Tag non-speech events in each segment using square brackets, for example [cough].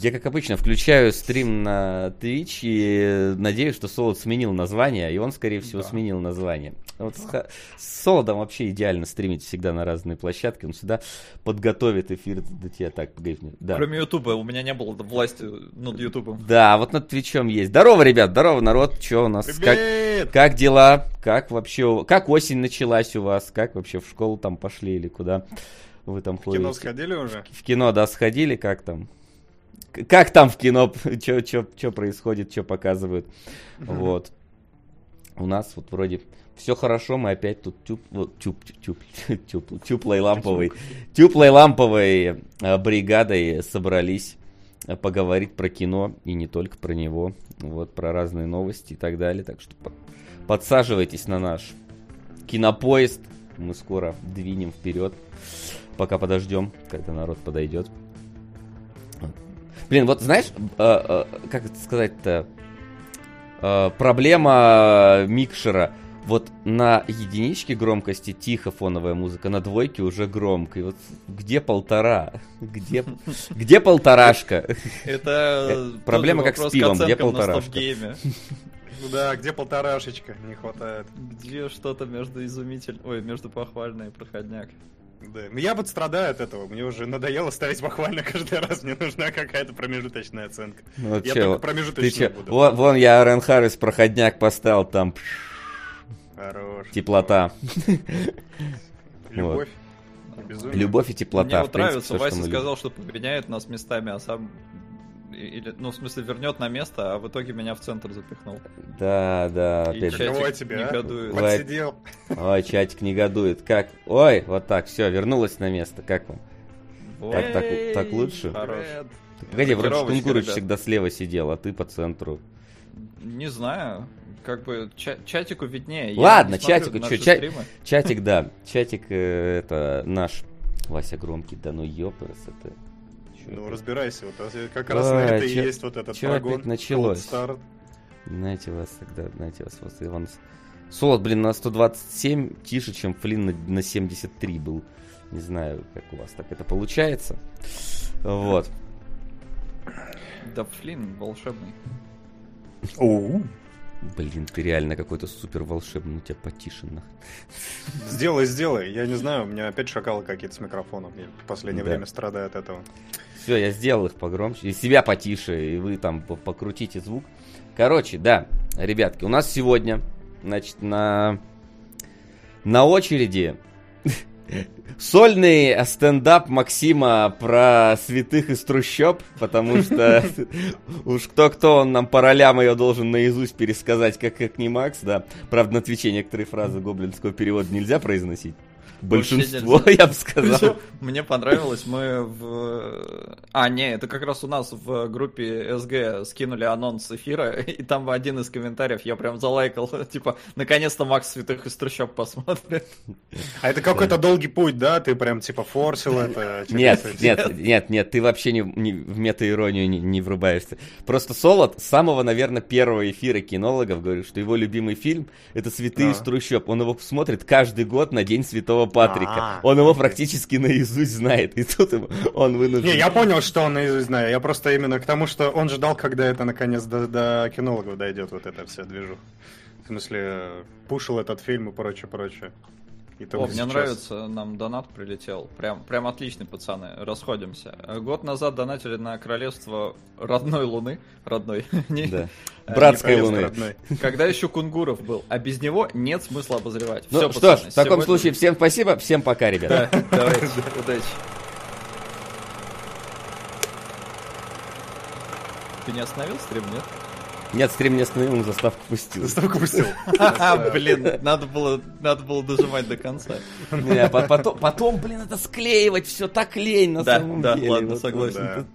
Я, как обычно, включаю стрим на Twitch и надеюсь, что Солод сменил название, и он, скорее всего, да. сменил название. Вот с, с Солодом вообще идеально стримить всегда на разные площадки, он всегда подготовит эфир до тебя. Так, погоди. Да. Кроме Ютуба, у меня не было власти над Ютубом. Да, вот над Твичом есть. Здорово, ребят, здорово, народ, что у нас? Как, как дела? Как вообще, как осень началась у вас? Как вообще в школу там пошли или куда? Вы там в ходите? кино сходили уже? В кино, да, сходили, как там? Как там в кино, [laughs] что происходит, что показывают. Вот. У нас вот вроде все хорошо, мы опять тут тюп, тюп, тюп, [laughs] тюп, теплой ламповой, теплой ламповой э, бригадой собрались э, поговорить про кино и не только про него, вот про разные новости и так далее. Так что подсаживайтесь на наш кинопоезд, мы скоро двинем вперед пока подождем, когда народ подойдет. Блин, вот знаешь, э, э, как это сказать-то, э, проблема микшера. Вот на единичке громкости тихо фоновая музыка, на двойке уже громко. И вот где полтора? [laughs] Где, где полторашка? [laughs] Это проблема как с пивом, где полторашка? [laughs] Ну да, где полторашечка не хватает. Где что-то между изумитель... Ой, между похвальной и проходняк. Да. Ну я вот страдаю от этого. Мне уже надоело ставить буквально каждый раз. Мне нужна какая-то промежуточная оценка. Ну, я че, только промежуточную буду. Вон, вон я Рен Харрис проходняк поставил там. Хорош. Теплота. [laughs] Любовь. Любовь и теплота. Мне вот нравится, Вася сказал, что поменяет нас местами, а сам или, ну, в смысле, вернет на место, а в итоге меня в центр запихнул. Да, да, опять же. Чатик тебе, негодует. А? Подсидел. Ой, чатик негодует. Как? Ой, вот так, все, вернулась на место. Как вам? Так, так, так лучше? Хорош. Погоди, вроде Штунгурыч всегда слева сидел, а ты по центру. Не знаю. Как бы ча- чатику виднее. Ладно, чатику, что, ча- чатик, да. Чатик э, это наш Вася Громкий, да ну ёпрс, это ну, разбирайся, вот как раз на это и есть вот этот Чё опять началось? Старт. Знаете вас тогда, знаете вас, вас Иван... Солод, блин, на 127 тише, чем Флин на, на 73 был. Не знаю, как у вас так это получается. Вот. Да, Флин волшебный. Оу. Блин, ты реально какой-то супер волшебный, у тебя потише нахуй. Сделай, сделай. Я не знаю, у меня опять шакалы какие-то с микрофоном. Я в последнее да. время страдаю от этого. Все, я сделал их погромче. И себя потише, и вы там покрутите звук. Короче, да, ребятки, у нас сегодня, значит, на, на очереди [laughs] сольный стендап Максима про святых из трущоб, потому [laughs] что уж кто-кто, он нам по ролям ее должен наизусть пересказать, как, как не Макс, да. Правда, на Твиче некоторые фразы гоблинского перевода нельзя произносить. Большинство, я бы сказал. Мне понравилось, мы в... А, не, это как раз у нас в группе СГ скинули анонс эфира, [laughs] и там один из комментариев я прям залайкал, [laughs] типа, наконец-то Макс Святых из трущоб посмотрит. А это какой-то долгий путь, да? Ты прям, типа, форсил это? [laughs] Нет, нет, нет, нет, ты вообще не, не в метаиронию не, не врубаешься. Просто Солод с самого, наверное, первого эфира кинологов говорит, что его любимый фильм — это «Святые из трущоб». Он его смотрит каждый год на День Святого Патрика. А-а-а. Он его практически наизусть знает, и тут он вынужден... Не, я понял, что он наизусть знает. Я просто именно к тому, что он ждал, когда это наконец до, до кинологов дойдет, вот это все движу. В смысле, пушил этот фильм и прочее, прочее. И О, мне сейчас... нравится, нам донат прилетел. Прям, прям отличный, пацаны. Расходимся. Год назад донатили на королевство родной Луны. Родной. [laughs] Да. Братской Луны. Родной. Когда еще Кунгуров был. А без него нет смысла обозревать. Ну Все, что пацаны, ж, в таком сегодня... случае всем спасибо, всем пока, ребята. [laughs] Давайте, удачи. Ты не остановил стрим, нет? Нет, стрим не остановил, он заставку пустил. Заставку пустил. [laughs] Блин, надо было, надо было дожимать до конца. Потом, потом, блин, это склеивать все так лень на самом деле. Да, ладно, согласен.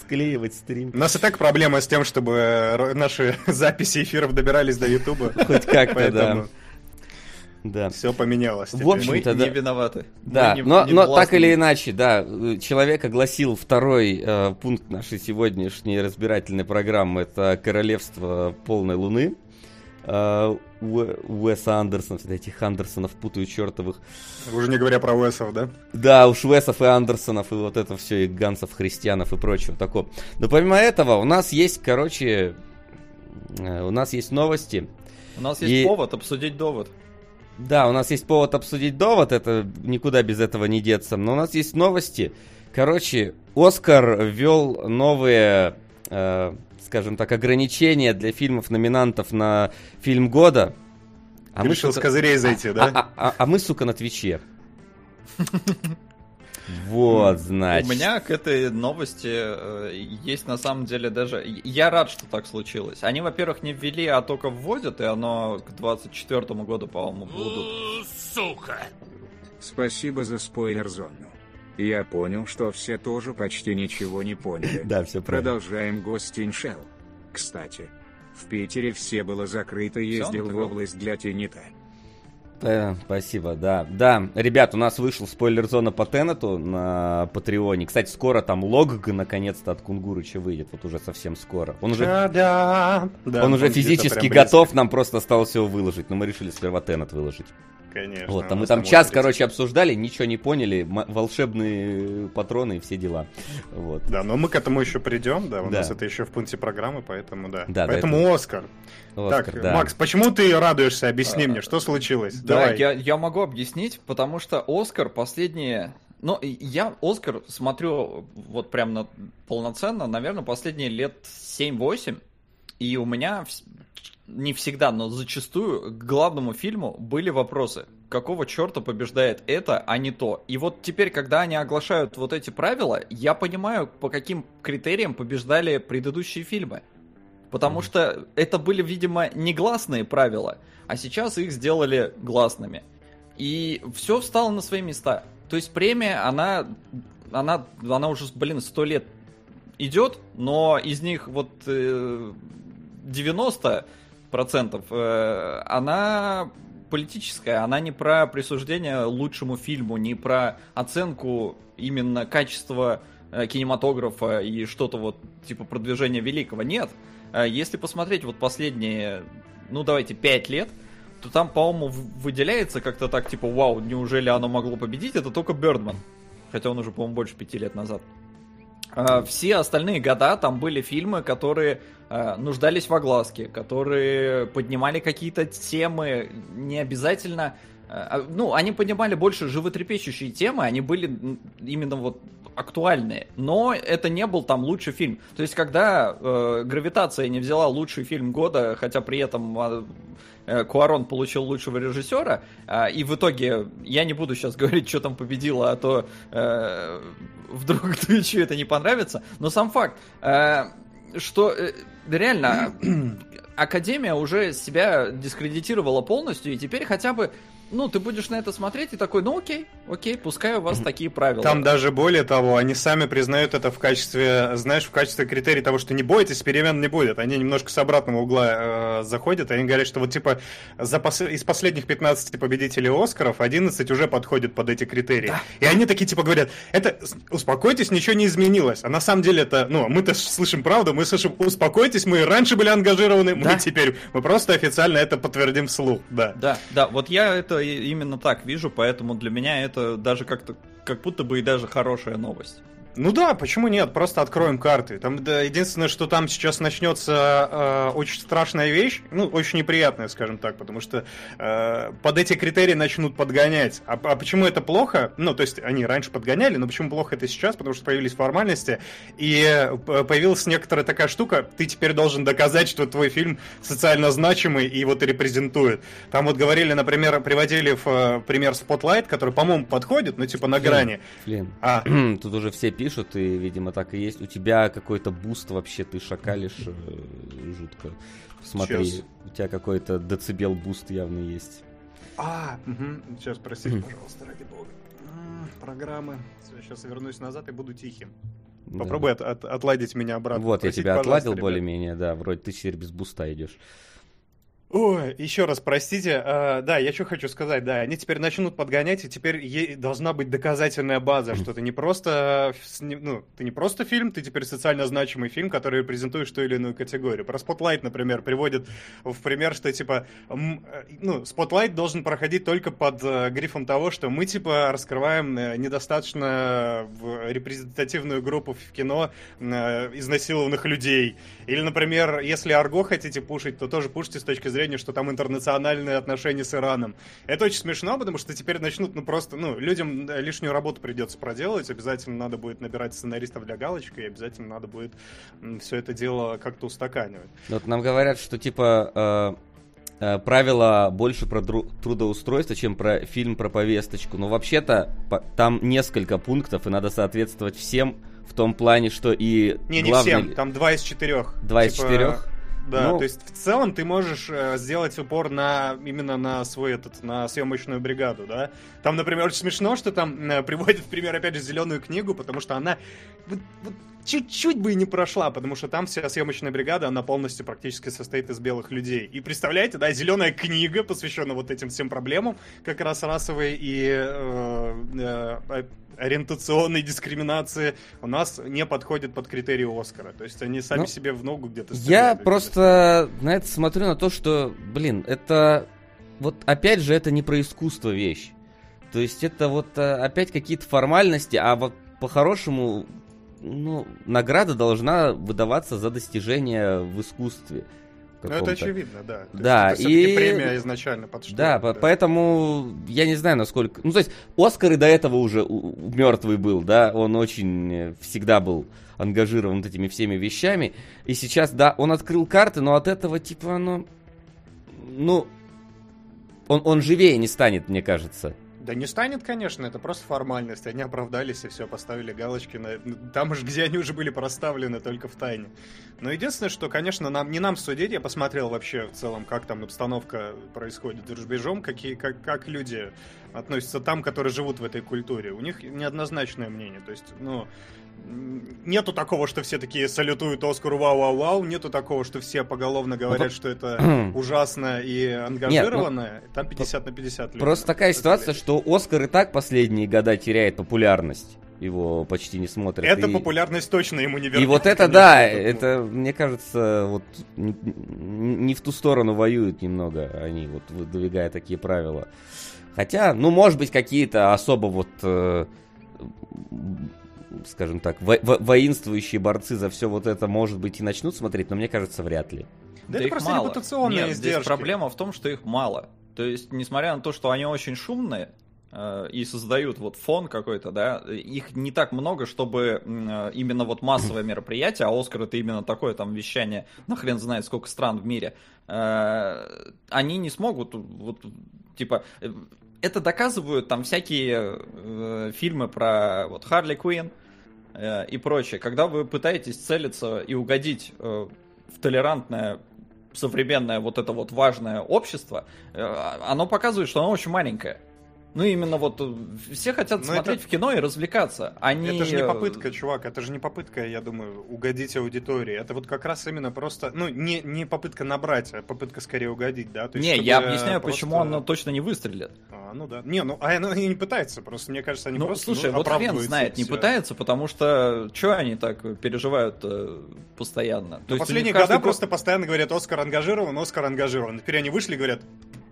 Склеивать стрим. У нас и так проблема с тем, чтобы наши [laughs] записи эфиров добирались до Ютуба. Хоть как-то, да. Да. Все поменялось. В общем-то, мы да. не виноваты. Да, не, но, не но так или иначе, да, человек огласил второй э, пункт нашей сегодняшней разбирательной программы. Это королевство полной луны. э, Уэ- Уэса Андерсона, всегда этих Андерсонов путаю чертовых. Уже не говоря про Уэсов, да? Да, уж Весов и Андерсонов, и вот это все, и Гансов, Христианов и прочего такого. Но помимо этого, у нас есть, короче, э, у нас есть новости. У нас есть И- повод обсудить довод. Да, у нас есть повод обсудить довод, это никуда без этого не деться. Но у нас есть новости. Короче, Оскар ввел новые, э, скажем так, ограничения для фильмов-номинантов на фильм года. Ты решил с сука- козырей зайти, а, да? а- а- а мы, сука, на Твиче. [laughs] Вот, значит. У меня к этой новости э, есть на самом деле даже... Я рад, что так случилось. Они, во-первых, не ввели, а только вводят, и оно к 24 году, по-моему, будут. Спасибо за спойлер-зону. Я понял, что все тоже почти ничего не поняли. [laughs] Да, все правильно. Продолжаем Гостин Шелл. Кстати, в Питере все было закрыто, ездил в область для Тенита. Э, Спасибо, да. Да, ребят, у нас вышел спойлер-зона по Теннету на Патреоне. Кстати, скоро там лог наконец-то от Кунгурыча выйдет, вот уже совсем скоро. Он уже. Да, он уже где-то физически готов, нам просто осталось его выложить. Но мы решили сперва Теннет выложить. Конечно. Вот, а мы там час, очередь. короче, обсуждали, ничего не поняли, м- волшебные патроны и все дела. Вот. Да, но мы к этому еще придем, да, у Да. нас это еще в пункте программы, поэтому да. Да, да, поэтому Оскар. Оскар, так, да. Макс, почему ты радуешься? Объясни мне, что случилось? Да, Давай. я, я могу объяснить, потому что Оскар последние... Ну, я Оскар смотрю вот прям на, полноценно, наверное, последние лет 7-8, и у меня не всегда, но зачастую к главному фильму были вопросы. Какого черта побеждает это, а не то? И вот теперь, когда они оглашают вот эти правила, я понимаю, по каким критериям побеждали предыдущие фильмы. Потому что это были, видимо, негласные правила, а сейчас их сделали гласными. И все встало на свои места. То есть премия, она, она, она уже, блин, сто лет идет, но из них вот э, 90 процентов э, она политическая, она не про присуждение лучшему фильму, не про оценку именно качества э, кинематографа и что-то вот типа продвижения великого. Нет. Э, Если посмотреть вот последние, ну давайте, 5 лет, то там, по-моему, выделяется как-то так, типа, вау, неужели оно могло победить? Это только Бердман. Хотя он уже, по-моему, больше пяти лет назад. А, Все остальные года там были фильмы, которые э, нуждались в огласке, которые поднимали какие-то темы, не обязательно... э, Ну, они поднимали больше животрепещущие темы, они были именно вот актуальные, но это не был там лучший фильм. То есть, когда э, «Гравитация» не взяла лучший фильм года, хотя при этом а, э, Куарон получил лучшего режиссера, а, и в итоге, я не буду сейчас [laughs] говорить, что там победило, а то э, вдруг [laughs] Твичу это не понравится, но сам факт, э, что э, реально [clears throat] Академия уже себя дискредитировала полностью, и теперь хотя бы, ну, ты будешь на это смотреть и такой, ну окей, окей, пускай у вас такие правила. Там даже более того, они сами признают это в качестве, знаешь, в качестве критерия того, что не бойтесь, перемен не будет. Они немножко с обратного угла э, заходят, и они говорят, что вот типа за пос- из последних 15 победителей Оскаров 11 уже подходят под эти критерии. И они такие типа говорят, это успокойтесь, ничего не изменилось. А на самом деле это, ну, мы-то слышим правду, мы слышим, успокойтесь, мы раньше были ангажированы, мы Да. теперь, мы просто официально это подтвердим вслух, да. Да, да, вот я это именно так вижу, поэтому для меня это даже как-то, как будто бы и даже хорошая новость. Ну да, почему нет? Просто откроем карты. Там да, единственное, что там сейчас начнется э, очень страшная вещь, ну очень неприятная, скажем так, потому что э, под эти критерии начнут подгонять. А, а почему это плохо? Ну то есть они раньше подгоняли, но почему плохо это сейчас? Потому что появились формальности и э, появилась некоторая такая штука. Ты теперь должен доказать, что твой фильм социально значимый и его репрезентует. Там вот говорили, например, приводили в э, пример Spotlight, который, по-моему, подходит, ну типа на грани. Блин, А, [clears throat] тут уже все пишут, и, видимо, так и есть. У тебя какой-то буст вообще, ты шакалишь э, жутко. Посмотри, Сейчас. у тебя какой-то децибел буст явно есть. А, сейчас, простите, пожалуйста, ради бога. Программы. Сейчас вернусь назад и буду тихим. Да. Попробуй от- от- отладить меня обратно. Вот, я Простите, тебя отладил более-менее, да, вроде ты теперь без буста идешь. Ой, еще раз простите. А, да, я что хочу сказать, да, они теперь начнут подгонять, и теперь е- должна быть доказательная база, что ты не просто, э, ну, ты не просто фильм, ты теперь социально значимый фильм, который репрезентует ту или иную категорию. Про Spotlight, например, приводит в пример, что типа, э, ну, Spotlight должен проходить только под грифом того, что мы типа раскрываем недостаточно репрезентативную группу в кино изнасилованных людей. Или, например, если Арго хотите пушить, то тоже пушите с точки зрения, что там интернациональные отношения с Ираном. Это очень смешно, потому что теперь начнут, ну просто, ну, людям лишнюю работу придется проделать, обязательно надо будет набирать сценаристов для галочки, и обязательно надо будет все это дело как-то устаканивать. Вот нам говорят, что типа э, э, правила больше про трудоустройство, чем про фильм про повесточку. Но вообще-то там несколько пунктов, и надо соответствовать всем в том плане, что и Не, не главный- всем, там два из четырех. Два из Типа, четырех? Да, Ну- то есть в целом ты можешь э, сделать упор на именно на свой этот на съемочную бригаду, да. Там, например, очень смешно, что там э, приводят в пример опять же зеленую книгу, потому что она вот- вот чуть-чуть бы и не прошла, потому что там вся съемочная бригада, она полностью практически состоит из белых людей. И представляете, да, зеленая книга, посвященная вот этим всем проблемам, как раз расовой и э, э, ориентационной дискриминации, у нас не подходит под критерии Оскара. То есть они сами Ну, себе в ногу где-то Я просто на это смотрю на то, что, блин, это вот опять же это не про искусство вещь. То есть это вот э, опять какие-то формальности, а вот по-хорошему, ну, награда должна выдаваться за достижения в искусстве. Ну, это очевидно, да. То есть Да, это всё-таки и- премия изначально под что Да, по- поэтому я не знаю, насколько... Ну, то есть, Оскар и до этого уже мертвый был, да, он очень э, всегда был ангажирован вот этими всеми вещами. И сейчас, да, он открыл карты, но от этого, типа, оно... Ну, он, он живее не станет, мне кажется. Да не станет, конечно, это просто формальность. Они оправдались и все, поставили галочки на... Там уж, где они уже были проставлены, только в тайне. Но единственное, что, конечно, нам, не нам судить, я посмотрел вообще в целом, как там обстановка происходит за рубежом, какие, как, как люди относятся там, которые живут в этой культуре. У них неоднозначное мнение. То есть, ну, нету такого, что все такие салютуют Оскару вау-вау-вау, нету такого, что все поголовно говорят, вот- что это [clears throat] ужасно и ангажированно. ну, Там 50 на 50 людей. Просто такая ситуация, что Оскар и так последние года теряет популярность. Его почти не смотрят. Эта и- популярность точно ему не вернет. И вот это, конечно, да, ну, это, мне кажется, вот н- н- не в ту сторону воюют немного они, вот выдвигая такие правила. Хотя, ну, может быть, какие-то особо вот, э, скажем так, во- во- воинствующие борцы за все вот это, может быть, и начнут смотреть, но мне кажется, вряд ли. Да, это их просто мало. репутационные Нет, издержки. здесь проблема в том, что их мало. То есть, несмотря на то, что они очень шумные э, и создают вот фон какой-то, да, их не так много, чтобы э, именно вот массовое мероприятие, а Оскар это именно такое там вещание, на хрен знает сколько стран в мире, э, они не смогут вот типа это доказывают там всякие фильмы про вот Харли Квинн э, и прочее. Когда вы пытаетесь целиться и угодить э, в толерантное современное вот это вот важное общество, э, оно показывает, что оно очень маленькое. Ну, именно вот э, все хотят Но смотреть это- в кино и развлекаться. Они... Это же не э, попытка, чувак, это же не попытка, я думаю, угодить аудитории. Это вот как раз именно просто, ну, не, не попытка набрать, а попытка скорее угодить, да? То есть, Не, я объясняю, просто- почему оно точно не выстрелит. А, ну да. Не, ну, а оно и не пытается, просто мне кажется, они ну, просто слушай, ну, вот хрен знает, не пытается, потому что что они так переживают э, постоянно? То Ну, есть последние года год- просто постоянно говорят, Оскар ангажирован, Оскар ангажирован. Теперь они вышли и говорят,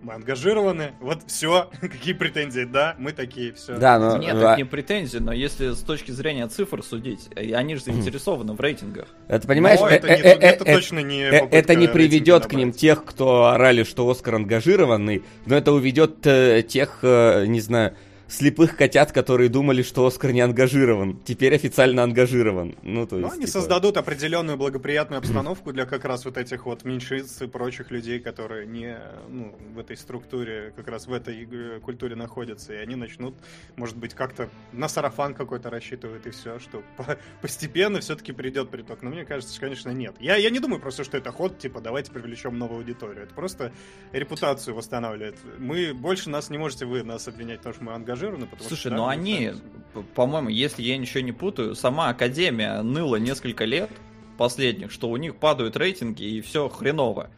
мы ангажированы, вот все, [laughs] какие претензии, да, мы такие, все. Да, но... Нет, а, это не претензии, но если с точки зрения цифр судить, они же заинтересованы в рейтингах. Это, понимаешь, Но э, это, э, не- э, это э, точно не Это не приведет к ним тех, кто орали, что Оскар ангажированный, но это уведет э, тех, э, не знаю, слепых котят, которые думали, что Оскар не ангажирован. Теперь официально ангажирован. Ну, то Ну, есть, они типа, создадут определенную благоприятную обстановку для как раз вот этих вот меньшинств и прочих людей, которые не ну, в этой структуре, как раз в этой культуре находятся, и они начнут, может быть, как-то на сарафан какой-то рассчитывают, и все, что [laughs] по- постепенно все-таки придет приток. Но мне кажется, что, конечно, нет. Я, я не думаю просто, что это ход, типа, давайте привлечем новую аудиторию. Это просто репутацию восстанавливает. Мы, больше нас не можете вы нас обвинять, потому что мы ангажированы. Потому Слушай, что, да, ну они, по-моему, если я ничего не путаю, сама Академия ныла несколько лет последних, что у них падают рейтинги и все хреново.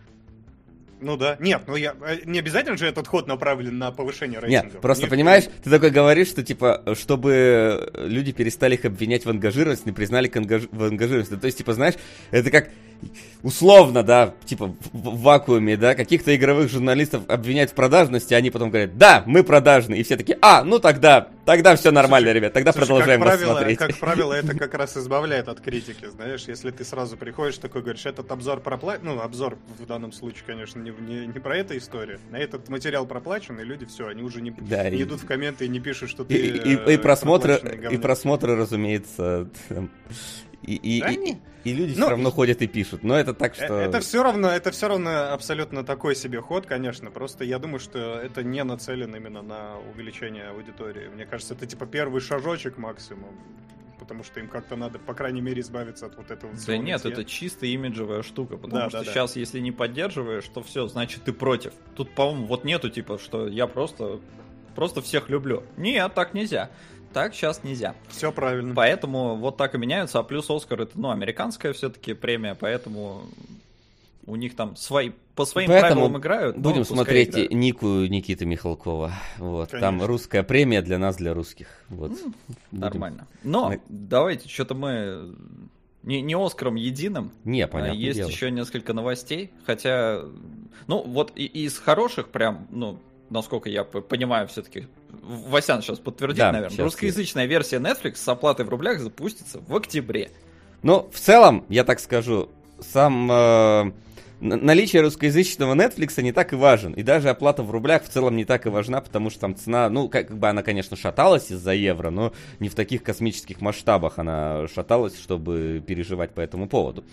Ну да. Нет, ну я э, не обязательно же этот ход направлен на повышение Нет, рейтинга. просто понимаешь, ты такой говоришь, что типа, чтобы люди перестали их обвинять в ангажированности, не признали к ангаж- в ангажированности. То есть, типа, знаешь, это как условно, да, типа в, вакууме, да, каких-то игровых журналистов обвиняют в продажности, они потом говорят, да, мы продажны, и все такие, а, ну тогда, тогда все нормально, Слушай, ребят, тогда Слушай, продолжаем как правило, смотреть. Как правило, это как раз избавляет от критики, знаешь, если ты сразу приходишь такой, говоришь, этот обзор проплачен, ну, обзор в данном случае, конечно, не, не, не про эту историю, на этот материал проплачен, и люди все, они уже не, Да, не и- идут в комменты и не пишут, что И, ты и- э, и просмотры, проплаченный и просмотры, разумеется, там, и, и, Да и- не. и люди Ну, все равно ходят и пишут. Но это так, Э, что... Это все равно, это все равно абсолютно такой себе ход, конечно. Просто я думаю, что это не нацелено именно на увеличение аудитории. Мне кажется, это типа первый шажочек максимум. Потому что им как-то надо, по крайней мере, избавиться от вот этого. Да всего нет, нытья. это чисто имиджевая штука, потому Да, что да, да. сейчас, если не поддерживаешь, то все, значит ты против. Тут, по-моему, вот нету типа, что я просто, просто всех люблю. Нет, так нельзя. Так сейчас нельзя. Все правильно. Поэтому вот так и меняются. А плюс Оскар это, ну, американская все-таки премия, поэтому у них там свои, по своим Поэтому правилам играют. Будем смотреть играют. Нику Никиты Михалкова. Вот. Там Конечно. русская премия для нас, для русских. Вот. Будем. Нормально. Но Мы- давайте, что-то мы не, не Оскаром единым, Не, А понятно. Есть дело. еще несколько новостей, хотя, ну, вот и- из хороших прям, ну, насколько я понимаю, все-таки, Васян сейчас подтвердит, Да, наверное, щас русскоязычная версия Netflix с оплатой в рублях запустится в октябре. Ну, в целом, я так скажу, сам э, наличие русскоязычного Netflix не так и важен. И даже оплата в рублях в целом не так и важна, потому что там цена, ну, как бы она, конечно, шаталась из-за евро, но не в таких космических масштабах она шаталась, чтобы переживать по этому поводу.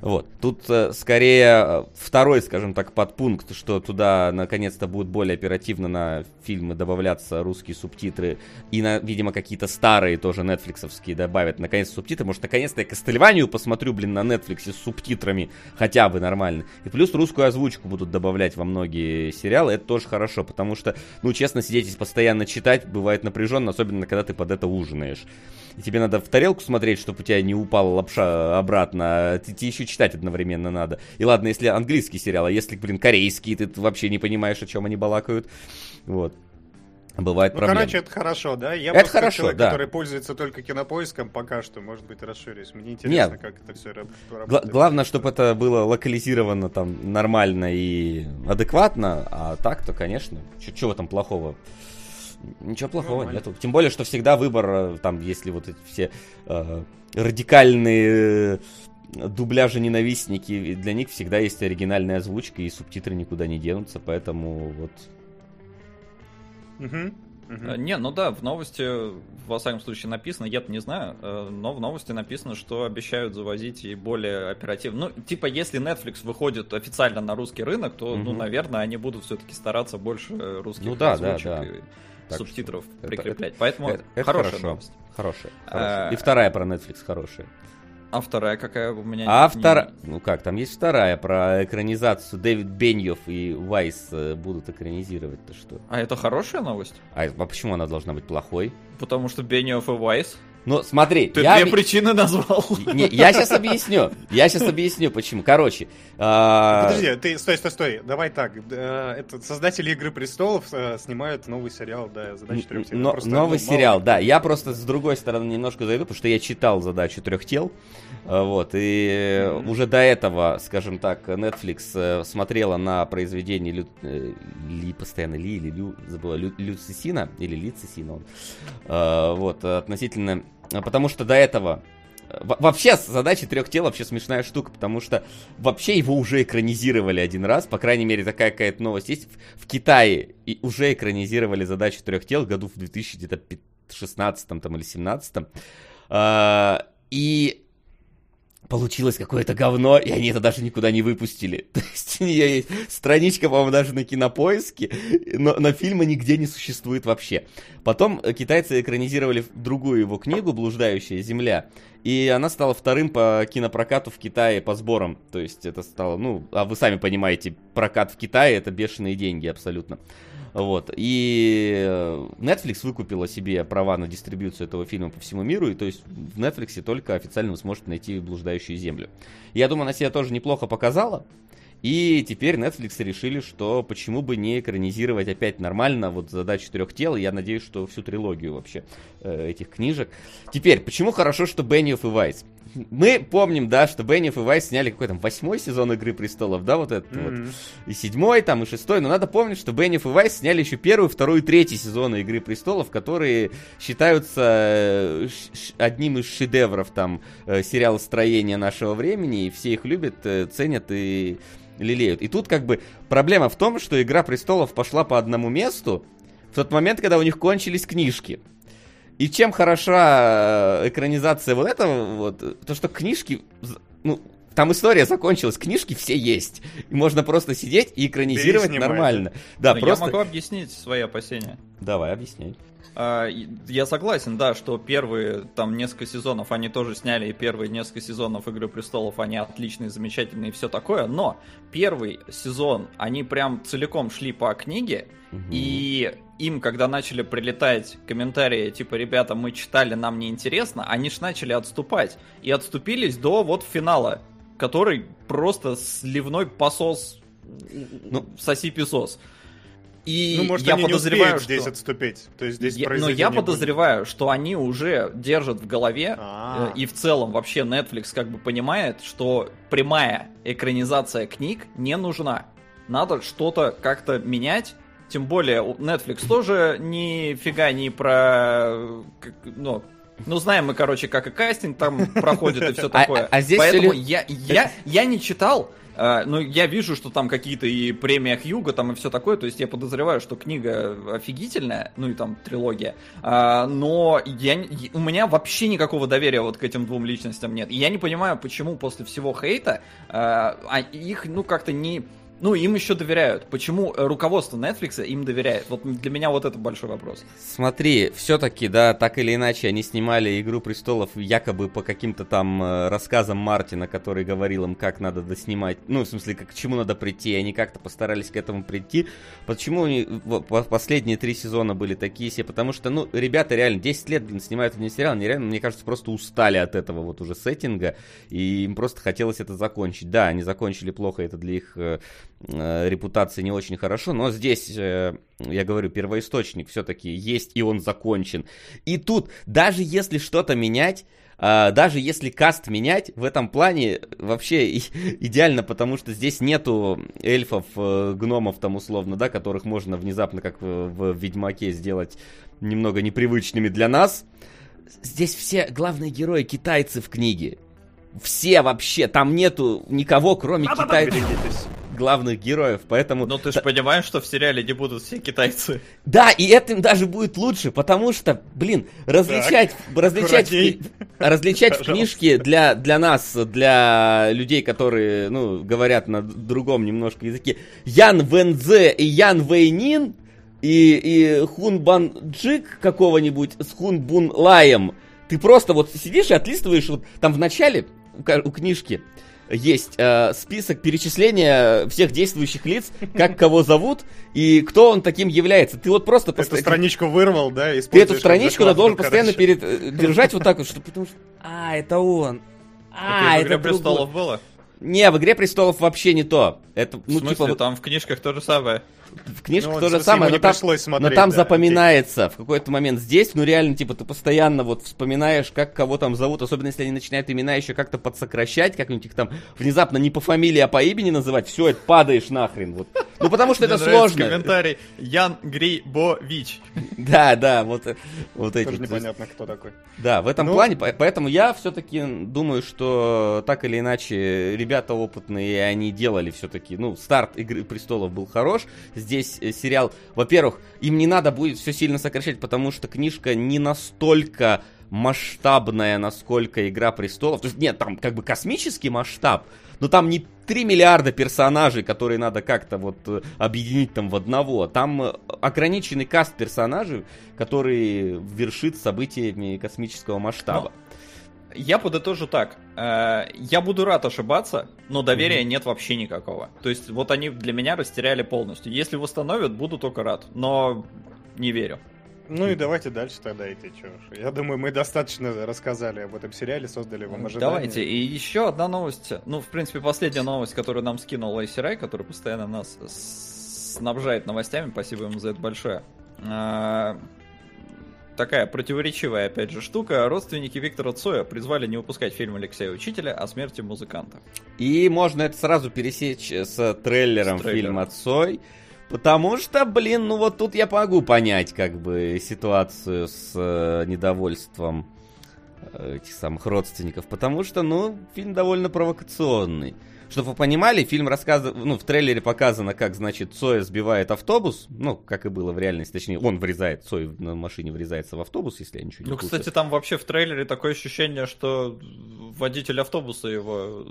Вот. Тут э, скорее э, второй, скажем так, подпункт, что туда наконец-то будут более оперативно на фильмы добавляться русские субтитры и, на, видимо, какие-то старые тоже нетфликсовские добавят наконец субтитры. Может, наконец-то я Кастельванию посмотрю, блин, на Netflix с субтитрами хотя бы нормально. И плюс русскую озвучку будут добавлять во многие сериалы, это тоже хорошо, потому что, ну, честно, сидеть и постоянно читать бывает напряженно, особенно когда ты под это ужинаешь. И тебе надо в тарелку смотреть, чтобы у тебя не упала лапша обратно, а ты, тебе еще читать одновременно надо. И ладно, если английский сериал, а если, блин, корейский, ты вообще не понимаешь, о чем они балакают. Вот. Бывает Ну, проблема. короче, это хорошо, да? Я Это хорошо, человек, да. который пользуется только кинопоиском, пока что, может быть, расширюсь. Мне интересно, Нет. как это все Гла- работает. главное, чтобы это было локализировано там нормально и адекватно, а так-то, конечно, чего этом плохого? Ничего плохого Нормально. нету. Тем более, что всегда выбор, э, там, если вот эти все э, радикальные э, дубляжи-ненавистники, для них всегда есть оригинальная озвучка, и субтитры никуда не денутся, поэтому вот... Мгм. Э, Не, ну да, в новости, во всяком случае, написано, я-то не знаю, э, но в новости написано, что обещают завозить и более оперативно. Ну, типа, если Netflix выходит официально на русский рынок, то, ну, Мгм. наверное, они будут все-таки стараться больше э, русских Ну да, да, озвучек да. и Так субтитров что это- прикреплять. Поэтому Это- это хорошая хорошо. новость. Хорошая. А, хорошая. И вторая про Netflix хорошая. А вторая какая у меня? А не- вторая... Ну как, там есть вторая про экранизацию. Дэвид Беньев и Вайс э, будут экранизировать-то что? А это хорошая новость? А, а почему она должна быть плохой? Потому что Бениоф и Вайс. Ну, смотри, Ты я... две причины назвал. [laughs] Не, я сейчас объясню. Я сейчас объясню, почему. Короче, а, Подожди, ты стой, стой, стой. Давай так. э, Это создатели Игры престолов э, снимают новый сериал, да, задача трех тел. но- Просто, новый ну, мало сериал, ли. да. Я просто с другой стороны немножко зайду, потому что я читал задачу трех тел. Э, Вот, и Мгм. уже до этого, скажем так, Netflix э, смотрела на произведение Лю, э, Ли, постоянно Ли или Лю, забыла, Лю, Люцисина, или Ли Цисина, он. Э, Вот, относительно, э, потому что до этого во- Вообще, задача трех тел вообще смешная штука, потому что вообще его уже экранизировали один раз, по крайней мере, такая какая-то новость есть. В, в Китае и уже экранизировали задачу трех тел году в 2016 там, или 17 а, И получилось какое-то говно, и они это даже никуда не выпустили. [laughs] То есть у нее есть страничка, по-моему, даже на кинопоиске, но, но фильма нигде не существует вообще. Потом э, китайцы экранизировали другую его книгу «Блуждающая земля», и она стала вторым по кинопрокату в Китае по сборам. То есть это стало, ну, а вы сами понимаете, прокат в Китае это бешеные деньги абсолютно. Вот. И э, Netflix выкупила себе права на дистрибьюцию этого фильма по всему миру, и то есть в Netflix только официально вы сможете найти «Блуждающую землю». Я думаю, она себя тоже неплохо показала. И теперь Netflix решили, что почему бы не экранизировать опять нормально вот задачу трех тел. Я надеюсь, что всю трилогию вообще э, этих книжек. Теперь, почему хорошо, что Бенниоф и Вайс? Мы помним, да, что Бенниоф и Вайс сняли какой там восьмой сезон Игры Престолов, да, вот этот mm-hmm. вот. И седьмой там, и шестой. Но надо помнить, что Бенниоф и Вайс сняли еще первый, второй и третий сезоны Игры Престолов, которые считаются э, одним из шедевров там э, сериала строения нашего времени, и все их любят, э, ценят и лелеют. И тут как бы проблема в том, что Игра Престолов пошла по одному месту в тот момент, когда у них кончились книжки. И чем хороша э, экранизация вот этого, вот, то что книжки, ну, там история закончилась, книжки все есть. И можно просто сидеть и экранизировать нормально. Да, Но просто... Я могу объяснить свои опасения. Давай, объясняй. А, я согласен, да, что первые там несколько сезонов они тоже сняли, и первые несколько сезонов Игры Престолов они отличные, замечательные и все такое, но первый сезон они прям целиком шли по книге, угу. и им, когда начали прилетать комментарии, типа, ребята, мы читали, нам не интересно, они ж начали отступать. И отступились до вот финала, который просто сливной посос, ну, соси песос. И ну, может, я они подозреваю, не что... здесь отступить. То есть здесь я, но я подозреваю, будет. что они уже держат в голове, э, и в целом вообще Netflix как бы понимает, что прямая экранизация книг не нужна. Надо что-то как-то менять. Тем более Netflix тоже нифига не про... Ну, ну, знаем мы, короче, как и кастинг там проходит и все [laughs] а, такое. А, а здесь Поэтому я, я, я не читал, ну, я вижу, что там какие-то и премия Хьюга там и все такое, то есть я подозреваю, что книга офигительная, ну и там трилогия, uh, но я, у меня вообще никакого доверия вот к этим двум личностям нет. И я не понимаю, почему после всего хейта uh, их, ну, как-то не ну, им еще доверяют. Почему руководство Netflix им доверяет? Вот для меня вот это большой вопрос. Смотри, все-таки, да, так или иначе, они снимали «Игру престолов» якобы по каким-то там э, рассказам Мартина, который говорил им, как надо доснимать, ну, в смысле, как, к чему надо прийти, они как-то постарались к этому прийти. Почему они, последние три сезона были такие все? Потому что, ну, ребята реально 10 лет, блин, снимают один сериал, они реально, мне кажется, просто устали от этого вот уже сеттинга, и им просто хотелось это закончить. Да, они закончили плохо, это для их э, э, репутации не очень хорошо, но здесь, э, я говорю, первоисточник все-таки есть, и он закончен. И тут, даже если что-то менять, э, даже если каст менять, в этом плане вообще [laughs] идеально, потому что здесь нету эльфов, э, гномов там условно, да, которых можно внезапно, как в, в Ведьмаке, сделать немного непривычными для нас. Здесь все главные герои китайцы в книге. Все вообще, там нету никого, кроме китайцев главных героев, поэтому... Ну ты же понимаешь, что в сериале не будут все китайцы. Да, и этим даже будет лучше, потому что, блин, различать, так, различать, в, различать в книжке для, для нас, для людей, которые, ну, говорят на другом немножко языке, Ян Вензе и Ян Вейнин, и, и Хун Бан Джик какого-нибудь с Хун Бун Лаем, ты просто вот сидишь и отлистываешь вот там в начале у книжки есть э, список перечисления всех действующих лиц, как [laughs] кого зовут и кто он таким является. Ты вот просто... Ты эту страничку вырвал, да? Ты эту страничку да, должен постоянно перед, э, держать вот так вот, что потому что... [laughs] А, это он. А, это престолов было? Не, в «Игре престолов» вообще не то. Это, ну, в смысле, типа... там в книжках то же самое? В книжках ну, то же самое, но там, смотреть, но там да, запоминается в какой-то момент здесь, ну реально, типа, ты постоянно вот вспоминаешь, как кого там зовут, особенно если они начинают имена еще как-то подсокращать, как-нибудь их там внезапно не по фамилии, а по имени называть, все, это падаешь нахрен. Вот. Ну потому что это сложно. комментарий Ян Грибович. [laughs] Да, да, вот, вот эти. Тоже непонятно, кто такой. Да, в этом ну... плане, поэтому я все-таки думаю, что так или иначе ребята опытные, они делали все-таки, ну, старт Игры Престолов был хорош, здесь э, сериал, во-первых, им не надо будет все сильно сокращать, потому что книжка не настолько масштабная, насколько Игра Престолов. То есть, нет, там как бы космический масштаб, но там не 3 миллиарда персонажей, которые надо как-то вот э, объединить там в одного. Там э, ограниченный каст персонажей, который вершит событиями космического масштаба. Но я подытожу так. Э, я буду рад ошибаться, но доверия mm-hmm. нет вообще никакого. То есть вот они для меня растеряли полностью. Если восстановят, буду только рад. Но не верю. Ну и давайте дальше тогда идти, чё ж. Я думаю, мы достаточно рассказали об этом сериале, создали вам ожидания. Давайте, и еще одна новость. Ну, в принципе, последняя новость, которую нам скинул Лайси Рай, который постоянно нас снабжает новостями. Спасибо ему за это большое. Такая противоречивая, опять же, штука. Родственники Виктора Цоя призвали не выпускать фильм Алексея Учителя о смерти музыканта. И можно это сразу пересечь с трейлером С трейлером. фильма «Цой». Потому что, блин, ну вот тут я могу понять, как бы, ситуацию с э, недовольством э, этих самых родственников. Потому что, ну, фильм довольно провокационный. Чтобы вы понимали, фильм рассказывает, ну, в трейлере показано, как, значит, Цоя сбивает автобус, ну, как и было в реальности, точнее, он врезает, Цой на машине врезается в автобус, если я ничего не Ну, путаю. кстати, там вообще в трейлере такое ощущение, что водитель автобуса его...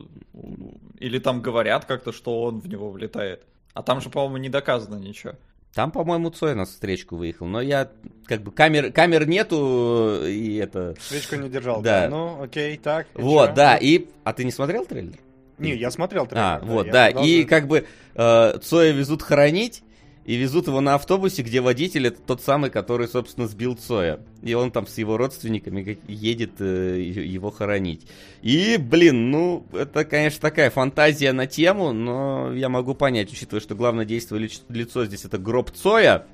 Или там говорят как-то, что он в него влетает. А там же, по-моему, не доказано ничего. Там, по-моему, Цой на встречку выехал, но я, как бы, камер, камер нету, и это... Свечку не держал. Да. Ну, окей, так. Вот, чё? да, и... А ты не смотрел трейлер? Не, я смотрел трейлер. А, вот, я да, и как бы э, Цоя везут хоронить, и везут его на автобусе, где водитель это тот самый, который, собственно, сбил Цоя. И он там с его родственниками едет э, его хоронить. И, блин, ну, это, конечно, такая фантазия на тему, но я могу понять, учитывая, что главное действие лиц- лицо здесь это гроб Цоя.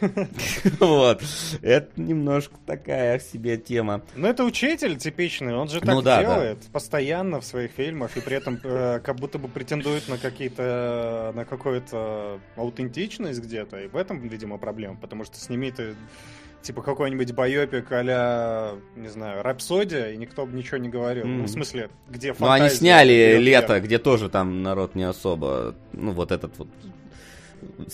[laughs] Вот. Это немножко такая себе тема. Ну, это учитель типичный, он же так Ну да, делает постоянно в своих фильмах и при этом э, как будто бы претендует на какие-то на какую-то аутентичность где-то. И в этом, видимо, проблема, потому что сними ты типа какой-нибудь байопик а не знаю, Рапсодия, и никто бы ничего не говорил. Ну, Мгм. в смысле, где Ну, они фантазия сняли лето, где тоже там народ не особо. Ну, вот этот вот.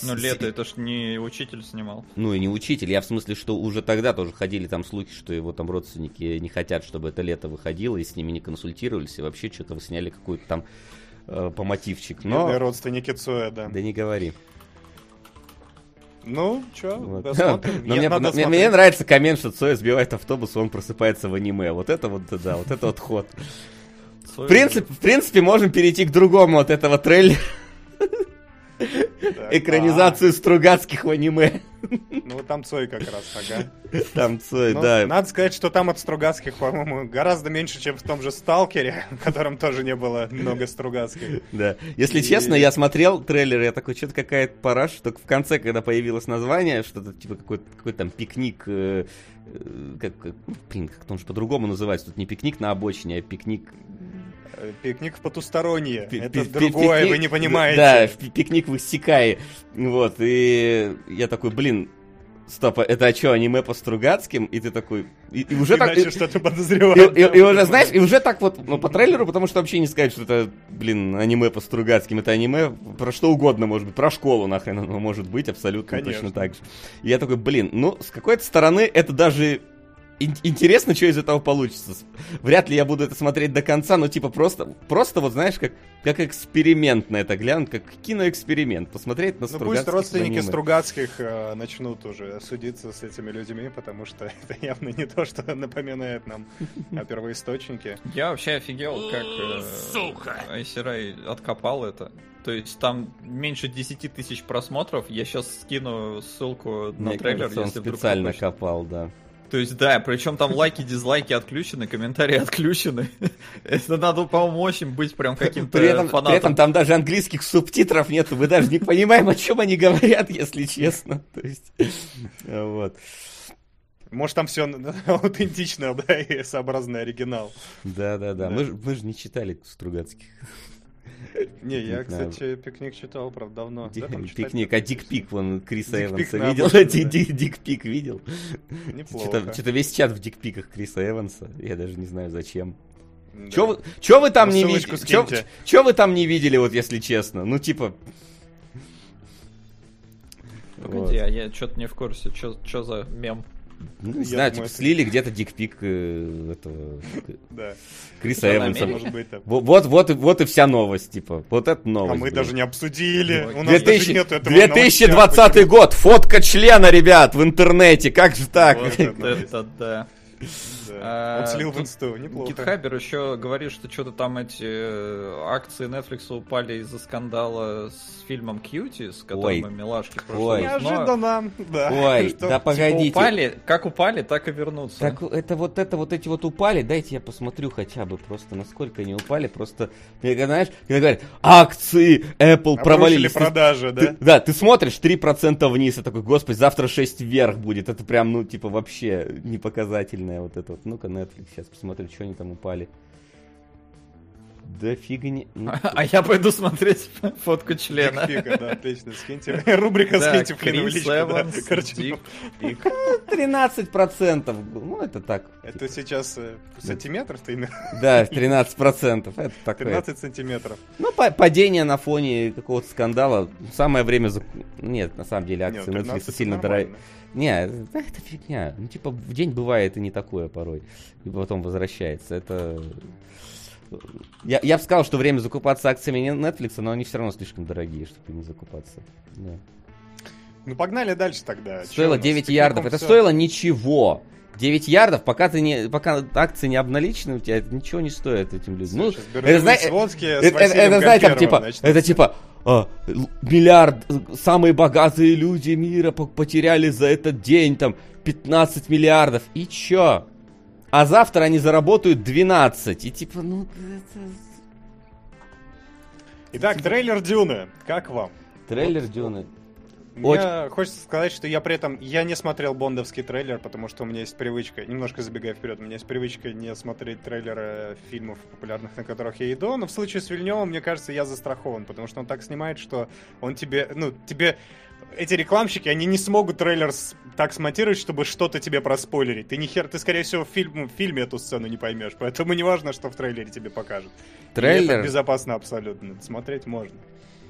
Ну, лето это ж не учитель снимал. Ну и не учитель. Я в смысле, что уже тогда тоже ходили там слухи, что его там родственники не хотят, чтобы это лето выходило, и с ними не консультировались, и вообще что-то вы сняли какой-то там э, по мотивчик. Бедные Но. родственники Цоя, да. Да не говори. Ну, чё, Вот. досмотрим. [laughs] Но Нет, мне, надо мне- мне нравится коммент, что Цой сбивает автобус, он просыпается в аниме. Вот это вот, да, вот это вот ход. В принципе, в принципе, можем перейти к другому от этого трейлера. Экранизацию Стругацких в аниме. а, Ну, вот там Цой как раз, ага. Там Цой, Ну, да. Надо сказать, что там от Стругацких, по-моему, гораздо меньше, чем в том же Сталкере, [laughs] в котором тоже не было много Стругацких. Да. Если И- честно, я смотрел трейлер, я такой, что-то какая-то параш, только в конце, когда появилось название, что-то типа какой-то какой там пикник, э, э, как, как- ну, блин, как он же по-другому называется, тут не пикник на обочине, а пикник... Пикник в потустороннее. пи- Это пи- другое, пикник- вы не понимаете. Да, пи- пикник в Иссякае. Вот, и я такой, блин, стоп, а это что, аниме по Стругацким? И ты такой... И, и уже Ты так... и- что-то И, подозревать. и- и уже, знаешь, и уже так вот, ну, по трейлеру, потому что вообще не сказать, что это, блин, аниме по Стругацким, это аниме про что угодно может быть, про школу нахрен оно может быть, абсолютно Конечно. точно так же. И я такой, блин, ну, с какой-то стороны это даже ин- интересно, что из этого получится. Вряд ли я буду это смотреть до конца, но типа просто, просто вот знаешь, как, как эксперимент на это глянуть, как киноэксперимент, посмотреть на Ну пусть Стругацких в родственники аниме. Стругацких э, начнут уже судиться с этими людьми, потому что [laughs] это явно не то, что напоминает нам о первоисточнике. Я вообще офигел, как э, Айсерай откопал это. То есть там меньше 10 тысяч просмотров. Я сейчас скину ссылку на Мне трейлер, кажется, он если вдруг специально копал, да. То есть, да, причем там лайки, дизлайки отключены, комментарии отключены. [laughs] Это надо, по-моему, очень быть прям каким-то При этом, при фанатом. этом там даже английских субтитров нету, мы даже не понимаем, о чем они говорят, если честно. [laughs] То есть, вот. Может, там все [laughs] аутентично, да, и сообразный оригинал. Да, да, да. Да. Мы, ж- мы же не читали Стругацких. [laughs] Не, я, кстати, пикник читал, правда, давно. Да, Пикник, а Дикпик, вон Криса Эванса видел? [laughs] да. Дикпик видел? Неплохо. Что-то весь чат в дикпиках Криса Эванса. Я даже не знаю зачем. Да. Че вы, чё вы там Ну, не видели? Чё, чё вы там не видели, вот если честно? Ну, типа... Погоди, а я что-то не в курсе. Что за мем? Ну, не Я знаю, типа, слили где-то дикпик э, этого [laughs] Криса Эванса. Вот, вот, и, вот и вся новость, типа. Вот это новость. А мы даже не обсудили. У нас 2000 даже нету этого в новостях. 2020 год, фотка члена, ребят, в интернете, как же так? [laughs] Это да. [laughs] А, Он слил в тут инсту, неплохо. Гитхабер еще говорит, что что-то там эти э, акции Netflix упали из-за скандала с фильмом Кьюти, с которым милашки в. Но, Неожиданно, да. Ой, [laughs] Что- да типа, погодите. упали, как упали, так и вернутся. Так это вот это вот эти вот упали, дайте я посмотрю хотя бы просто насколько они упали, просто ты знаешь, когда говорят, акции Apple провалились. Продажи, да? ты- да, ты смотришь 3% вниз, и такой, господи, завтра 6 вверх будет. Это прям, ну, типа, вообще непоказательное вот это вот. Ну-ка, Netflix, сейчас посмотрю, что они там упали. Да фигни. [laughs] ну, А я пойду смотреть [laughs] фотку члена. Дикпика, да, [laughs] отлично, скиньте. Рубрика Да, «Скиньте Флину в Крис личку», да, Эванс, картину. Дик Пик. 13%. Ну, это так. Это сейчас э, сантиметров ты? Да, 13%. Это такое. 13 сантиметров. Ну, па- падение на фоне какого-то скандала. Самое время... зак- Нет, на самом деле Нет, акции 13 Netflix сильно дорогие. Не, это фигня. Ну, типа, в день бывает и не такое порой. И потом возвращается. Это... Я, я бы сказал, что время закупаться акциями Netflix, но они все равно слишком дорогие, чтобы не закупаться. Да. Ну погнали дальше тогда. Стоило нас? 9 С ярдов. Это всё. стоило ничего. 9 ярдов, пока ты не, пока акции не обналичены у тебя, это ничего не стоит этим людям. Ну, Сейчас это, Берлин зна- Сводски с это, это, это, знаете, там, типа, начнутся. это типа, а, миллиард, э, самые богатые люди мира по- потеряли за этот день там 15 миллиардов. И чё? А завтра они заработают 12. И типа, ну, это... Итак, трейлер Дюны. Как вам? Трейлер Дюны. Мне хочется сказать, что я при этом я не смотрел бондовский трейлер, потому что у меня есть привычка, немножко забегая вперед, у меня есть привычка не смотреть трейлеры фильмов популярных, на которых я иду, но в случае с Вильневым, мне кажется, я застрахован, потому что он так снимает, что он тебе, ну, тебе эти рекламщики, они не смогут трейлер так смонтировать, чтобы что-то тебе проспойлерить. Ты ни хер, ты скорее всего в, фильм, в фильме эту сцену не поймешь, поэтому не важно, что в трейлере тебе покажут. Трейлер, безопасно абсолютно, смотреть можно.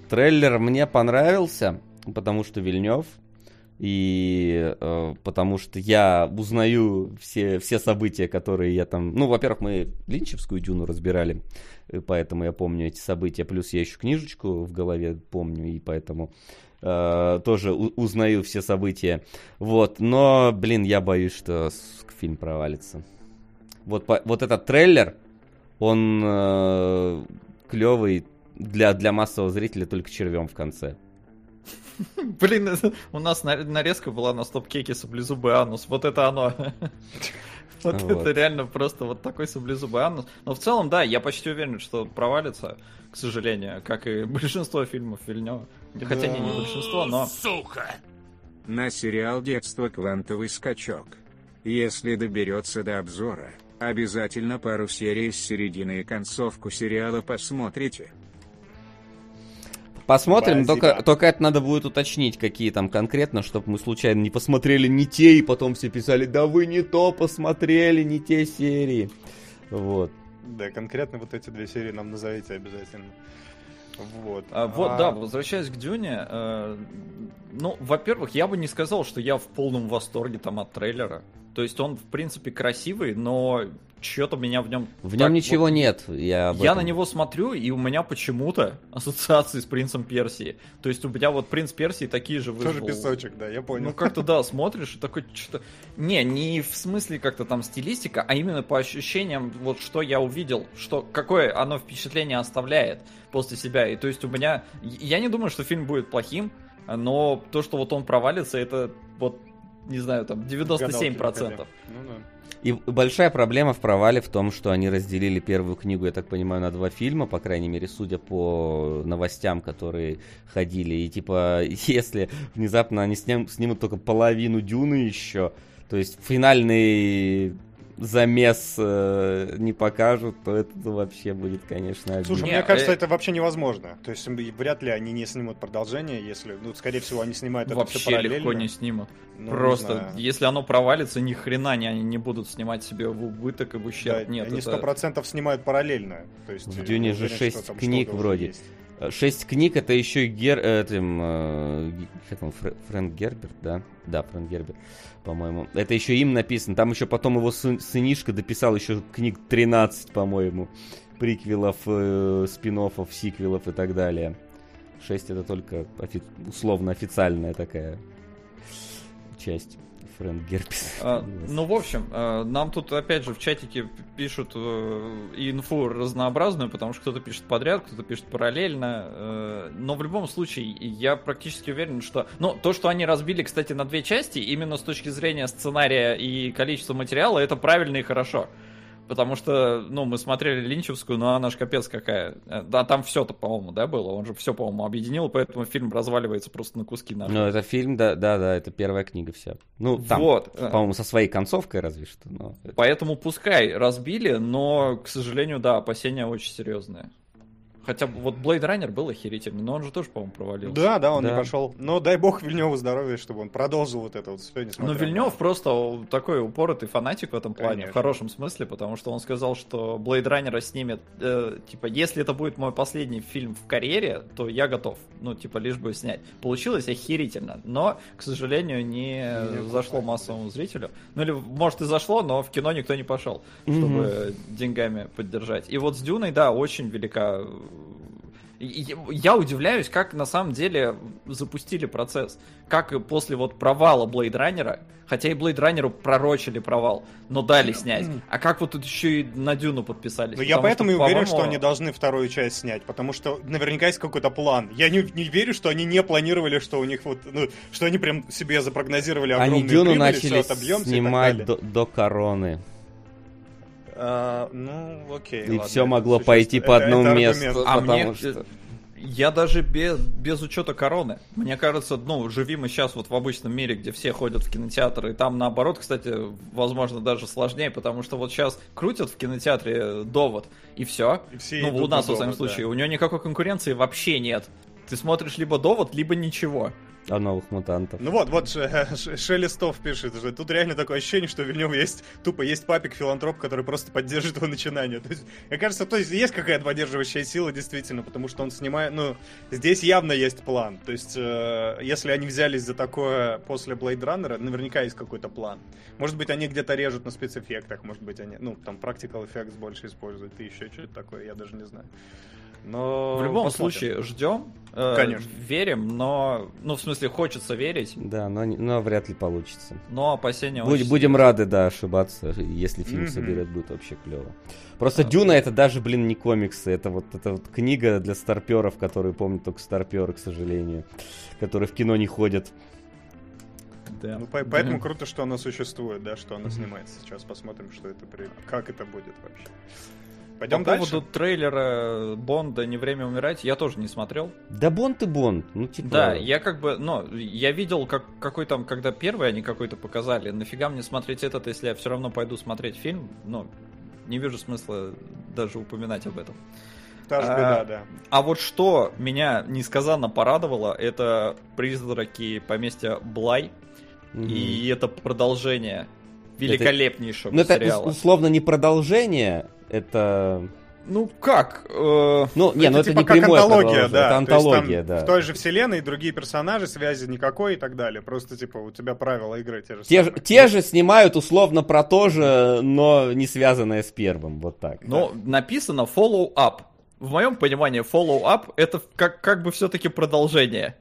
трейлер мне понравился, потому что Вильнев. И э, потому что я узнаю все, все события, которые я там... Ну, во-первых, мы Линчевскую Дюну разбирали, э, поэтому я помню эти события. Плюс я еще книжечку в голове помню, и поэтому э, тоже у- узнаю все события. Вот, но, блин, я боюсь, что фильм провалится. Вот, по- вот этот трейлер, он э, клевый для, для массового зрителя только червем в конце. [laughs] Блин, у нас на- нарезка была на стоп-кейке саблезубый анус. Вот это оно. [laughs] Вот Вот. это реально просто вот такой саблезубый анус. Но в целом, да, я почти уверен, что провалится, к сожалению, как и [laughs] большинство фильмов Вильнева. Хотя не, не большинство, но... На сериал «Детство. Квантовый скачок». Если доберется до обзора, обязательно пару серий с середины и концовку сериала посмотрите. Посмотрим, Спасибо. только, только это надо будет уточнить, какие там конкретно, чтобы мы случайно не посмотрели не те, и потом все писали, да вы не то посмотрели, не те серии. Вот. Да, конкретно вот эти две серии нам назовите обязательно. Вот. А, вот, А, да, возвращаясь к Дюне, э, ну, во-первых, я бы не сказал, что я в полном восторге там от трейлера. То есть он, в принципе, красивый, но что-то меня в нем... В нем так ничего вот- нет. Я, Я на него смотрю, и у меня почему-то [laughs] ассоциации с принцем Персии. То есть у меня вот принц Персии такие же Тоже вызвал. песочек, да, я понял. Ну, как-то да, смотришь и такой что-то... Не, не в смысле как-то там стилистика, а именно по ощущениям, вот что я увидел, что какое оно впечатление оставляет после себя. И то есть у меня... Я не думаю, что фильм будет плохим, но то, что вот он провалится, это вот, не знаю, там 97%. Ну да. И большая проблема в провале в том, что они разделили первую книгу, я так понимаю, на два фильма, по крайней мере, судя по новостям, которые ходили. И типа, [laughs] если внезапно они сним- снимут только половину Дюны еще, то есть финальный замес э, не покажут, то это вообще будет, конечно, обидно. Слушай, Не, мне кажется, э- это вообще невозможно. То есть вряд ли они не снимут продолжение, если, ну, скорее всего, они снимают это все Вообще параллельно. легко не снимут. Ну, не Просто, знаю. если оно провалится, ни хрена не, они не будут снимать себе в убыток и в Да, ущерб. Нет, они это- сто процентов снимают параллельно. То есть, В э, Дюне я же уверен, шесть там книг вроде. есть. Шесть книг это еще и Гер... этим, э, как он, Фрэ- Фрэнк Герберт, да? Да, Фрэнк Герберт, по-моему. Это еще им написано. Там еще потом его сын- сынишка дописал еще книг 13, по-моему. Приквелов, э, спин сиквелов и так далее. Шесть это только офи- условно официальная такая часть Фрэнк Герпес. А, ну, в общем, а, нам тут опять же в чатике пишут э, инфу разнообразную, потому что кто-то пишет подряд, кто-то пишет параллельно. э, Но в любом случае, я практически уверен, что... Ну, то, что они разбили, кстати, на две части, именно с точки зрения сценария и количества материала, это правильно и хорошо. Потому что, ну, мы смотрели Линчевскую, но она ж капец какая. Э, Да, там все-то, по-моему, да, было? Он же все, по-моему, объединил, поэтому фильм разваливается просто на куски наши. Ну, это фильм, да, да, да, это первая книга вся. Ну, там, Вот. по-моему, со своей концовкой разве что. Но... Поэтому пускай разбили, но, к сожалению, да, опасения очень серьезные. Хотя бы вот Blade Runner был охерительный, но он же тоже, по-моему, провалился. Да, да, он Да. не пошел. Но дай бог Вильневу здоровья, чтобы он продолжил вот это вот все, несмотря Но на- Вильнев просто такой упоротый фанатик в этом плане, Конечно. в хорошем смысле, потому что он сказал, что Blade Runner снимет, э, типа, если это будет мой последний фильм в карьере, то я готов, ну, типа, лишь бы снять. Получилось охерительно, но, к сожалению, не зашло массовому зрителю. Ну, или, может, и зашло, но в кино никто не пошел, чтобы деньгами поддержать. И вот с Дюной, да, очень велика Я удивляюсь, как на самом деле запустили процесс. Как и после вот провала Blade Runner, хотя и Blade Runner пророчили провал, но дали снять. А как вот тут еще и на Дюну подписались? Ну, я поэтому и уверен, что по-моему, они должны вторую часть снять, потому что наверняка есть какой-то план. Я не, не верю, что они не планировали, что у них вот, ну, что они прям себе запрогнозировали огромные Они Дюну прибыли, начали всё, отобьемся и так снимать далее. до, до короны. А, ну, окей. И ладно, все могло существенно. пойти Это- по одному это месту. аргумент. А потому мне, что- я даже без, без учета короны. Мне кажется, ну, живи мы сейчас вот в обычном мире, где все ходят в кинотеатры, и там наоборот, кстати, возможно, даже сложнее, потому что вот сейчас крутят в кинотеатре довод, и все. И все Ну, у нас, на во всяком «Довод», да. случае, у него никакой конкуренции вообще нет. Ты смотришь либо довод, либо ничего. А новых мутантов. Ну вот, вот Ше- Ше- Шелестов пишет, что тут реально такое ощущение, что Вильнев есть, тупо есть папик-филантроп, который просто поддерживает его начинание. То есть, мне кажется, то есть есть какая-то поддерживающая сила, действительно, потому что он снимает, ну, здесь явно есть план. То есть, э, если они взялись за такое после Blade Runner, наверняка есть какой-то план. Может быть, они где-то режут на спецэффектах, может быть, они, ну, там, practical effects больше используют, и еще что-то такое, я даже не знаю. Но В любом посмотрим. случае, ждем, э, Конечно. верим, но, ну, в смысле, хочется верить, Да, но, но вряд ли получится. но опасения Будь- очень будем рады, да, ошибаться. Если фильм Мгм. соберет, будет вообще клево. Просто Дюна это даже, блин, не комиксы. Это вот, это вот книга для старперов, которые помнят только старперы, к сожалению. Которые в кино не ходят. Да. Ну, по- поэтому круто, что она существует, да, что она снимается. Сейчас посмотрим, что это, при- как это будет вообще. Пойдем По дальше. поводу трейлера Бонда «Не время умирать» я тоже не смотрел. Да Бонд и Бонд. Ну, типа... Да, я как бы, ну, я видел, как, какой там, когда первый они какой-то показали. Нафига мне смотреть этот, если я все равно пойду смотреть фильм? Ну, не вижу смысла даже упоминать об этом. Та же а, беда, да. А вот что меня несказанно порадовало, это «Призраки поместья Блай». Мгм. И это продолжение великолепнейшего Ну, это сериала. ус- условно не продолжение, это... Ну как? э, Ну, не, ну это типа не как прямое антология, да. это То есть там антология, да. В той же вселенной другие персонажи, связи никакой и так далее. Просто, типа, у тебя правила игры те же Те, же- самые. те же снимают условно про то же, но не связанное с первым, вот так. Но написано follow up. В моем понимании follow up это как, как бы все-таки продолжение.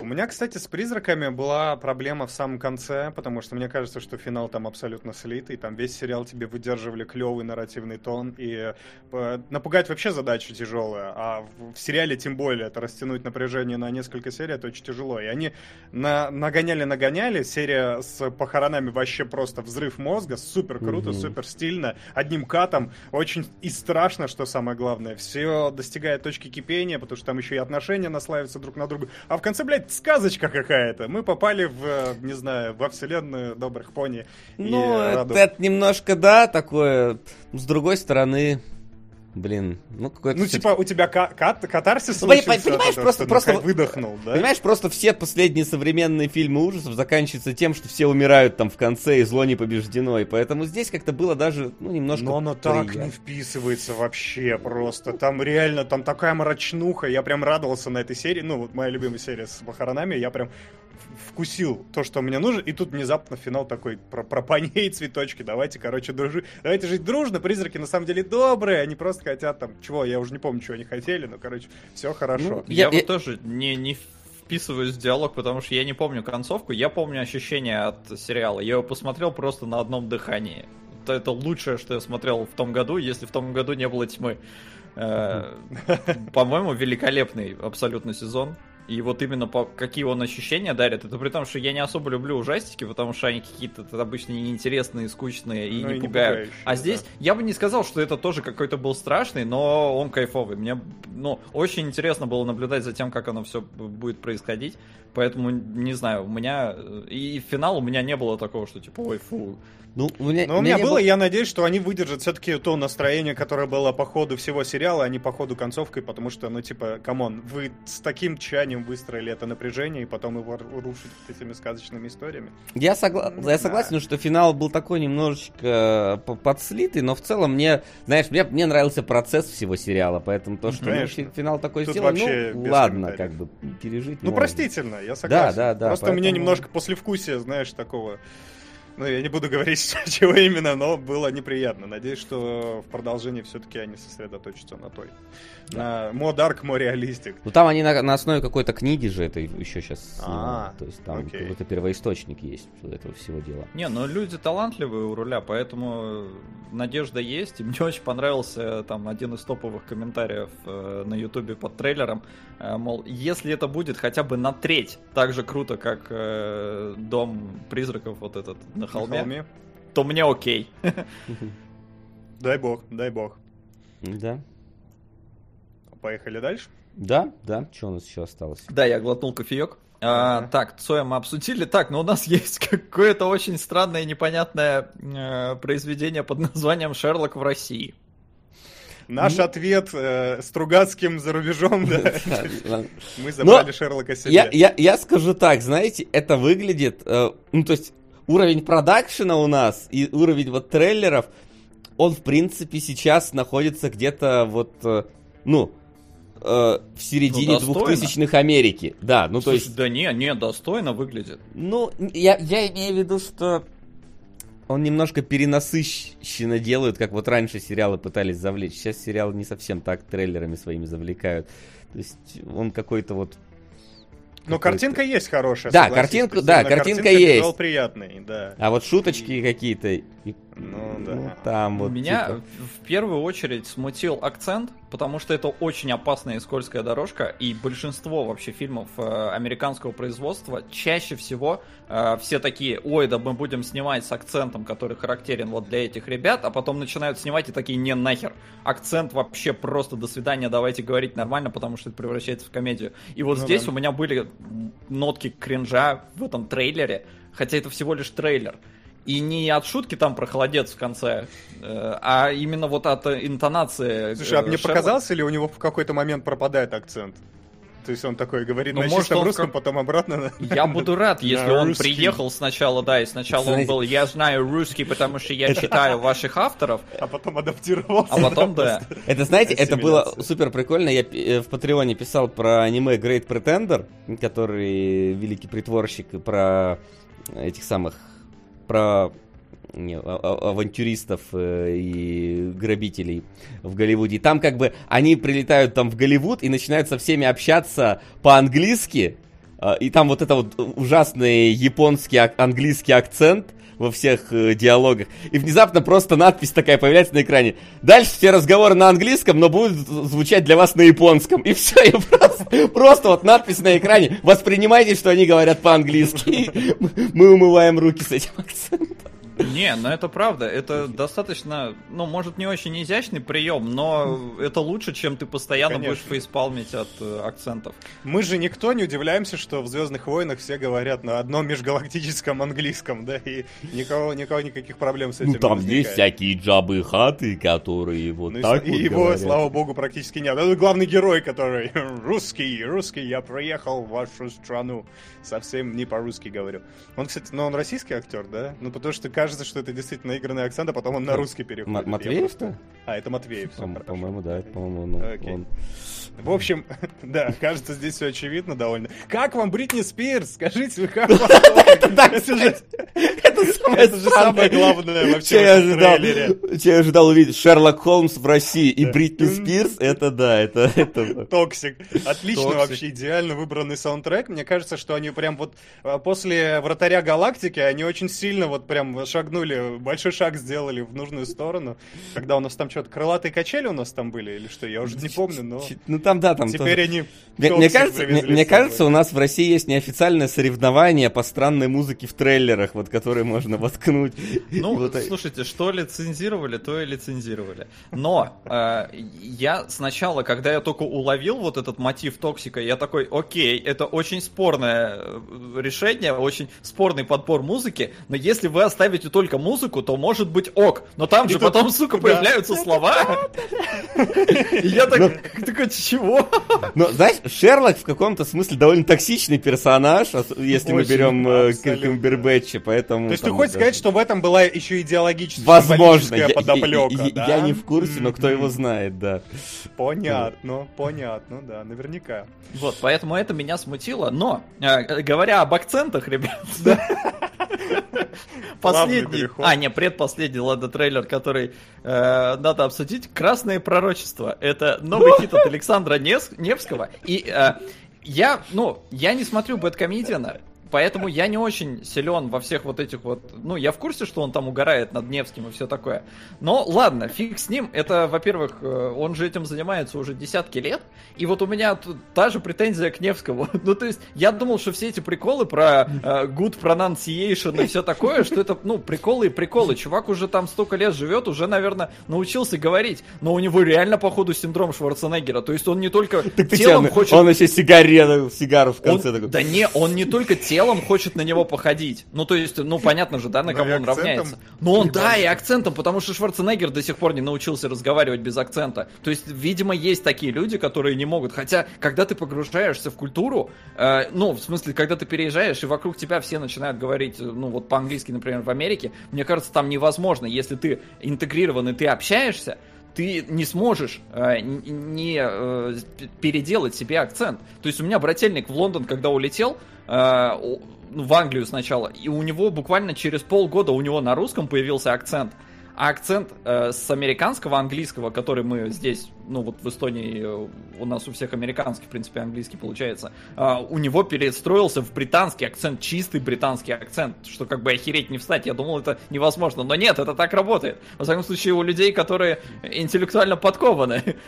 У меня, кстати, с призраками была проблема в самом конце, потому что мне кажется, что финал там абсолютно слитый, там весь сериал тебе выдерживали клевый нарративный тон, и э, напугать вообще задача тяжелая, а в, сериале тем более это растянуть напряжение на несколько серий, это очень тяжело. И они на, нагоняли-нагоняли, серия с похоронами вообще просто взрыв мозга, супер круто, Мгм. супер стильно, одним катом, очень и страшно, что самое главное, все достигает точки кипения, потому что там еще и отношения наслаиваются друг на друга, а в конце, блядь, сказочка какая-то. Мы попали в, э, не знаю, во вселенную добрых пони. Ну, это, это немножко, да, такое. С другой стороны, блин, ну какой-то... Ну, типа, у тебя ка- кат- катарсис Ну, случился понимаешь, этого, просто- что просто выдохнул, да? Понимаешь, просто все последние современные фильмы ужасов заканчиваются тем, что все умирают там в конце, и зло не побеждено. И поэтому здесь как-то было даже, ну, немножко... Но оно так не вписывается вообще просто. Там реально, там такая мрачнуха. Я прям радовался на этой серии. Ну, вот моя любимая серия с похоронами. Я прям вкусил то, что мне нужно. И тут внезапно финал такой про, про паней и цветочки. Давайте, короче, дружи. Давайте жить дружно. Призраки на самом деле добрые. Они просто хотят там... Чего? Я уже не помню, чего они хотели. Но, короче, все хорошо. Ну, Я, Я- вот я- тоже не, не вписываюсь в диалог, потому что я не помню концовку, я помню ощущение от сериала. Я его посмотрел просто на одном дыхании. Это, это лучшее, что я смотрел в том году, если в том году не было тьмы. Э, [laughs] По-моему, великолепный абсолютно сезон. И вот именно по какие он ощущения дарит, это при том, что я не особо люблю ужастики, потому что они какие-то обычно неинтересные, скучные и Ну, не и не пугают. пугающие, а здесь да. я бы не сказал, что это тоже какой-то был страшный, но он кайфовый. Мне ну, очень интересно было наблюдать за тем, как оно все будет происходить. Поэтому, не знаю, у меня... э, И финал у меня не было такого, что типа, ой, фу. Ну, у меня, Но у меня не было, я надеюсь, что они выдержат все-таки то настроение, которое было по ходу всего сериала, а не по ходу концовкой, потому что, ну, типа, come on, вы с таким тщанием выстроили это напряжение, и потом его ру- рушите этими сказочными историями. Я, согла- я согласен, что финал был такой немножечко по- подслитый, но в целом мне, знаешь, мне, мне нравился процесс всего сериала, поэтому то, что Конечно. фи- финал такой Тут сделан, ну ладно, как бы пережить Ну, можно. простительно, я согласен. да, да, Просто мне поэтому- немножко послевкусие, знаешь, такого... Ну, я не буду говорить, [laughs] чего именно, но было неприятно. Надеюсь, что в продолжении все-таки они сосредоточатся на той. На More Dark, More Realistic. Ну там они на, на основе какой-то книги же это еще сейчас А, то есть там окей. какой-то первоисточник есть этого всего дела. Не, ну люди талантливые у руля, поэтому надежда есть. И [laughs] мне очень понравился там один из топовых комментариев э, на ютубе под трейлером. Э, мол, если это будет хотя бы на треть так же круто, как э, Дом призраков вот этот на На холме, холме. то мне окей. [laughs] Дай бог, дай бог. Да. Поехали дальше. Да, да, что у нас еще осталось? Да, я глотнул кофеек. А, так, Цоя мы обсудили. Так, но у нас [laughs] есть какое-то очень странное и непонятное э, произведение под названием «Шерлок в России». Наш Ну. ответ э, Стругацким за рубежом, да. [laughs] Мы забрали Шерлока себе. Я, я, я скажу так, знаете, это выглядит, э, ну то есть уровень продакшена у нас и уровень вот трейлеров, он в принципе сейчас находится где-то вот, э, ну, э, в середине Ну, двухтысячных Америки. Да, ну то Слушай, есть, да не, не, достойно выглядит. ну, я, я имею в виду, что он немножко перенасыщенно делают, как вот раньше сериалы пытались завлечь. Сейчас сериалы не совсем так трейлерами своими завлекают. То есть он какой-то вот... Но какой-то- картинка есть хорошая. Да, картинка- да, картинка есть. приятный, да. А вот шуточки какие-то, Ну, да. там вот Меня типа- в первую очередь смутил акцент, потому что это очень опасная и скользкая дорожка, и большинство вообще фильмов э, американского производства чаще всего э, все такие, ой, да мы будем снимать с акцентом, который характерен вот для этих ребят, а потом начинают снимать и такие, не нахер, акцент вообще просто до свидания, давайте говорить нормально, потому что это превращается в комедию. И вот Ну здесь да. у меня были нотки кринжа в этом трейлере, хотя это всего лишь трейлер. И не от шутки там про холодец в конце, э, а именно вот от э, интонации. Слушай, а э, мне Шерлока. показался ли у него в какой-то момент пропадает акцент? То есть он такой говорит Ну, на может, чистом он русском, как- потом обратно на... Я буду рад, если он русский. приехал сначала, да, и сначала он был, я знаю русский, потому что я читаю ваших авторов, А потом адаптировался. а потом, да. Это, знаете, это было супер прикольно. Я э, в Патреоне писал про аниме Great Pretender, который великий притворщик, и про этих самых, про не, а- а- авантюристов э, и грабителей в Голливуде. Там как бы они прилетают там в Голливуд и начинают со всеми общаться по-английски. А, И там вот это вот ужасный японский английский акцент во всех э, диалогах. И внезапно просто надпись такая появляется на экране. Дальше все разговоры на английском, но будут звучать для вас на японском. И все, и просто, просто вот надпись на экране. Воспринимайте, что они говорят по-английски. [laughs] Мы умываем руки с этим акцентом. Не, но это правда, это достаточно, ну, может, не очень изящный прием, но это лучше, чем ты постоянно Конечно. будешь фейспалмить от э, акцентов. Мы же никто не удивляемся, что в Звездных войнах все говорят на одном межгалактическом английском, да, и никого, никого никаких проблем с этим Ну там не есть всякие джабы хаты, которые вот Ну и так и вот его, говорят. слава богу, практически нет. Это главный герой, который [laughs] русский, русский, я приехал в вашу страну. Совсем не по-русски говорю. Он, кстати, ну он российский актер, да? Ну потому что кажется, что это действительно наигранный акцент, а потом он на русский переходит. М- Матвеев-то? просто- А, это Матвеев. По- хорошо. По-моему, да, это, по-моему, ну, Окей. он... В общем, [laughs] да, кажется, здесь все очевидно довольно. Как вам Бритни Спирс? Скажите, как вам? Это [laughs] так, кстати. [laughs] Это самое Это же самое главное во Че я ожидал, я ожидал увидеть Шерлок Холмс в России и. Бритни Спирс, это да, это, [laughs] это Toxic. Отлично вообще, идеально выбранный саундтрек. Мне кажется, что они прям вот а, после Вратаря Галактики, они очень сильно вот прям шагнули, большой шаг сделали в нужную сторону. Когда у нас там что-то, крылатые качели у нас там были или что, я уже не помню, но Ну там, да, там теперь они Мне, кажется, мне, кажется, у нас в России есть неофициальное соревнование по странной музыке в трейлерах, вот которые можно воткнуть. Ну, Вот, слушайте, что лицензировали, то и лицензировали. Но э, я сначала, когда я только уловил вот этот мотив токсика, я такой, окей, это очень спорное э, решение, очень спорный подбор музыки, но если вы оставите только музыку, то может быть ок. Но там же тут- потом, сука, да. появляются слова. И я Ну, так, такой, чего? Но, знаешь, Шерлок в каком-то смысле довольно токсичный персонаж, если мы берем э. Камбербэтча, поэтому... То есть ты хочешь сказать, что в этом была еще идеологическая Возможно, подоплека, да? я не в курсе, но кто его знает, да. Понятно, понятно, да, наверняка. Вот, поэтому это меня смутило. Но, э, говоря об акцентах, ребят, [laughs] [laughs] последний, а, не, предпоследний, ладно, трейлер, который э, надо обсудить, «Красное пророчество». Это новый хит от Александра Невского. И э, я, ну, я не смотрю Бэткомедиана, Поэтому я не очень силен во всех вот этих вот... Ну, я в курсе, что он там угорает над Невским и все такое. Но ладно, фиг с ним. Это, во-первых, э, он же этим занимается уже десятки лет. И вот у меня тут та же претензия к Невскому. [laughs] ну, то есть, я думал, что все эти приколы про э, good pronunciation и все такое, что это, ну, приколы и приколы. Чувак уже там столько лет живет, уже, наверное, научился говорить. Но у него реально, походу, синдром Шварценеггера. То есть, он не только Так ты телом чё, хочет... Он еще сигарету, сигару в Он- конце такой. да не, он не только телом хочет на него походить. Ну, то есть, ну, понятно же, да, на Ну, кого он равняется. Но он, да, и акцентом, потому что Шварценеггер до сих пор не научился разговаривать без акцента. То есть, видимо, есть такие люди, которые не могут. Хотя, когда ты погружаешься в культуру, э, ну, в смысле, когда ты переезжаешь, и вокруг тебя все начинают говорить, ну, вот по-английски, например, в Америке, мне кажется, там невозможно, если ты интегрирован и ты общаешься, ты не сможешь э, не э, переделать себе акцент. То есть у меня брательник в Лондон, когда улетел, э, ну, в Англию сначала, и у него буквально через полгода у него на русском появился акцент. А акцент э, с американского английского, который мы здесь, ну вот в Эстонии э, у нас у всех американский, в принципе, английский получается, э, у него перестроился в британский акцент, чистый британский акцент, что как бы охереть не встать. Я думал, это невозможно, но нет, это так работает. Во всяком случае, у людей, которые интеллектуально подкованы. [laughs]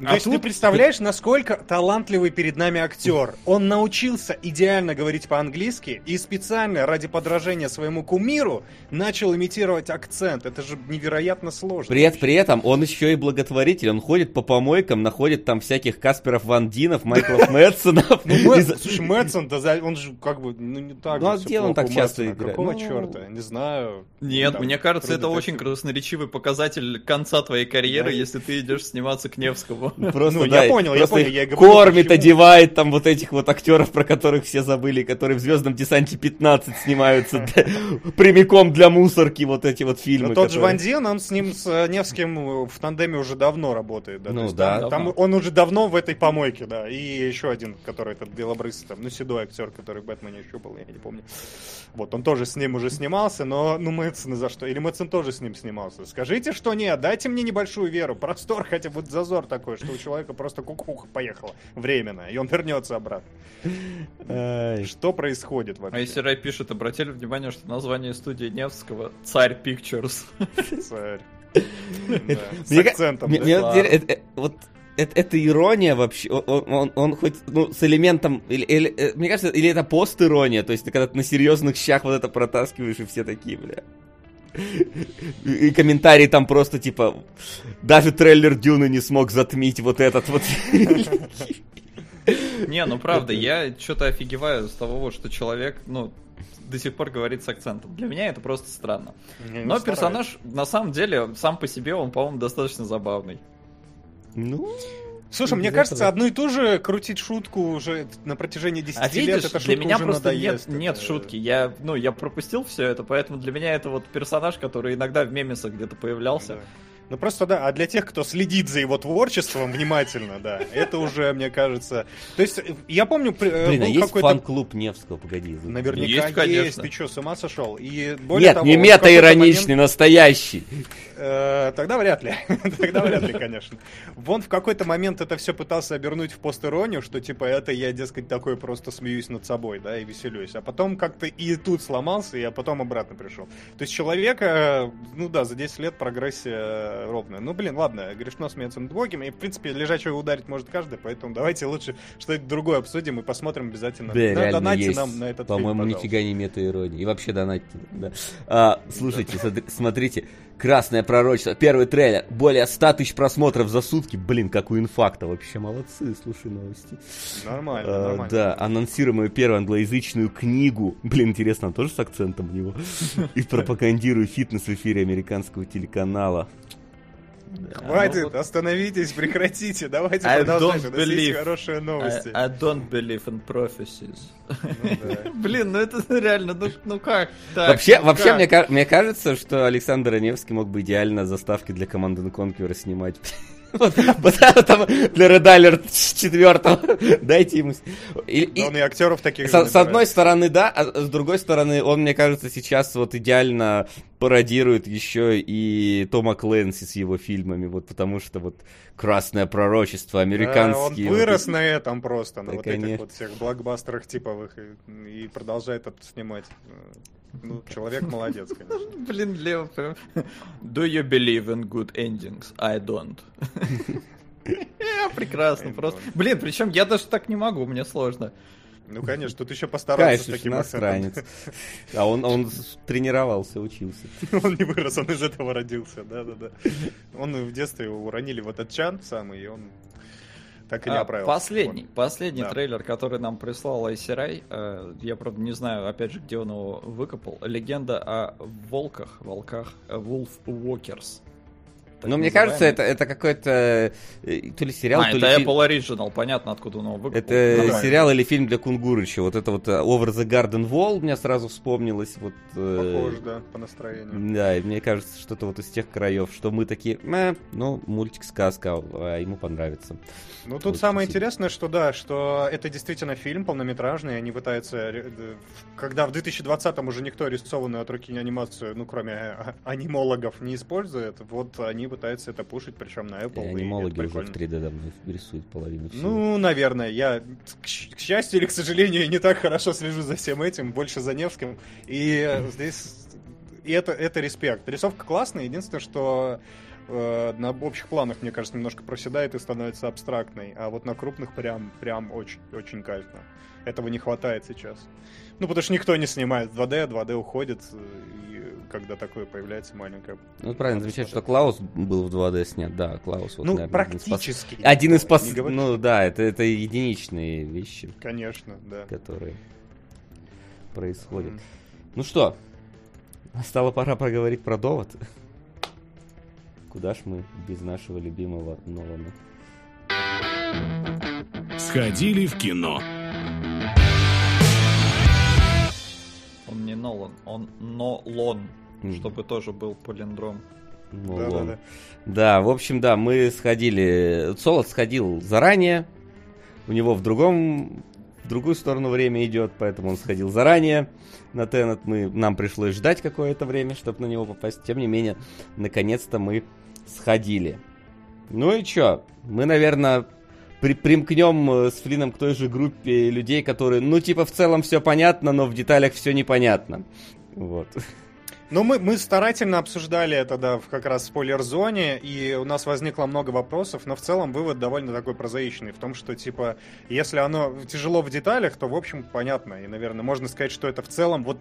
То А есть ты тут- представляешь, насколько талантливый перед нами актер. Он научился идеально говорить по-английски и специально ради подражения своему кумиру начал имитировать акцент. Это же невероятно сложно. При, при этом он еще и благотворитель, он ходит по помойкам, находит там всяких Касперов Ван Динов, Майклов [laughs] Мэтсонов. Ну, Слушай, Мэтсон, он же как бы, ну не так Ну, а где он так часто играет? Какого Ну, черта? Не знаю. Нет, мне кажется, это очень красноречивый показатель конца твоей карьеры, если ты идешь сниматься к Невскому. [laughs] Просто, Ну, да, я понял, я просто понял, я говорю, кормит, почему. одевает там вот этих вот актеров, про которых все забыли, которые в Звездном десанте 15 снимаются [laughs] прямиком для мусорки, вот эти вот фильмы. Тот же Ван Дин, он с ним, с э, Невским э, в тандеме уже давно работает. Да, Ну да. Там, он уже давно в этой помойке, да. И еще один, который этот белобрысый, там, ну, седой актер, который в Бэтмене еще был, я не помню. Вот, он тоже с ним уже снимался, но, ну, Мэтсон за что? Или Мэтсон тоже с ним снимался? Скажите, что нет, дайте мне небольшую веру, простор, хотя бы зазор такой, что у человека просто кукуха поехала временно, и он вернется обратно. Что происходит А вообще? если Рай пишет, обратили внимание, что название студии Невского Царь Pictures. Царь. [laughs] С акцентом, вот это- э, вот это, это ирония вообще, он, он- он- хоть, ну, с элементом, или, или, э, мне кажется, или это пост-ирония, то есть ты когда ты на серьезных щах вот это протаскиваешь, и все такие, бля. И, комментарии там просто типа, даже трейлер Дюны не смог затмить вот этот вот. Не, ну правда, я что-то офигеваю с того, вот, что человек, ну, до сих пор говорит с акцентом. Для меня это просто странно. Не, Но стараюсь. персонаж, на самом деле, сам по себе, он, по-моему, достаточно забавный. Ну, Слушай, мне кажется, этого. одну и ту же крутить шутку уже на протяжении 10 А лет, видишь, эта для меня уже просто нет, надоест. нет Это- шутки. Я, ну, я пропустил все это, поэтому для меня это вот персонаж, который иногда в мемесах где-то появлялся. Да. Ну просто да, а для тех, кто следит за его творчеством внимательно, да, это уже, мне кажется... То есть, я помню, э, Блин, а был есть какой-то... фан-клуб Невского? Погоди. Наверняка Есть, есть, конечно. ты что, с ума сошел? И более Нет, того, не мета-ироничный, настоящий. Э, Тогда вряд ли. [laughs] Тогда вряд ли, конечно. Вон в какой-то момент это все пытался обернуть в пост-иронию, что типа это я, дескать, такой просто смеюсь над собой, да, и веселюсь. А потом как-то и тут сломался, и потом обратно пришел. То есть человека, э, ну да, за 10 лет прогрессия ровная. Ну, блин, ладно, грешно смеяться над Богом, и, в принципе, лежачего ударить может каждый, поэтому давайте лучше что-нибудь другое обсудим и посмотрим обязательно. Да, реально Донатьте есть. нам на этот По-моему, фильм, нифига не мета-ирония. И вообще донатьте. Да. А, слушайте, смотрите. Красное пророчество. Первый трейлер. Более 100 тысяч просмотров за сутки. Блин, как у инфакта. Вообще молодцы. Слушай новости. Нормально, А, нормально. Да, анонсируем первую англоязычную книгу. Блин, интересно, тоже с акцентом в него. [laughs] И пропагандирую фитнес в эфире американского телеканала. Хватит, Ну остановитесь, прекратите, давайте I продолжать. don't У нас есть believe. хорошие новости. I, I don't believe in prophecies. Ну да. [laughs] Блин, ну это реально, ну, ну как так? Вообще, Ну вообще как? мне, ка- мне кажется, что Александр Невский мог бы идеально заставки для команды Conqueror снимать. [laughs] Вот, вот там для Alert 4. Дайте ему... с- И- и- Да Он и актеров таких С, одной стороны, да, а с другой стороны, он, мне кажется, сейчас вот идеально пародирует еще и Тома Клэнси с его фильмами, вот потому что вот «Красное пророчество», Да, американские... он вот вырос эти- на этом просто, на Да, вот этих конечно. вот всех блокбастерах типовых, и, и продолжает это снимать. Ну, человек молодец, конечно. [laughs] Блин, Лео, прям... Do you believe in good endings? I don't. [laughs] Прекрасно, просто. Блин, причем я даже так не могу, мне сложно. Ну, конечно, тут еще постарался с таким иностранец. А он, он тренировался, учился. [laughs] Он не вырос, он из этого родился, да-да-да. Он в детстве его уронили в этот чан самый, и он так и не А, оправился. Последний, последний Да. трейлер, который нам прислал Айсерай, э, я, правда, не знаю, опять же, где он его выкопал. Легенда о волках, волках, э, Wolf Walkers. Так Но мне кажется, это, это какой-то э, то ли сериал, А, то это ли фильм. Apple Original, понятно, откуда он его выкопал. Это Нормально. сериал или фильм для Кунгурыча. Вот это вот э, Over the Garden Wall мне сразу вспомнилось. Вот, э, Похож, да, по настроению. Да, и мне кажется, что-то вот из тех краев, что мы такие, «Мэ, ну, мультик, сказка, а ему понравится. Ну, тут Вот самое спасибо. интересное, что да, что это действительно фильм полнометражный, они пытаются, когда в 2020-м уже никто рисованную от руки анимацию, ну, кроме а- анимологов, не использует, вот они пытаются это пушить, причем на И Apple, и анимологи уже в прикольно. 3D давно рисуют половину всего. Ну, наверное, я, к, к счастью или к сожалению, не так хорошо слежу за всем этим, больше за Невским, и э, здесь, и это, это респект. Рисовка классная, единственное, что э, на общих планах, мне кажется, немножко проседает и становится абстрактной, а вот на крупных прям, прям очень, очень кайфно. Этого не хватает сейчас. Ну, потому что никто не снимает 2D, 2D уходит, э, и когда такое появляется маленькое. Ну, правильно замечать, что. Клаус был в 2D снят. Да, Клаус. Вот, ну, наверное, один из пос- практически. Один из пос... Ну, да, это, это единичные вещи, Конечно, да. которые происходят. М. Ну что, настала пора поговорить про довод. Куда ж мы без нашего любимого Нолана? Сходили в кино. Он не Нолан, он Нолон, М. чтобы тоже был полиндром. Нолан. Да-да-да. Да, в общем, да, мы сходили. Солод сходил заранее. У него в другом в другую сторону время идет, поэтому он сходил заранее на Теннет. Мы, нам пришлось ждать какое-то время, чтобы на него попасть. Тем не менее, наконец-то мы сходили. Ну и чё? Мы, наверное, при, примкнем э, с Флином к той же группе людей, которые, ну, типа, в целом все понятно, но в деталях все непонятно. Вот. Ну, мы, мы старательно обсуждали это, да, в как раз спойлер-зоне, и у нас возникло много вопросов, но в целом вывод довольно такой прозаичный, в том, что, типа, если оно тяжело в деталях, то, в общем, понятно, и, наверное, можно сказать, что это в целом, вот,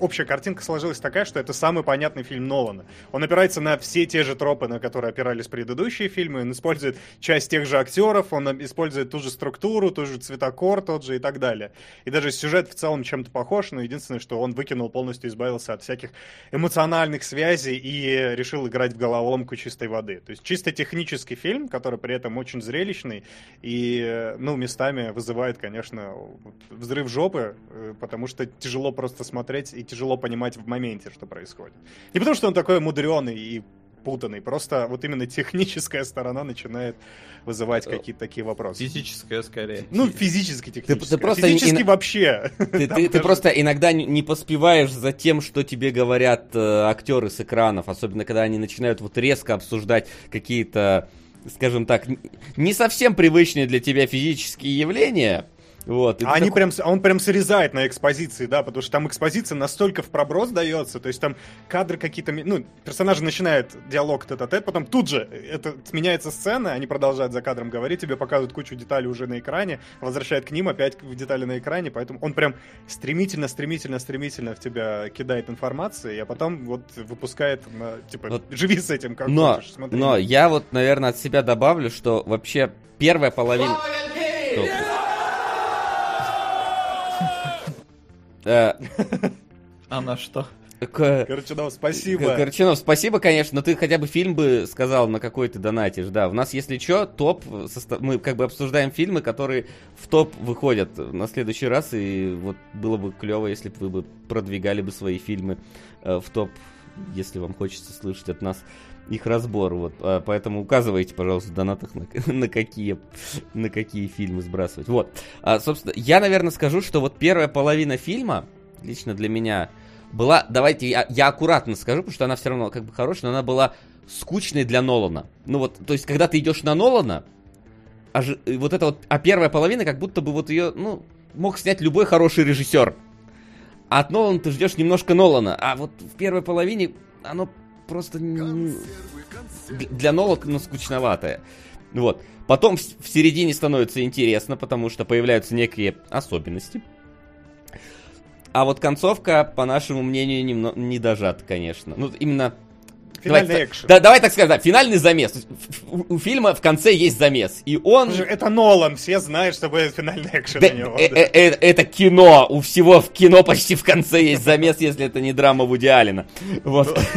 общая картинка сложилась такая, что это самый понятный фильм Нолана. Он опирается на все те же тропы, на которые опирались предыдущие фильмы, он использует часть тех же актеров, он использует ту же структуру, ту же цветокор тот же и так далее. И даже сюжет в целом чем-то похож, но единственное, что он выкинул, полностью избавился от всяких эмоциональных связей и решил играть в головоломку чистой воды. То есть чисто технический фильм, который при этом очень зрелищный и, ну, местами вызывает, конечно, взрыв жопы, э, потому что тяжело просто смотреть и тяжело понимать в моменте, что происходит. Не потому, что он такой мудреный и путанный. Просто вот именно техническая сторона начинает вызывать Э, какие-то такие вопросы. Физическое скорее. Ну, физически, технически. просто Физически не- вообще. [laughs] Ты, ты- ты даже- просто иногда не- поспеваешь за тем, что тебе говорят э, актеры с экранов, особенно когда они начинают вот резко обсуждать какие-то, скажем так, не совсем привычные для тебя физические явления. Вот, А они такой- прям, с- он прям срезает на экспозиции, да, потому что там экспозиция настолько в проброс дается, то есть там кадры какие-то, ну, персонажи начинают диалог тет тет потом тут же это меняется сцена, они продолжают за кадром говорить, тебе показывают кучу деталей уже на экране, возвращают к ним опять в детали на экране, поэтому он прям стремительно, стремительно, стремительно в тебя кидает информации, а потом вот выпускает, на, типа, Вот. живи с этим, как но, хочешь, смотри. но я вот, наверное, от себя добавлю, что вообще первая половина... Стоп. Она что? к- Короче, да, спасибо. Корчинов, спасибо, конечно, но ты хотя бы фильм бы сказал, на какой ты донатишь. Да, у нас, если что, топ, состо- мы как бы обсуждаем фильмы, которые в топ выходят на следующий раз, и вот было бы клево, если бы вы бы продвигали бы свои фильмы э, в топ, если вам хочется слышать от нас их разбор. Вот, А, поэтому указывайте, пожалуйста, в донатах на, [laughs] на какие на какие фильмы сбрасывать. Вот, А, собственно, я, наверное, скажу, что вот первая половина фильма лично для меня была, давайте я, я аккуратно скажу, потому что она все равно как бы хорошая, но она была скучной для Нолана. Ну вот, то есть, когда ты идешь на Нолана, а, же- и вот это вот, а первая половина, как будто бы вот ее, ну, мог снять любой хороший режиссер. А от Нолана ты ждешь немножко Нолана, а вот в первой половине оно просто н- д- для Нолана скучноватое. Вот. Потом в, в середине становится интересно, потому что появляются некие особенности. А вот концовка, по нашему мнению, немного не дожата, конечно. Ну, именно... Финальный давай, экшен. Да, давай так скажем, да, финальный замес. У, фильма в конце есть замес. И он... Это Нолан, все знают, что будет финальный экшен Да, у него. э- да. э- э- это кино. У всего в кино почти в конце есть замес, если это не драма Вуди Аллена. Вот. [laughs]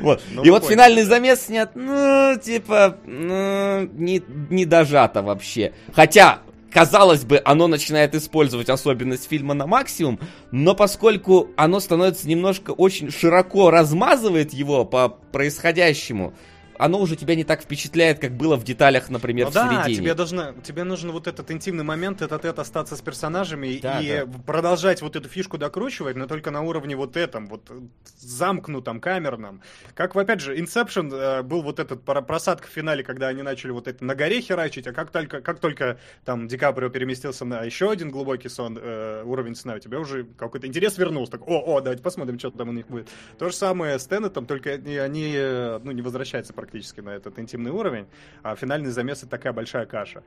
Вот. Ну, И вот понял, финальный замес снят, ну, типа, ну, не, не дожато вообще. Хотя, казалось бы, оно начинает использовать особенность фильма на максимум, но поскольку оно становится немножко очень широко размазывает его по происходящему, оно уже тебя не так впечатляет, как было в деталях, например, Ну в да, середине. тебе, должно, тебе нужен вот этот интимный момент, этот это остаться с персонажами Да, и да. продолжать вот эту фишку докручивать, но только на уровне вот этом, вот э, замкнутом, камерном. Как, опять же, Inception э, был вот этот про- просадка в финале, когда они начали вот это на горе херачить, а как только, как только там Ди Каприо переместился на еще один глубокий сон, э, уровень сна, у тебя уже какой-то интерес вернулся. Так, о, о, давайте посмотрим, что там у них будет. То же самое с Теннетом, только они, они, э, ну, не возвращаются практически на этот интимный уровень, а финальный замес это такая большая каша.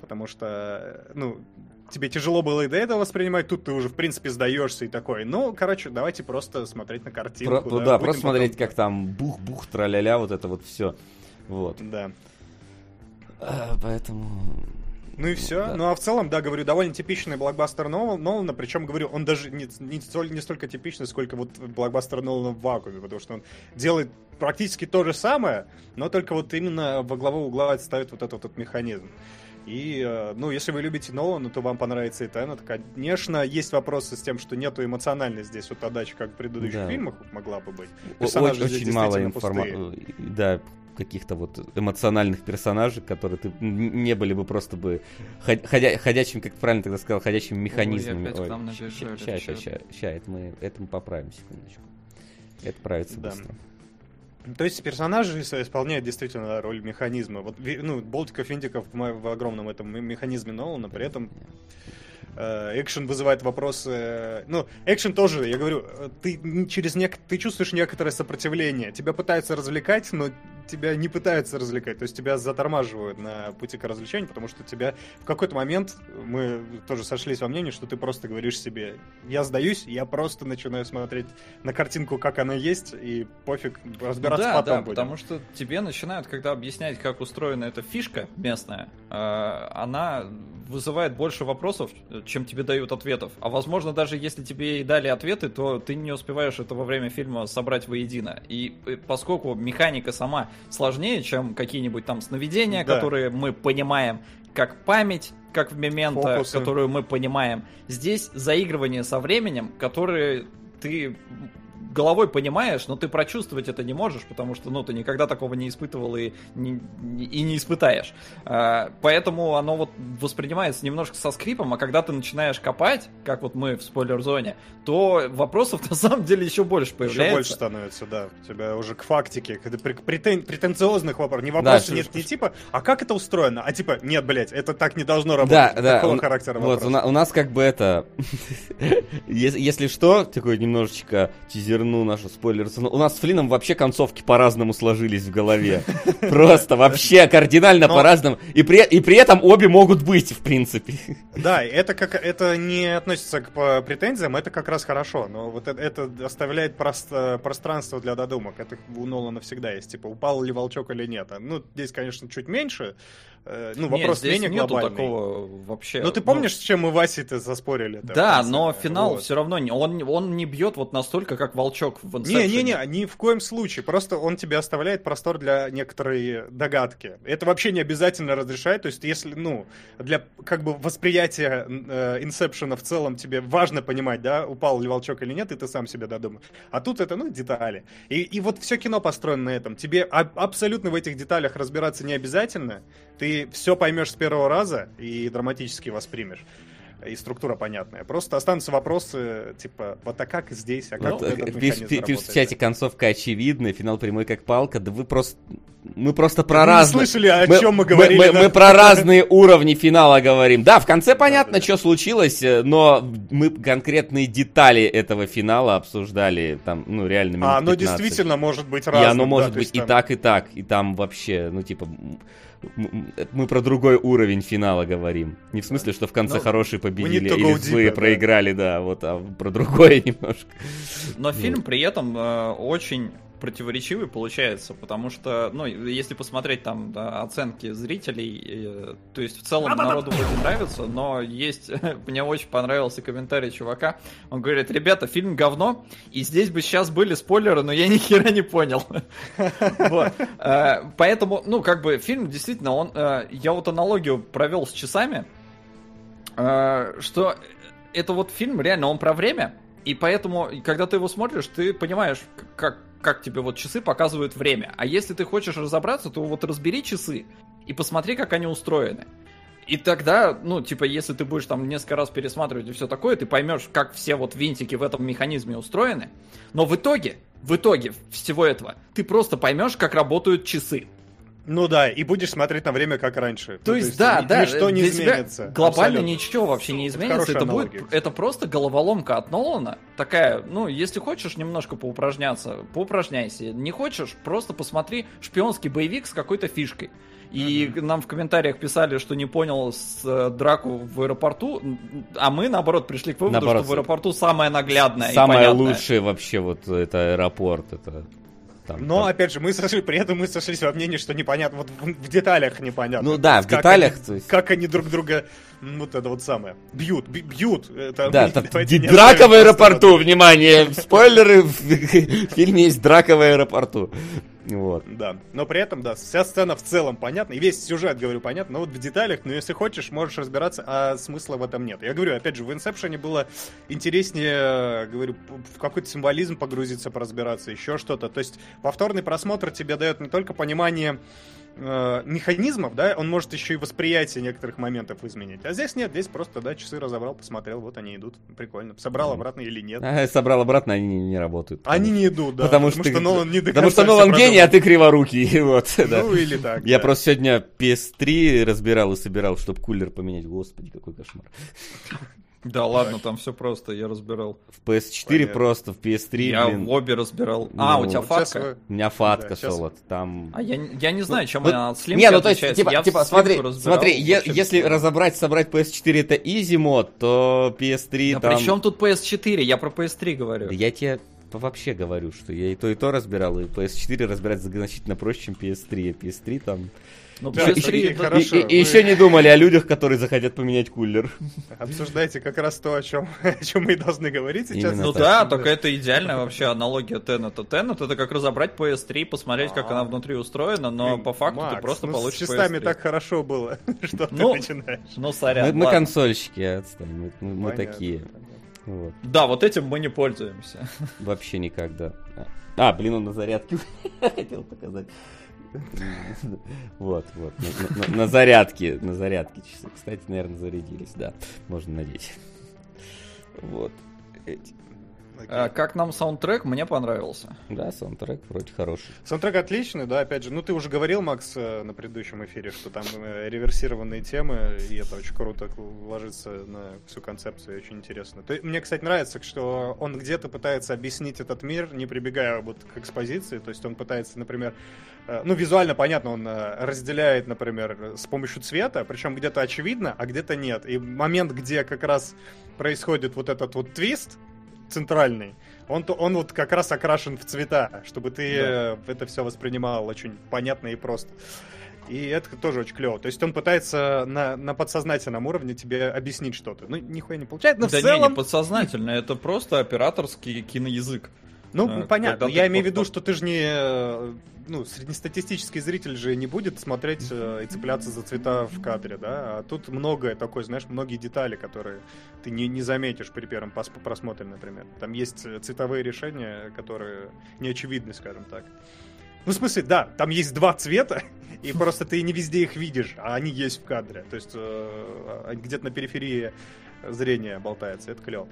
Потому что, э, ну, тебе тяжело было и до этого воспринимать, тут ты уже, в принципе, сдаешься и такой. Ну, короче, давайте просто смотреть на картинку. Про- да, будем просто смотреть, потом- как там бух-бух, траля-ля, вот это вот все. Вот. Да. А, поэтому... Ну и все. Да. Ну а в целом, да, говорю, довольно типичный блокбастер Нол- Нолана, причем, говорю, он даже не, не, столь- не столько типичный, сколько вот блокбастер Нолана в вакууме, потому что он делает практически то же самое, но только вот именно во главу угла ставит вот этот вот механизм. И, э, ну, если вы любите Нолана, то вам понравится и Теннет. Конечно, есть вопросы с тем, что нету эмоциональности здесь вот отдачи, как в предыдущих Да. фильмах могла бы быть. Персонажи о- здесь очень мало информации. Да, каких-то вот эмоциональных персонажей, которые ты не были бы просто бы ход- ходя- ходячим, как правильно тогда сказал, ходячими механизмами. Сейчас, сейчас, сейчас, это мы, это мы поправим, секундочку. Это правится Да. быстро. То есть персонажи исполняют действительно роль механизма. Вот, ну, Болтиков, Индиков в, огромном этом ме- механизме Нолана, при этом э, экшен вызывает вопросы... э, Ну, экшен тоже, я говорю, э, ты через нек... ты чувствуешь некоторое сопротивление. Тебя пытаются развлекать, но тебя не пытаются развлекать. То есть тебя затормаживают на пути к развлечению, потому что тебя в какой-то момент, мы тоже сошлись во мнении, что ты просто говоришь себе, я сдаюсь, я просто начинаю смотреть на картинку, как она есть, и пофиг, разбираться да, потом да, будем. потому что тебе начинают, когда объяснять, как устроена эта фишка местная, э, она вызывает больше вопросов, чем тебе дают ответов. А возможно, даже если тебе и дали ответы, то ты не успеваешь это во время фильма собрать воедино. И поскольку механика сама сложнее, чем какие-нибудь там сновидения, Да. которые мы понимаем как память, как в Мементо, Фокусы. которую мы понимаем. Здесь заигрывание со временем, которые ты головой понимаешь, но ты прочувствовать это не можешь, потому что, ну, ты никогда такого не испытывал и не, и не испытаешь. А, поэтому оно вот воспринимается немножко со скрипом, а когда ты начинаешь копать, как вот мы в спойлер-зоне, то вопросов [laughs] на самом деле еще больше появляется. Еще больше становится, да. У тебя уже к фактике, к претен... претенциозных вопросов. Не вопросы, да, нет, не типа, а как это устроено? А типа, нет, блядь, это так не должно работать. Да, да. Такого у, характера вот, у, у нас как бы это... [laughs] Если что, такой немножечко тизерну нашу спойлер. У нас с Флином вообще концовки по-разному сложились в голове. [laughs] Просто вообще кардинально по-разному. И при, и при этом обе могут быть, в принципе. [laughs] Да, это как это не относится к претензиям, это как раз хорошо. Но вот это, это оставляет просто пространство для додумок. Это у Нолана всегда есть. Типа, упал ли волчок или нет. Ну, здесь, конечно, чуть меньше. Э, ну, вопрос Нет, менее нету глобальный. такого вообще. Ну, ты помнишь, ну... с чем мы Васи-то заспорили? Да, но финал вот. все равно, он, он не бьет вот настолько, как волчок в Не-не-не, ни в коем случае. Просто он тебе оставляет простор для некоторой догадки. Это вообще не обязательно разрешает. То есть, если, ну, для как бы восприятия э, в целом тебе важно понимать, да, упал ли волчок или нет, и ты сам себе додумаешь. А тут это, ну, детали. И, и вот все кино построено на этом. Тебе абсолютно в этих деталях разбираться не обязательно. Ты все поймешь с первого раза и драматически воспримешь и структура понятная. Просто останутся вопросы, типа, вот а как здесь, а как ну, вот этот пишет, в чате концовка очевидная, финал прямой как палка, да вы просто... Мы просто про вы разные... слышали, о мы, чем мы говорили. Мы, да? мы про разные [laughs] уровни финала говорим. Да, в конце понятно, да, да, что случилось, но мы конкретные детали этого финала обсуждали там, ну, реально минут А, оно 15. действительно может быть разным. И оно может да, быть там... и так, и так. И там вообще, ну, типа мы про другой уровень финала говорим. Не в смысле, что в конце Но хорошие победили или злые да. проиграли, да, вот, а про другое [laughs] немножко. Но фильм при этом э, очень противоречивый получается, потому что, ну, если посмотреть там да, оценки зрителей, э, то есть в целом народу вроде нравится, но есть, [laughs] мне очень понравился комментарий чувака, он говорит, ребята, фильм говно, и здесь бы сейчас были спойлеры, но я [laughs] ни хера не понял. [laughs] Э, поэтому, ну, как бы фильм действительно, он, э, я вот аналогию провел с часами, э, что это вот фильм, реально, он про время, и поэтому, когда ты его смотришь, ты понимаешь, как, как тебе вот часы показывают время. А если ты хочешь разобраться, то вот разбери часы и посмотри, как они устроены. И тогда, ну, типа, если ты будешь там несколько раз пересматривать и все такое, ты поймешь, как все вот винтики в этом механизме устроены. Но в итоге, в итоге всего этого, ты просто поймешь, как работают часы. Ну да, и будешь смотреть на время как раньше. То, ну, есть, да, да, ничто не изменится. Глобально абсолютно. ничего вообще не изменится. Это будет, это просто головоломка от Нолана. Такая, ну, если хочешь немножко поупражняться, поупражняйся. Не хочешь, просто посмотри шпионский боевик с какой-то фишкой. И uh-huh. нам в комментариях писали, что не понял с э, драку в аэропорту, а мы, наоборот, пришли к выводу, наоборот, что в аэропорту самое наглядное Самое лучшее вообще вот это аэропорт. Это там, Но, там... опять же, мы сошли, при этом мы сошлись во мнении, что непонятно, вот в, в деталях непонятно. Ну да, в как деталях. Они, есть... Как они друг друга, вот это вот самое, бьют, бьют. Это, да, там, драка в аэропорту, внимание, спойлеры, [laughs] в фильме есть драка в аэропорту. Вот. Да. Но при этом, да, вся сцена в целом понятна. И весь сюжет, говорю, понятно. Но вот в деталях, ну, если хочешь, можешь разбираться, а смысла в этом нет. Я говорю, опять же, в Инсепшене было интереснее, говорю, в какой-то символизм погрузиться, поразбираться, еще что-то. То есть повторный просмотр тебе дает не только понимание э, механизмов, да, он может еще и восприятие некоторых моментов изменить. А здесь нет, здесь просто, да, часы разобрал, посмотрел, вот они идут, прикольно. Собрал обратно или нет. А, собрал обратно, они не, не работают. Они не идут, да. Потому, потому что, что Нолан не Потому что Нолан гений, а ты криворукий, [laughs] вот. [laughs] Ну да. или так. Я да. просто сегодня PS3 разбирал и собирал, чтобы кулер поменять. Господи, какой кошмар. [laughs] Да ладно, там все просто, я разбирал. В PS4 Понятно. просто, в PS3, Я блин. в обе разбирал. Ну, а, у тебя фатка? У меня фатка, да, солод, там... А я, я не знаю, чем ну, она от слимки Не, ну то есть, типа, я типа смотри, смотри, е- если разобрать, собрать PS4 это easy мод, то PS3 да там... при чем тут PS4? Я про PS3 говорю. Да я тебе вообще говорю, что я и то, и то разбирал, и PS4 разбирать значительно проще, чем PS3. А PS3 там... Ну, да, еще, и, хорошо. И, и, и еще не думали о людях, которые захотят поменять кулер. [laughs] Обсуждайте как раз то, о чем, [laughs] о чем мы должны говорить сейчас. Именно ну так. да, только это идеальная вообще аналогия Tenet. Tenet это как разобрать PS3, посмотреть, как она внутри устроена, но по факту Макс, ты просто ну, получишь с часами так хорошо было, [laughs] что ну, ты начинаешь. Ну, сорян, Мы, мы консольщики, отстань, мы, такие. Вот. Да, вот этим мы не пользуемся. Вообще никак, да. А, блин, он на зарядке хотел показать. [laughs] Вот, вот. На, зарядке, на зарядке часы. Кстати, наверное, зарядились, да. Можно надеть. Вот. Эти. А, Как нам саундтрек, мне понравился. Да, саундтрек вроде хороший. Саундтрек отличный, да, опять же. Ну, ты уже говорил, Макс, э, на предыдущем эфире, что там э, реверсированные темы, и это очень круто ложится на всю концепцию, и очень интересно. То- Мне, кстати, нравится, что он где-то пытается объяснить этот мир, не прибегая вот к экспозиции, то есть он пытается, например, э, ну, визуально понятно, он разделяет, например, с помощью цвета, причем где-то очевидно, а где-то нет. И момент, где как раз происходит вот этот вот твист, центральный, он, то- он вот как раз окрашен в цвета, чтобы ты э, это все воспринимал очень понятно и просто. И это тоже очень клево. То есть он пытается на, на подсознательном уровне тебе объяснить что-то. Ну, нихуя не получается, но да в целом... не, не подсознательно, это просто операторский киноязык. Ну, э, понятно. Я имею в виду, что ты же не... э, Ну, среднестатистический зритель же не будет смотреть э, и цепляться за цвета в кадре, да? А тут многое такое, знаешь, многие детали, которые ты не, не заметишь при первом пос- просмотре, например. Там есть э, цветовые решения, которые не очевидны, скажем так. Ну, в смысле, да, там есть два цвета, [laughs] и просто ты не везде их видишь, а они есть в кадре. То есть э, где-то на периферии зрения болтается, это клево.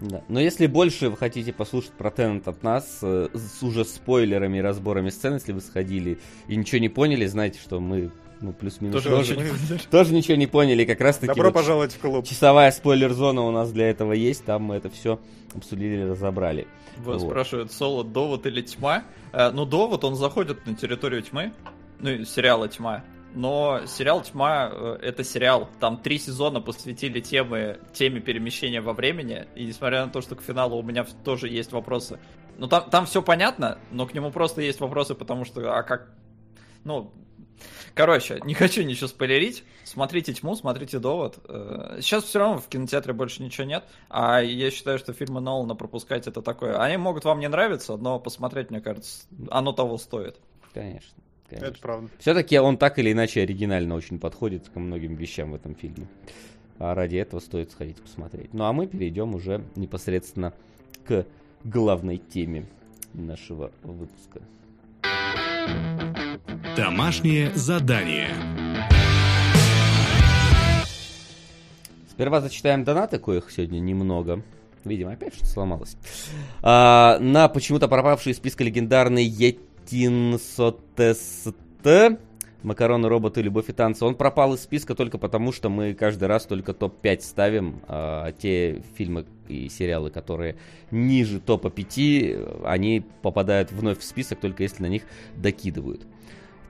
Да. Но если больше вы хотите послушать про Теннет от нас, э, с уже спойлерами и разборами сцен, если вы сходили и ничего не поняли, знаете, что мы ну, плюс-минус Тоже тоже, ничего не [laughs] тоже ничего не поняли. Как раз таки Добро вот пожаловать в клуб. часовая спойлер-зона у нас для этого есть, там мы это все обсудили, разобрали. Вот Вот. спрашивают, соло, довод или тьма? Э, ну, довод, он заходит на территорию тьмы, ну, и сериала тьма. Но сериал «Тьма» э, — это сериал. Там три сезона посвятили темы, теме перемещения во времени. И несмотря на то, что к финалу у меня тоже есть вопросы. Ну, там, там все понятно, но к нему просто есть вопросы, потому что, а как... Ну, короче, не хочу ничего спойлерить. Смотрите «Тьму», смотрите «Довод». Э, Сейчас все равно в кинотеатре больше ничего нет. А я считаю, что фильмы Нолана пропускать это такое. Они могут вам не нравиться, но посмотреть, мне кажется, оно того стоит. Конечно. Это конечно. правда. Все-таки он так или иначе оригинально очень подходит ко многим вещам в этом фильме. А ради этого стоит сходить посмотреть. Ну а мы перейдем уже непосредственно к главной теме нашего выпуска. Домашнее задание. Сперва зачитаем донаты, коих сегодня немного. Видимо, опять что-то сломалось. А, на почему-то пропавший из списка легендарный Етинсотест Макароны, роботы, любовь и танцы. Он пропал из списка только потому, что мы каждый раз только топ-5 ставим. А те фильмы и сериалы, которые ниже топа 5, они попадают вновь в список, только если на них докидывают.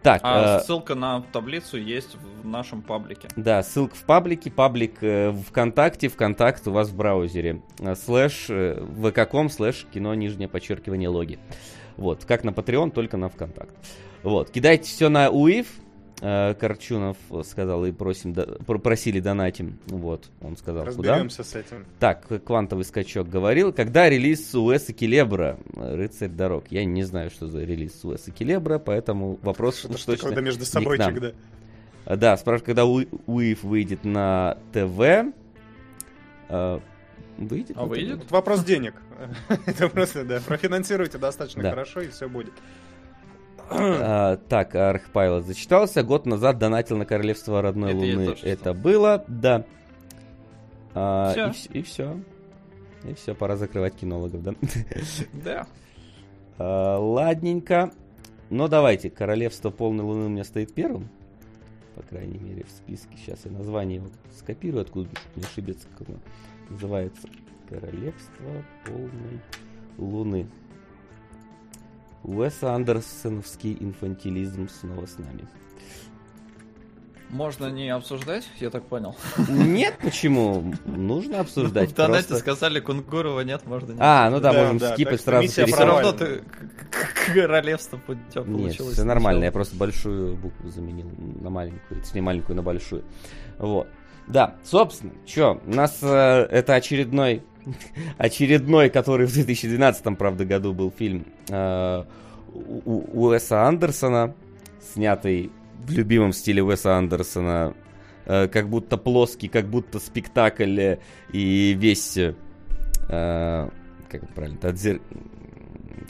Так, А э, ссылка на таблицу есть в нашем паблике. да, ссылка в паблике, паблик э, ВКонтакте, ВКонтакт у вас в браузере. Э, Слэш, э, vk.com, слэш, кино, нижнее подчеркивание, логи. Вот, как на Patreon, только на ВКонтакт. Вот, кидайте все на УИФ, э, Корчунов сказал, и просим, просили донатим. Вот, он сказал, куда. Разберемся с этим. Так, квантовый скачок говорил. Когда релиз Уэса Келебра, э, Рыцарь дорог? Я не знаю, что за релиз Уэса Келебра, поэтому вопрос Что-то уж точно такое, да между не собой. А, Да, спрашивают, когда Уи- УИФ выйдет на ТВ. Выйдет? А выйдет? Это вопрос денег. [laughs] Это просто, да, профинансируйте достаточно Да. хорошо, и все будет. А, так, Архпайлот зачитался. Год назад донатил на Королевство Родной Это Луны. Это было, да. А, Всё. И, вс- и все. И все, пора закрывать кинологов, да? Да. А, ладненько. Ну, давайте. Королевство Полной Луны у меня стоит первым. По крайней мере, в списке. Сейчас я название его скопирую, откуда не ошибиться, как оно называется. Королевство Полной Луны. Уэса Андерсоновский инфантилизм снова с нами. Можно не обсуждать, я так понял. Нет, почему? Нужно обсуждать. В донате просто. сказали Кунгурова нет, можно не А, ну да, Да, можем да, скипать сразу. Все равно ты к- к- королевство тебя Нет, получилось. все нормально, я просто большую букву заменил на маленькую, точнее маленькую на большую. Вот. Да, собственно, что, у нас э, это очередной, [laughs] очередной, который в 2012, правда, году был фильм э, у- Уэса Андерсона, снятый в любимом стиле Уэса Андерсона э, как будто плоский, как будто спектакль э, и весь, э, как это правильно, отзер...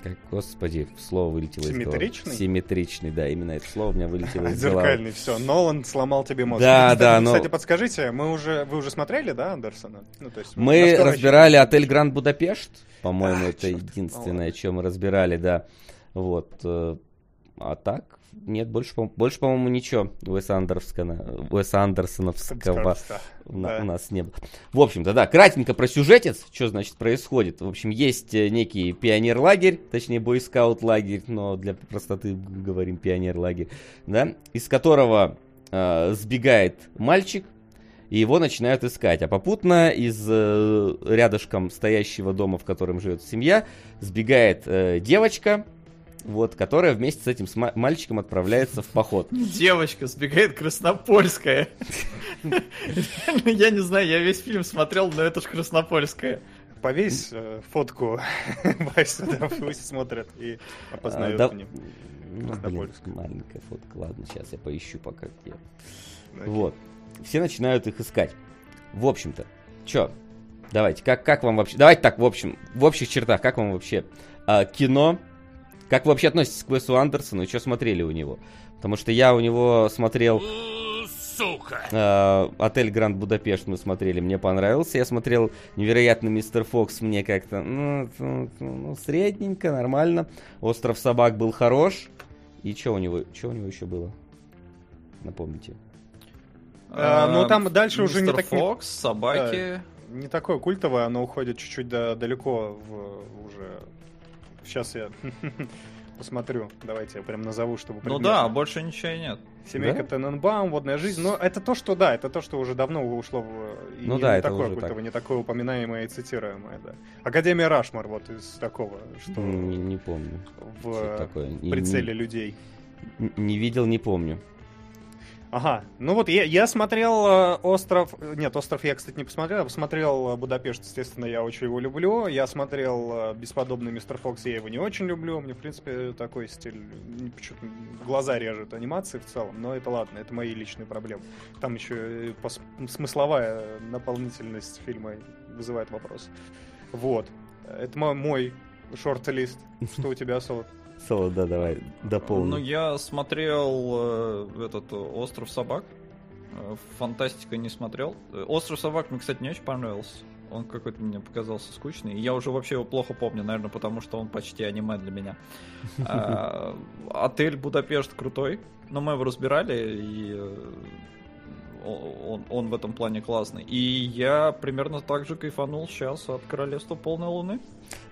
Как, господи, слово вылетело из головы. Симметричный? Симметричный, да, именно это слово у меня вылетело из головы. Зеркальный, все. Нолан сломал тебе мозг. Да, Кстати, да, но- Кстати, подскажите, мы уже, вы уже смотрели, да, Андерсона? Ну, то есть, Мы разбирали отель Гранд Будапешт, по-моему, А, это единственное, что мы разбирали, да. Вот. э, А так, нет, больше, больше по-моему, ничего Уэса Андерсона, Уэса Андерсоновского. У, Да. у нас не было. В общем-то, да, кратенько про сюжетец, что значит происходит. В общем, есть э, некий пионер-лагерь, точнее, бойскаут-лагерь, но для простоты говорим пионер-лагерь, да, из которого э, сбегает мальчик, и его начинают искать. А попутно из э, рядышком стоящего дома, в котором живет семья, сбегает э, девочка, вот, которая вместе с этим с ма- мальчиком отправляется в поход. Девочка сбегает Краснопольская. Я не знаю, я весь фильм смотрел, но это ж Краснопольская. Повесь э, фотку [laughs] Вася, да, пусть смотрят и опознают А, да- в нем. Ну, блин, маленькая фотка. Ладно, сейчас я поищу пока где. Окей. Вот. Все начинают их искать. В общем-то, чё? Давайте, как, как вам вообще... Давайте так, в общем, в общих чертах, как вам вообще а, кино? Как вы вообще относитесь к Уэсу Андерсону и что смотрели у него? Потому что я у него смотрел... А, Отель Гранд Будапешт мы смотрели, мне понравился. Я смотрел Невероятный Мистер Фокс, мне как-то ну, ну, ну, средненько, нормально. Остров собак был хорош. И что у него, что у него еще было? Напомните. А, ну, там дальше уже не Мистер так- Фокс, собаки. Не такое культовое, оно уходит чуть-чуть да- далеко в уже... Сейчас я [laughs] посмотрю. Давайте я прям назову, чтобы Ну да, больше ничего и нет. Семейка Да? Тененбаум, водная жизнь. Но это то, что да, это то, что уже давно ушло в... и Ну не да, это такое уже так. не такое упоминаемое и цитируемое, да. Академия Рашмар, вот из такого, что Не, не помню. в такое? Не- прицеле не- людей. Не, не видел, не помню. Ага, ну вот я, я смотрел э, остров, нет, остров я, кстати, не посмотрел, я посмотрел э, Будапешт, естественно, я очень его люблю, я смотрел э, Бесподобный Мистер Фокс, я его не очень люблю, мне, в принципе, такой стиль, почему-то глаза режет анимации в целом, но это ладно, это мои личные проблемы. Там еще смысловая наполнительность фильма вызывает вопрос. Вот, это мой шорт-лист, что у тебя, Солод? Соло, да, давай, дополни. Ну, я смотрел э, этот э, Остров собак. Э, Фантастика не смотрел. Э, Остров собак мне, кстати, не очень понравился. Он какой-то мне показался скучный. Я уже вообще его плохо помню, наверное, потому что он почти аниме для меня. А, [laughs] Отель Будапешт крутой. Но мы его разбирали, и он, он в этом плане классный. И я примерно так же кайфанул сейчас от Королевства Полной Луны.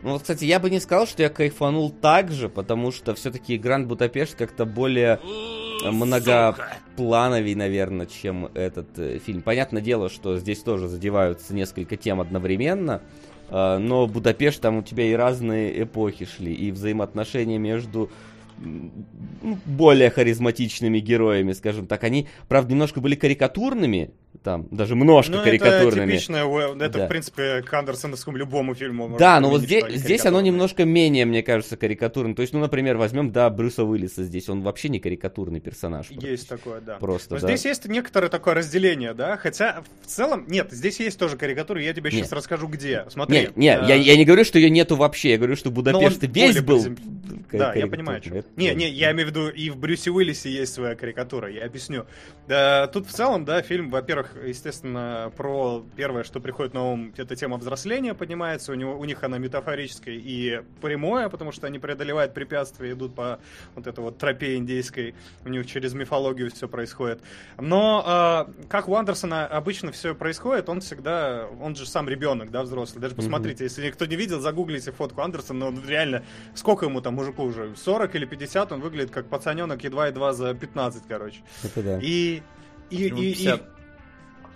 Ну, вот, кстати, я бы не сказал, что я кайфанул так же, потому что все-таки Гранд Будапешт как-то более многоплановей, наверное, чем этот э, фильм. Понятное дело, что здесь тоже задеваются несколько тем одновременно, э, но Будапешт там у тебя и разные эпохи шли, и взаимоотношения между ну, более харизматичными героями, скажем так. Они, правда, немножко были карикатурными, там, даже немножко Ну, это карикатурными. типичное, уэ- это, Да. в принципе, к Андерсоновскому любому фильму. Да, но вот здесь, здесь оно немножко менее, мне кажется, карикатурно. То есть, ну, например, возьмем, да, Брюса Уиллиса здесь. Он вообще не карикатурный персонаж. Есть такое, да. Просто, Но да. здесь есть некоторое такое разделение, да, хотя в целом, нет, здесь есть тоже карикатура, я тебе сейчас Нет. расскажу где. Смотри. Не, не, э, я, я не говорю, что ее нету вообще. Я говорю, что Будапешт весь был. Да, я понимаю, что. Это Не, не, я имею в виду, и в Брюсе Уиллисе есть своя карикатура, я объясню. Да, тут в целом, да, фильм, во-первых, естественно, про первое, что приходит на ум, это тема взросления поднимается, у, него, у них она метафорическая и прямое, потому что они преодолевают препятствия, идут по вот этой вот тропе индейской, у них через мифологию все происходит. Но а, как у Андерсона обычно все происходит, он всегда, он же сам ребенок, да, взрослый. Даже посмотрите, если никто не видел, загуглите фотку Андерсона, он реально, сколько ему там мужику уже, 40 или 50, он выглядит как пацаненок едва-едва за 15, короче. Это да. И... И, и, и- 50.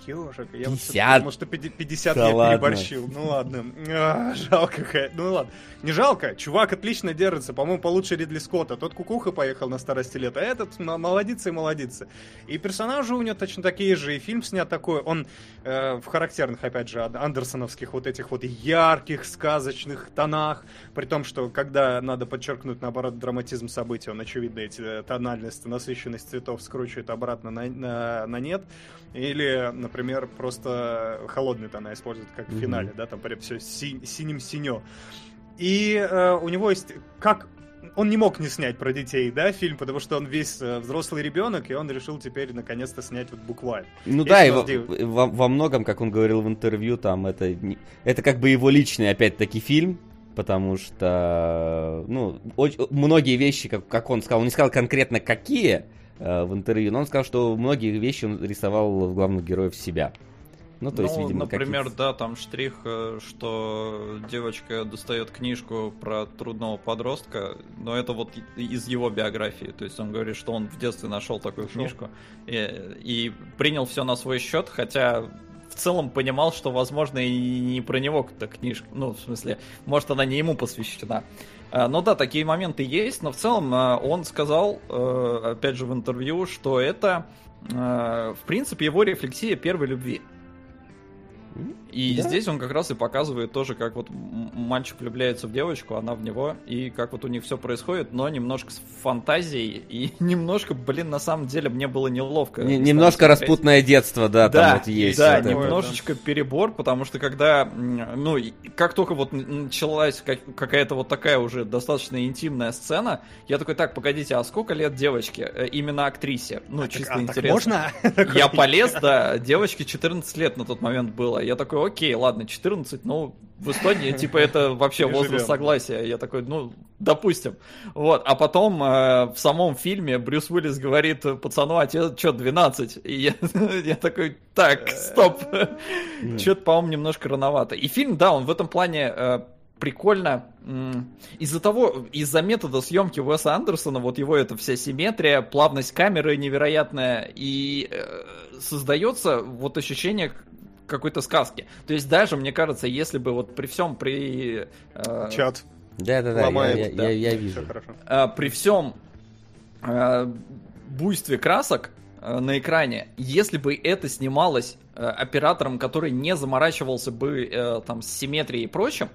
Ежик, я вот 50. всё-таки думал, что 50 50 Да я ладно. переборщил. Ну ладно. А, жалко. Ну ладно. Не жалко. Чувак отлично держится. По-моему, получше Ридли Скотта. Тот кукуха поехал на старости лет, а этот м- молодится и молодится. И персонажи у него точно такие же. И фильм снят такой. Он э, в характерных, опять же, ан- андерсоновских вот этих вот ярких, сказочных тонах. При том, что когда надо подчеркнуть, наоборот, драматизм событий, он, очевидно, эти э, тональность, насыщенность цветов скручивает обратно на, на- на нет. Или, например, просто холодные тона используют, как в финале, да, там прям все синим-синё. И э, у него есть... Как он не мог не снять про детей, да, фильм, потому что он весь э, взрослый ребенок, и он решил теперь наконец-то снять вот буквально. Ну Есть да, и у во, во- многом, как он говорил в интервью, там это, не- это как бы его личный, опять-таки, фильм, потому что, ну, оч- многие вещи, как, как он сказал, он не сказал конкретно какие э, в интервью, но он сказал, что многие вещи он рисовал в главных героев себя. Ну, то есть, ну, видимо, например, да, там штрих, э, что девочка достает книжку про трудного подростка, но это вот из его биографии. То есть он говорит, что он в детстве нашел такую книжку и, и принял все на свой счет, хотя целом понимал, что, возможно, и не про него эта книжка. Ну, в смысле, может, она не ему посвящена. А, Ну да, такие моменты есть, но в целом а, он сказал, э, опять же, в интервью, что это, э, в принципе, его рефлексия первой любви. И Да. здесь он как раз и показывает тоже, как вот мальчик влюбляется в девочку, она в него, и как вот у них все происходит, но немножко с фантазией, и [laughs] немножко, блин, на самом деле мне было неловко. Не- немножко смотреть. распутное детство, да, Да, там вот есть. да, вот это. немножечко перебор, потому что когда, ну, как только вот началась как- какая-то вот такая уже достаточно интимная сцена, я такой, так, погодите, а сколько лет девочке? Э, Именно актрисе? Ну, А чисто так- а так интересно. можно? [laughs] Я полез, [laughs] да, девочке 14 лет на тот момент было. Я такой, окей, ладно, 14, ну, в Эстонии, типа, это [laughs] вообще возраст согласия. Я такой, ну, допустим. Вот, а потом э, в самом фильме Брюс Уиллис говорит пацану, а тебе что, 12? И я, [laughs] я такой, так, стоп. Что-то, по-моему, немножко рановато. И фильм, да, он в этом плане э, прикольно. Из-за того, из-за метода съемки Уэса Андерсона, вот его эта вся симметрия, плавность камеры невероятная, и э, создается вот ощущение какой-то сказки. То есть даже, мне кажется, если бы вот при всем при... э, Чат. Да-да-да, я- я, да. я- я Все вижу. хорошо. э, при всем э, буйстве красок э, на экране, если бы это снималось э, оператором, который не заморачивался бы э, там с симметрией и прочим,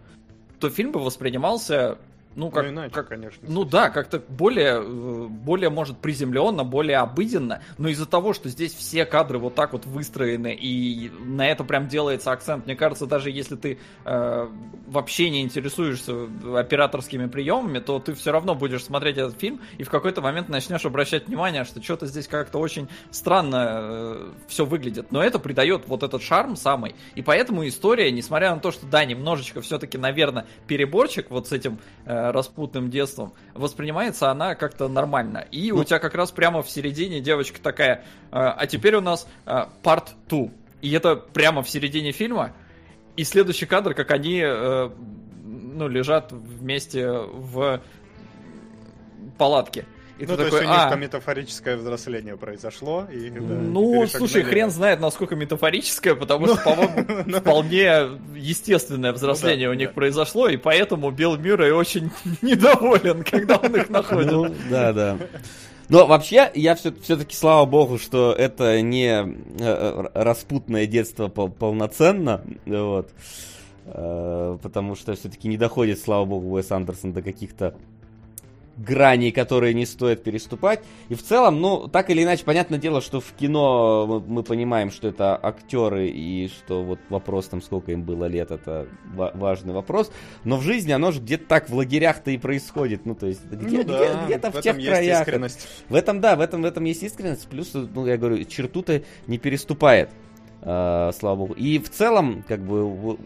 то фильм бы воспринимался ну как, ну, иначе, как конечно. ну да, как-то более, э, более, может, приземленно, более обыденно, но из-за того, что здесь все кадры вот так вот выстроены, и на это прям делается акцент, мне кажется, даже если ты э, вообще не интересуешься операторскими приемами, то ты все равно будешь смотреть этот фильм, и в какой-то момент начнешь обращать внимание, что что-то здесь как-то очень странно все выглядит. Но это придает вот этот шарм самый. И поэтому история, несмотря на то, что да, немножечко все-таки, наверное, переборчик вот с этим э, распутным детством, воспринимается она как-то нормально. И у тебя как раз прямо в середине девочка такая, э, а теперь у нас э, part 2. И это прямо в середине фильма. И следующий кадр, как они э, ну, лежат вместе в палатке. И Ну, ты то такой, есть у них «А, там метафорическое взросление произошло. И, да, ну, слушай, хрен знает, насколько метафорическое, потому Ну, что, по-моему, [laughs] ну. вполне естественное взросление Ну да, у них да. произошло, и поэтому Билл Мюррей очень [laughs] недоволен, когда он их [laughs] находит. Ну, да, да. Но вообще, я все, все-таки, слава богу, что это не э, распутное детство пол- полноценно, вот. Э, потому что все-таки не доходит, слава богу, Уэс Андерсон до каких-то граней, которые не стоит переступать. И в целом, ну, так или иначе, понятное дело, что в кино мы, мы понимаем, что это актеры, и что вот вопрос там, сколько им было лет, это ва- важный вопрос. Но в жизни оно же где-то так в лагерях-то и происходит. Ну, то есть, где, Ну да, где- где-то в, этом тех краях. искренность. В этом, да, в этом, в этом есть искренность. Плюс, ну, я говорю, черту-то не переступает. э, слава богу. И в целом, как бы,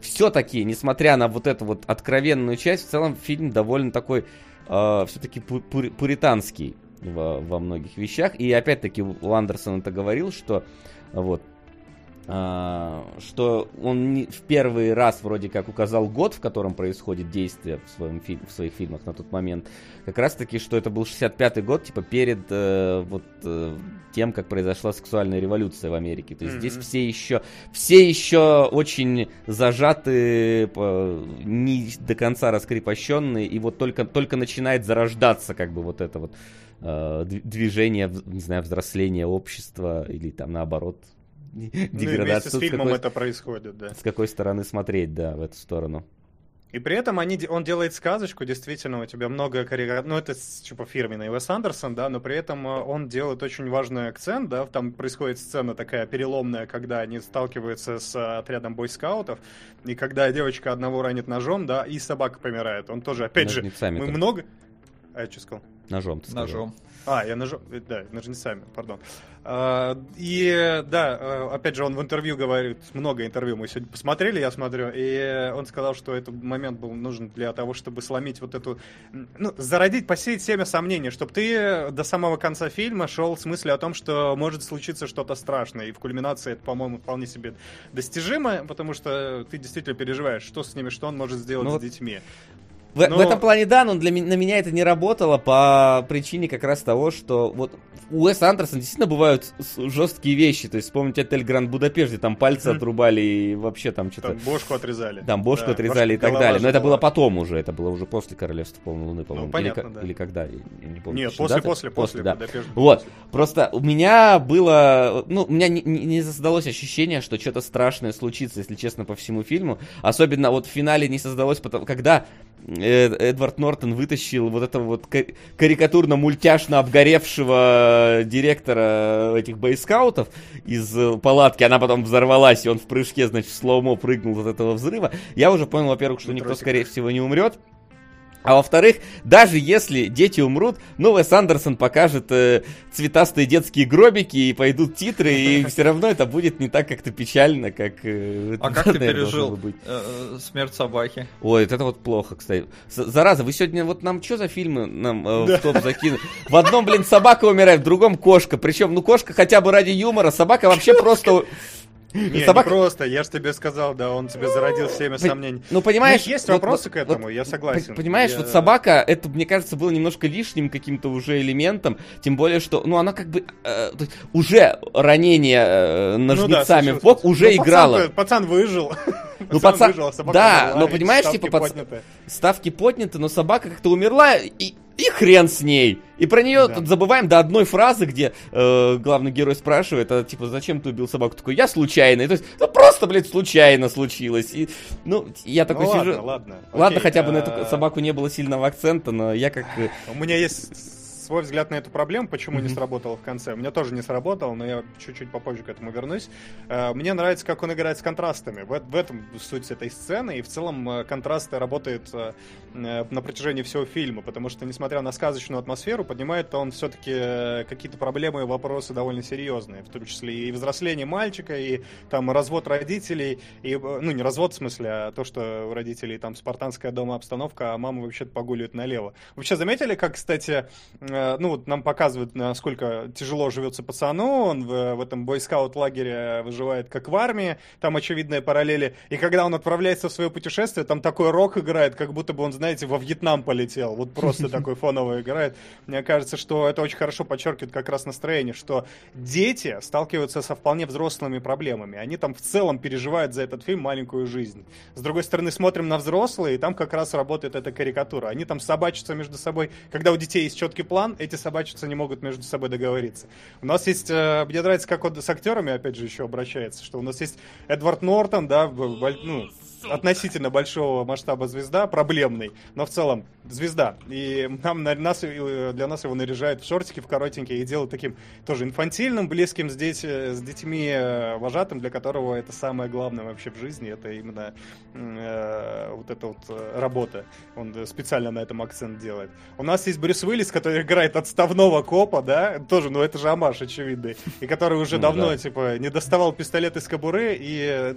все-таки, несмотря на вот эту вот откровенную часть, в целом фильм довольно такой, все-таки пуританский во, во многих вещах. И опять-таки у Андерсона это говорил, что вот что он в первый раз вроде как указал год, в котором происходит действие в, своем фи- в своих фильмах на тот момент. Как раз таки, что это был 65-й год, типа перед э, вот э, тем, как произошла сексуальная революция в Америке. То есть здесь Мгм. все еще, все еще очень зажаты, не до конца раскрепощенные, и вот только, только начинает зарождаться как бы вот это вот э, дв- движение, не знаю, взросления общества или там наоборот Ну, и вместе деградация. с фильмом какой- это происходит, да. с какой стороны смотреть, да, в эту сторону. И при этом они, он делает сказочку, действительно, у тебя много карикатур, ну это типа фирменный Уэс Андерсон, да, но при этом э, он делает очень важный акцент, да, там происходит сцена такая переломная, когда они сталкиваются с э, отрядом бойскаутов, и когда девочка одного ранит ножом, да, и собака помирает. Он тоже, опять же, Ножницами мы только. много... А, я что сказал? Ножом, ты сказал. Ножом. А, я ножом, э, да, ножницами, пардон. А, И да, э, опять же, он в интервью говорит, много интервью мы сегодня посмотрели, я смотрю, и он сказал, что этот момент был нужен для того, чтобы сломить вот эту, ну, зародить, посеять семя сомнений, чтобы ты до самого конца фильма шел с мыслью о том, что может случиться что-то страшное, и в кульминации это, по-моему, вполне себе достижимо, потому что ты действительно переживаешь, что с ними, что он может сделать Ну с детьми. В, Но- в этом плане, да, но для, на меня это не работало по причине как раз того, что вот у Уэса Андерсона действительно бывают жесткие вещи. То есть вспомните отель Гранд Будапешт, где там пальцы Мгм. отрубали и вообще там что-то... Там бошку отрезали. Там бошку Да, отрезали и так далее. Но это было потом уже, это было уже после Королевства Полной Луны, по-моему. понятно, или, да. или когда, я не помню. Нет, после, даты. после, после, да. Будапешт. Вот, просто у меня было, ну, у меня не, не- создалось ощущение, что что-то страшное случится, если честно, по всему фильму. Особенно вот в финале не создалось, потому, когда Эдвард Нортон вытащил вот этого вот ка- карикатурно-мультяшно обгоревшего директора этих бойскаутов из э, палатки, она потом взорвалась, и он в прыжке, значит, слоумо прыгнул от этого взрыва. Я уже понял, во-первых, что никто, скорее всего, не умрет. А во-вторых, даже если дети умрут, ну, Уэс Андерсон покажет э, цветастые детские гробики, и пойдут титры, и [laughs] все равно это будет не так как-то печально, как... э, А как ты [laughs] пережил быть. э, смерть собаки? Ой, это вот плохо, кстати. Зараза, вы сегодня вот нам что за фильмы нам э, в топ закинули? В одном, блин, собака умирает, в другом кошка. Причем, ну, кошка хотя бы ради юмора, собака вообще [laughs] просто... Не, Собака- не просто, я же тебе сказал, да, он тебе зародил семя Пон- сомнений. Ну, понимаешь... Ну, есть вот- вопросы вот- к этому, вот я согласен. Понимаешь, Я- вот собака, это, мне кажется, было немножко лишним каким-то уже элементом, тем более, что, ну, она как бы э, уже ранение э, Ну да, ножницами в бок уже Ну, пацан-то- играло. Пацан выжил. Ну, [laughs] пацан- выжил, а собака да, умерла, но понимаешь, ставки типа, пац- подняты. Ставки подняты, но собака как-то умерла, и, и хрен с ней. И про нее Да. тут забываем до одной фразы, где э, главный герой спрашивает, а, типа, зачем ты убил собаку? Такой, я случайно. И то есть, ну, просто, блядь, случайно случилось. И, ну, я такой Ну сижу... ладно, ладно. Ладно, Окей, хотя бы на а, эту собаку не было сильного акцента, но я как... У меня есть свой взгляд на эту проблему, почему не Мгм. сработало в конце. У меня тоже не сработало, но я чуть-чуть попозже к этому вернусь. Э, Мне нравится, как он играет с контрастами. В, в этом суть этой сцены, и в целом э, контрасты работают э, на протяжении всего фильма, потому что, несмотря на сказочную атмосферу, поднимает он все-таки какие-то проблемы и вопросы довольно серьезные, в том числе и взросление мальчика, и там развод родителей, и, ну, не развод в смысле, а то, что у родителей там спартанская дома обстановка, а мама вообще-то погуливает налево. Вообще заметили, как, кстати, ну вот нам показывают, насколько тяжело живется пацану, он в, в этом бойскаут-лагере выживает как в армии, там очевидные параллели, и когда он отправляется в свое путешествие, там такой рок играет, как будто бы он, знаете, во Вьетнам полетел, вот просто [laughs] такой фоновый играет. Мне кажется, что это очень хорошо подчеркивает как раз настроение, что дети сталкиваются со вполне взрослыми проблемами, они там в целом переживают за этот фильм маленькую жизнь. С другой стороны, смотрим на взрослые, и там как раз работает эта карикатура. Они там собачатся между собой. Когда у детей есть четкий план, эти собачатся не могут между собой договориться. У нас есть... э, Мне нравится, как он с актерами, опять же, еще обращается, что у нас есть Эдвард Нортон, да, б- ну, относительно большого масштаба звезда, проблемный, но в целом звезда. И нам, на- нас, э, для нас его наряжают в шортики, в коротенькие, и делают таким тоже инфантильным, близким с, дети, с детьми, э, вожатым, для которого это самое главное вообще в жизни, это именно э, вот эта вот э, работа. Он специально на этом акцент делает. У нас есть Брюс Уиллис, который играет отставного копа, да, тоже, ну это же Амаш очевидный, и который уже Ну давно, да. типа, не доставал пистолет из кобуры и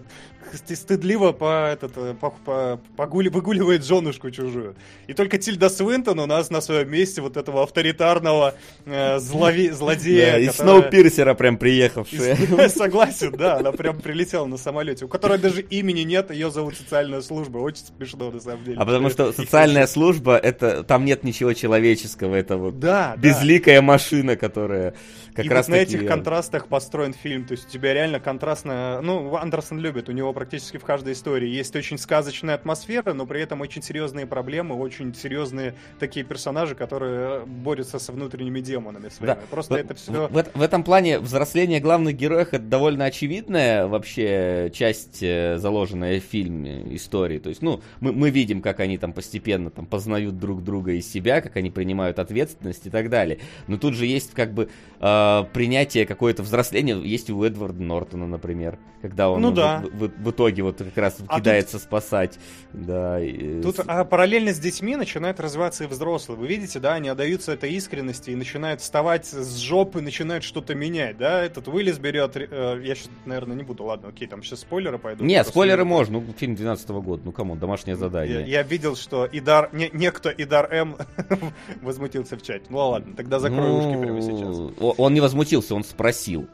ст- стыдливо по этот, э, по- по- погули- выгуливает женушку чужую. И только Тильда Свинтон у нас на своем месте вот этого авторитарного э, злови- злодея. Да, и которая- Сноупирсера прям приехавшая. из- [laughs] Согласен, да, она прям прилетела на самолете, у которой даже имени нет, ее зовут социальная служба. Очень смешно, на самом деле. А потому что социальная служба, это там нет ничего человеческого, это вот Да, да. безликая машина, которая как и раз вот на этих контрастах построен фильм. То есть у тебя реально контрастно... Ну, Андерсон любит, у него практически в каждой истории есть очень сказочная атмосфера, но при этом очень серьезные проблемы, очень серьезные такие персонажи, которые борются со внутренними демонами своими. Да. Просто в, это все... в, в этом плане взросление главных героев это довольно очевидная вообще часть, э, заложенная в фильме истории. То есть, ну, мы, мы видим, как они там постепенно там познают друг друга и себя, как они принимают ответственность и так далее. Но тут же есть как бы э, принятие какое-то взросление. Есть у Эдварда Нортона, например, когда он Ну в- да. в, в- в итоге вот как раз А кидается спасать. Да, и- Тут а, параллельно с детьми начинают развиваться и взрослые. Вы видите, да, они отдаются этой искренности и начинают вставать с жопы, начинают что-то менять, да. Этот Уиллис берет... э, я сейчас, наверное, не буду, ладно, окей, там сейчас спойлеры пойдут. Нет, спойлеры не- можно. Ну, фильм 12 года. Ну, кому, домашнее задание. Я, я видел, что Идар, не, некто Идар М [laughs] возмутился в чате. Ну ладно, тогда закрой Ну, ушки прямо сейчас. о- Он не возмутился, он спросил.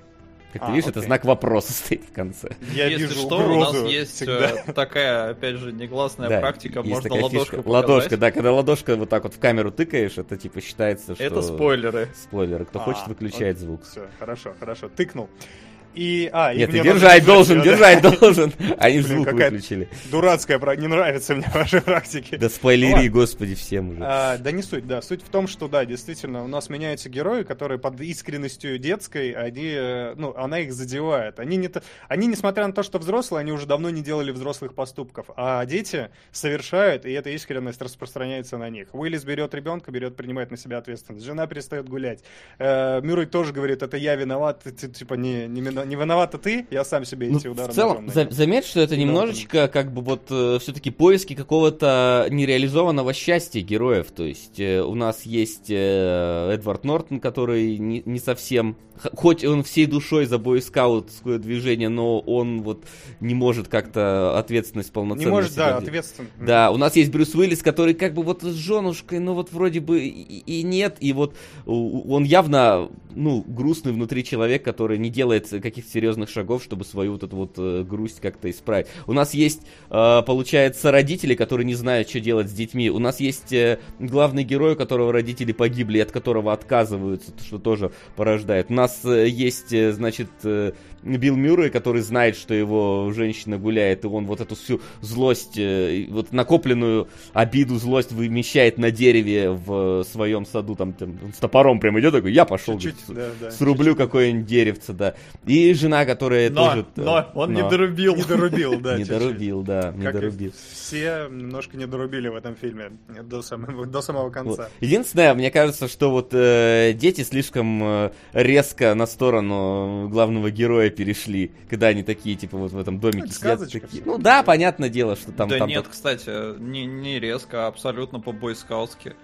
Как ты А, видишь, это окей. знак вопроса [laughs] стоит в конце. Я Если вижу что, угрозу у нас есть всегда. э, такая, опять же, негласная Да, практика, есть можно такая ладошку фишка. показать. Ладошка, да, когда ладошка вот так вот в камеру тыкаешь, это типа считается, что... Это спойлеры. Спойлеры. Кто А, хочет, выключает звук. Все, хорошо, хорошо. Тыкнул. И, а, и Нет, ты держать держать должен, да. держать [laughs] должен. Они Блин, звук выключили. Дурацкая, не нравится мне [laughs] ваши практики. Да спойлери, Ладно. господи, всем уже. А, да не суть, да. Суть в том, что да, действительно, у нас меняются герои, которые под искренностью детской, они, э, ну, она их задевает. Они, не то- они, несмотря на то, что взрослые, они уже давно не делали взрослых поступков. А дети совершают, и эта искренность распространяется на них. Уиллис берет ребенка, берет, принимает на себя ответственность. Жена перестает гулять. Э, Мюррей тоже говорит, это я виноват, ты, типа, не, не, вино- не виновата ты, я сам себе Ну, эти удары в целом, за- нанес». заметь, что это немножечко как бы вот все-таки поиски какого-то нереализованного счастья героев. То есть э, у нас есть э, Эдвард Нортон, который не, не совсем, хоть он всей душой за бойскаутское движение, но он вот не может как-то ответственность полноценно Не может, да, взять. ответственно. Да, у нас есть Брюс Уиллис, который как бы вот с женушкой, ну вот вроде бы и, и нет, и вот он явно, ну, грустный внутри человек, который не делает каких-то серьезных шагов, чтобы свою вот эту вот э, грусть как-то исправить. У нас есть, э, получается, родители, которые не знают, что делать с детьми. У нас есть э, главный герой, у которого родители погибли, от которого отказываются, что тоже порождает. У нас э, есть, э, значит, э, Билл Мюррей, который знает, что его женщина гуляет, и он вот эту всю злость, э, вот накопленную обиду, злость вымещает на дереве в своем саду, там, там с топором прям идет такой, я пошел, говорит, да, да. срублю какое-нибудь деревце, да. И жена, которая Но, тоже... э, но он не но. дорубил. Не дорубил, да. [laughs] Не дорубил, да, не дорубил. все немножко не дорубили в этом фильме до самого, конца. Единственное, мне кажется, что вот э, дети слишком э, резко на сторону главного героя перешли, когда они такие, типа, вот в этом домике это сидят. сказочка такие. Ну да, понятное дело, что там... да там нет, так- кстати, не, не резко, а абсолютно по-бойскаутски.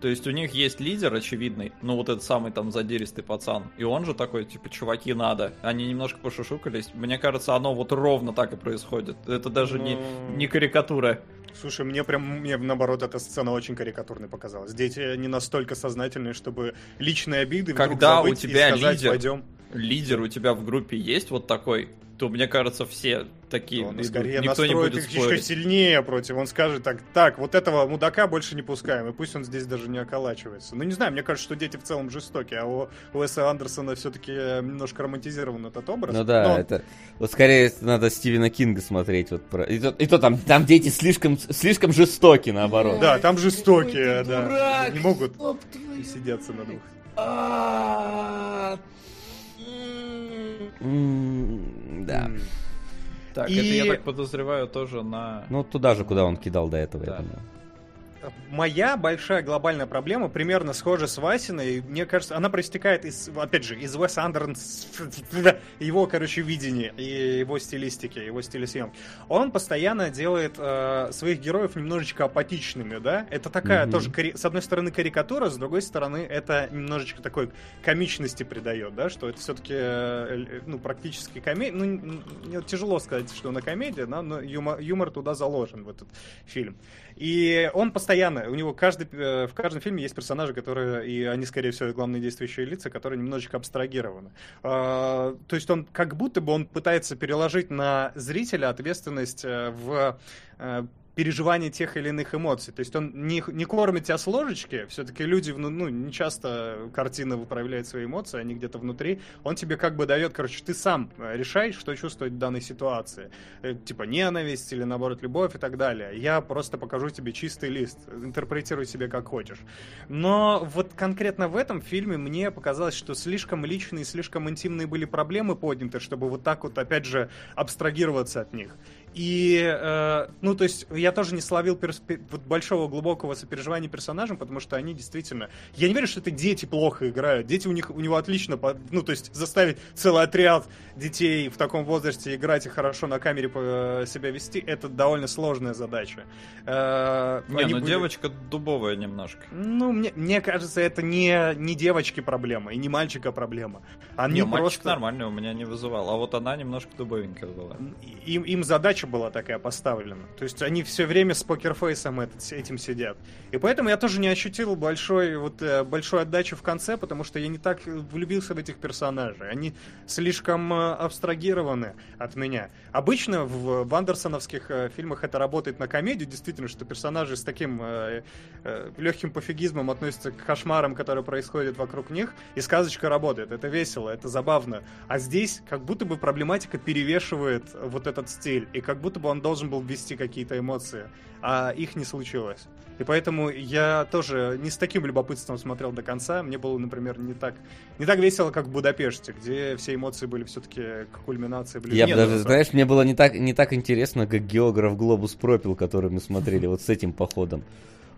То есть у них есть лидер очевидный, ну вот этот самый там задиристый пацан. И он же такой, типа, чуваки, надо. Они немножко пошушукались. Мне кажется, оно вот ровно так и происходит. Это даже не, Ну, не карикатура. Слушай, мне прям, мне наоборот эта сцена очень карикатурной показалась. Дети не настолько сознательные, чтобы личные обиды вдруг Когда у забыть тебя и сказать, лидер, пойдем. Лидер у тебя в группе есть вот такой, то мне кажется, все такие Он идут. скорее Никто не настроит будет их еще спорить. сильнее против. Он скажет так, так, вот этого мудака больше не пускаем, и пусть он здесь даже не околачивается. Ну, не знаю, мне кажется, что дети в целом жестокие, а у Уэса Андерсона все-таки немножко романтизирован этот образ. Ну да, Но это... Вот скорее надо Стивена Кинга смотреть. Вот про... и, то, и то там, там дети слишком, слишком жестоки, наоборот. Да, там жестокие, да. Не могут сидеться на двух. Да. Так, И- это я так подозреваю тоже на... Ну, туда же, куда он кидал до этого, я думаю. Моя большая глобальная проблема примерно схожа с Васиной. Мне кажется, она проистекает из, опять же, из Уэса Андерс, [laughs] его, короче, видения и его стилистики, его стиля съемки. Он постоянно делает э, своих героев немножечко апатичными, да? Это такая mm-hmm. тоже, кари- с одной стороны, карикатура, с другой стороны, это немножечко такой комичности придает, да? Что это все-таки, э, ну, практически комедия. Ну, тяжело сказать, что на комедия, да? но юмор, юмор туда заложен в этот фильм. И он постоянно, у него каждый, э, в каждом фильме есть персонажи, которые, и они, скорее всего, главные действующие лица, которые немножечко абстрагированы. А, то есть он как будто бы он пытается переложить на зрителя ответственность э, в э, переживание тех или иных эмоций. То есть он не, не кормит тебя с ложечки, все-таки люди, ну, не часто картина выправляет свои эмоции, они где-то внутри. Он тебе как бы дает, короче, ты сам решай, что чувствовать в данной ситуации. Э, типа ненависть или, наоборот, любовь и так далее. Я просто покажу тебе чистый лист, интерпретируй себе как хочешь. Но вот конкретно в этом фильме мне показалось, что слишком личные, слишком интимные были проблемы подняты, чтобы вот так вот, опять же, абстрагироваться от них. И, э, ну, то есть, я тоже не словил вот большого глубокого сопереживания персонажам, потому что они действительно... Я не верю, что это дети плохо играют. Дети у них у него отлично... Ну, то есть, заставить целый отряд детей в таком возрасте играть и хорошо на камере э, себя вести, это довольно сложная задача. Э, не, ну были... девочка дубовая немножко. Ну, мне, мне кажется, это не, не девочки проблема и не мальчика проблема. Они не, просто... мальчик нормальный у меня не вызывал, а вот она немножко дубовенькая была. Им, им задача задача была такая поставлена. То есть они все время с покерфейсом этот, этим сидят. И поэтому я тоже не ощутил большой, вот, э, большой отдачи в конце, потому что я не так влюбился в этих персонажей. Они слишком э, абстрагированы от меня. Обычно в, в андерсоновских э, фильмах это работает на комедию, действительно, что персонажи с таким э, э, легким пофигизмом относятся к кошмарам, которые происходят вокруг них, и сказочка работает. Это весело, это забавно. А здесь как будто бы проблематика перевешивает вот этот стиль. И как как будто бы он должен был ввести какие-то эмоции, а их не случилось. И поэтому я тоже не с таким любопытством смотрел до конца. Мне было, например, не так, не так весело, как в Будапеште, где все эмоции были все-таки к кульминации ближе. Я даже, знаешь, мне было не так, не так интересно, как географ Глобус пропил, который мы смотрели вот с этим походом.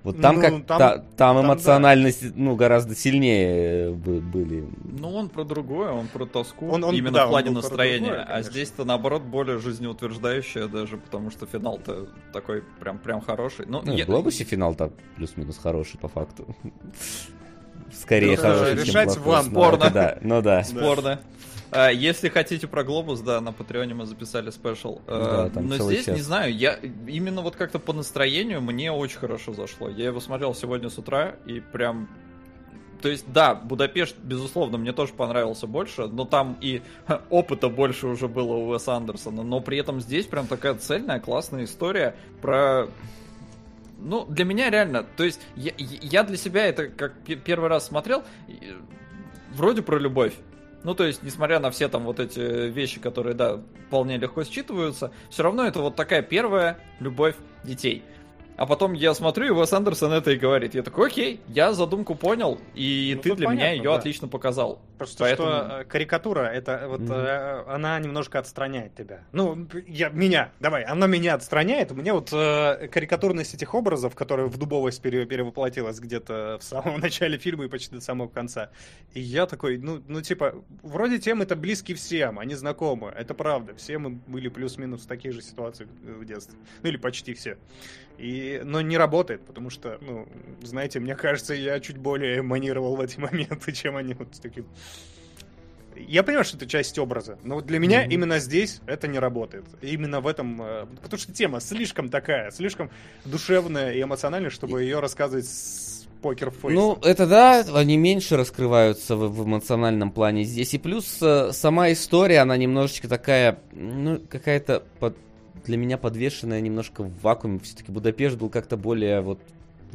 Вот там ну, как там, та, там эмоциональность да. ну гораздо сильнее были. Ну он про другое, он про тоску он, он, именно да, в плане настроения, другое, а здесь-то наоборот более жизнеутверждающее даже, потому что финал-то такой прям прям хороший. Ну, ну я... в Глобусе финал-то плюс-минус хороший по факту. Скорее ну, хороший, чем плохой. Вам. Спорно. Да, ну да. Спорно. А, если хотите про глобус, да, на Патреоне мы записали спешл. А, да, Но здесь, час. не знаю, я именно вот как-то по настроению мне очень хорошо зашло. Я его смотрел сегодня с утра и прям то есть, да, Будапешт, безусловно, мне тоже понравился больше, но там и [laughs] опыта больше уже было у Уэса Андерсона, но при этом здесь прям такая цельная, классная история про... Ну, для меня реально, то есть, я, я для себя это как первый раз смотрел, вроде про любовь, ну, то есть, несмотря на все там вот эти вещи, которые, да, вполне легко считываются, все равно это вот такая первая любовь детей. А потом я смотрю, и Уэс Андерсон это и говорит. Я такой, окей, я задумку понял, и ну, ты для понятно, меня ее да. отлично показал. Просто Поэтому... что э, карикатура, это вот mm-hmm. она немножко отстраняет тебя. Ну, я, меня, давай, она меня отстраняет. У меня вот э, карикатурность этих образов, которая в дубовость пере, перевоплотилась где-то в самом [laughs] начале фильма и почти до самого конца. И я такой, ну, ну типа, вроде темы это близки всем, они знакомы, это правда. Все мы были плюс-минус в таких же ситуациях в детстве. Ну, или почти все. И, но не работает, потому что, ну, знаете, мне кажется, я чуть более манировал в эти [laughs] моменты, чем они вот таким. Я понимаю, что это часть образа, но вот для меня mm-hmm. именно здесь это не работает. Именно в этом, э, потому что тема слишком такая, слишком душевная и эмоциональная, чтобы ее рассказывать с покер Ну, это да, они меньше раскрываются в, в эмоциональном плане здесь. И плюс э, сама история, она немножечко такая, ну, какая-то под для меня подвешенная немножко в вакууме. Все-таки Будапешт был как-то более вот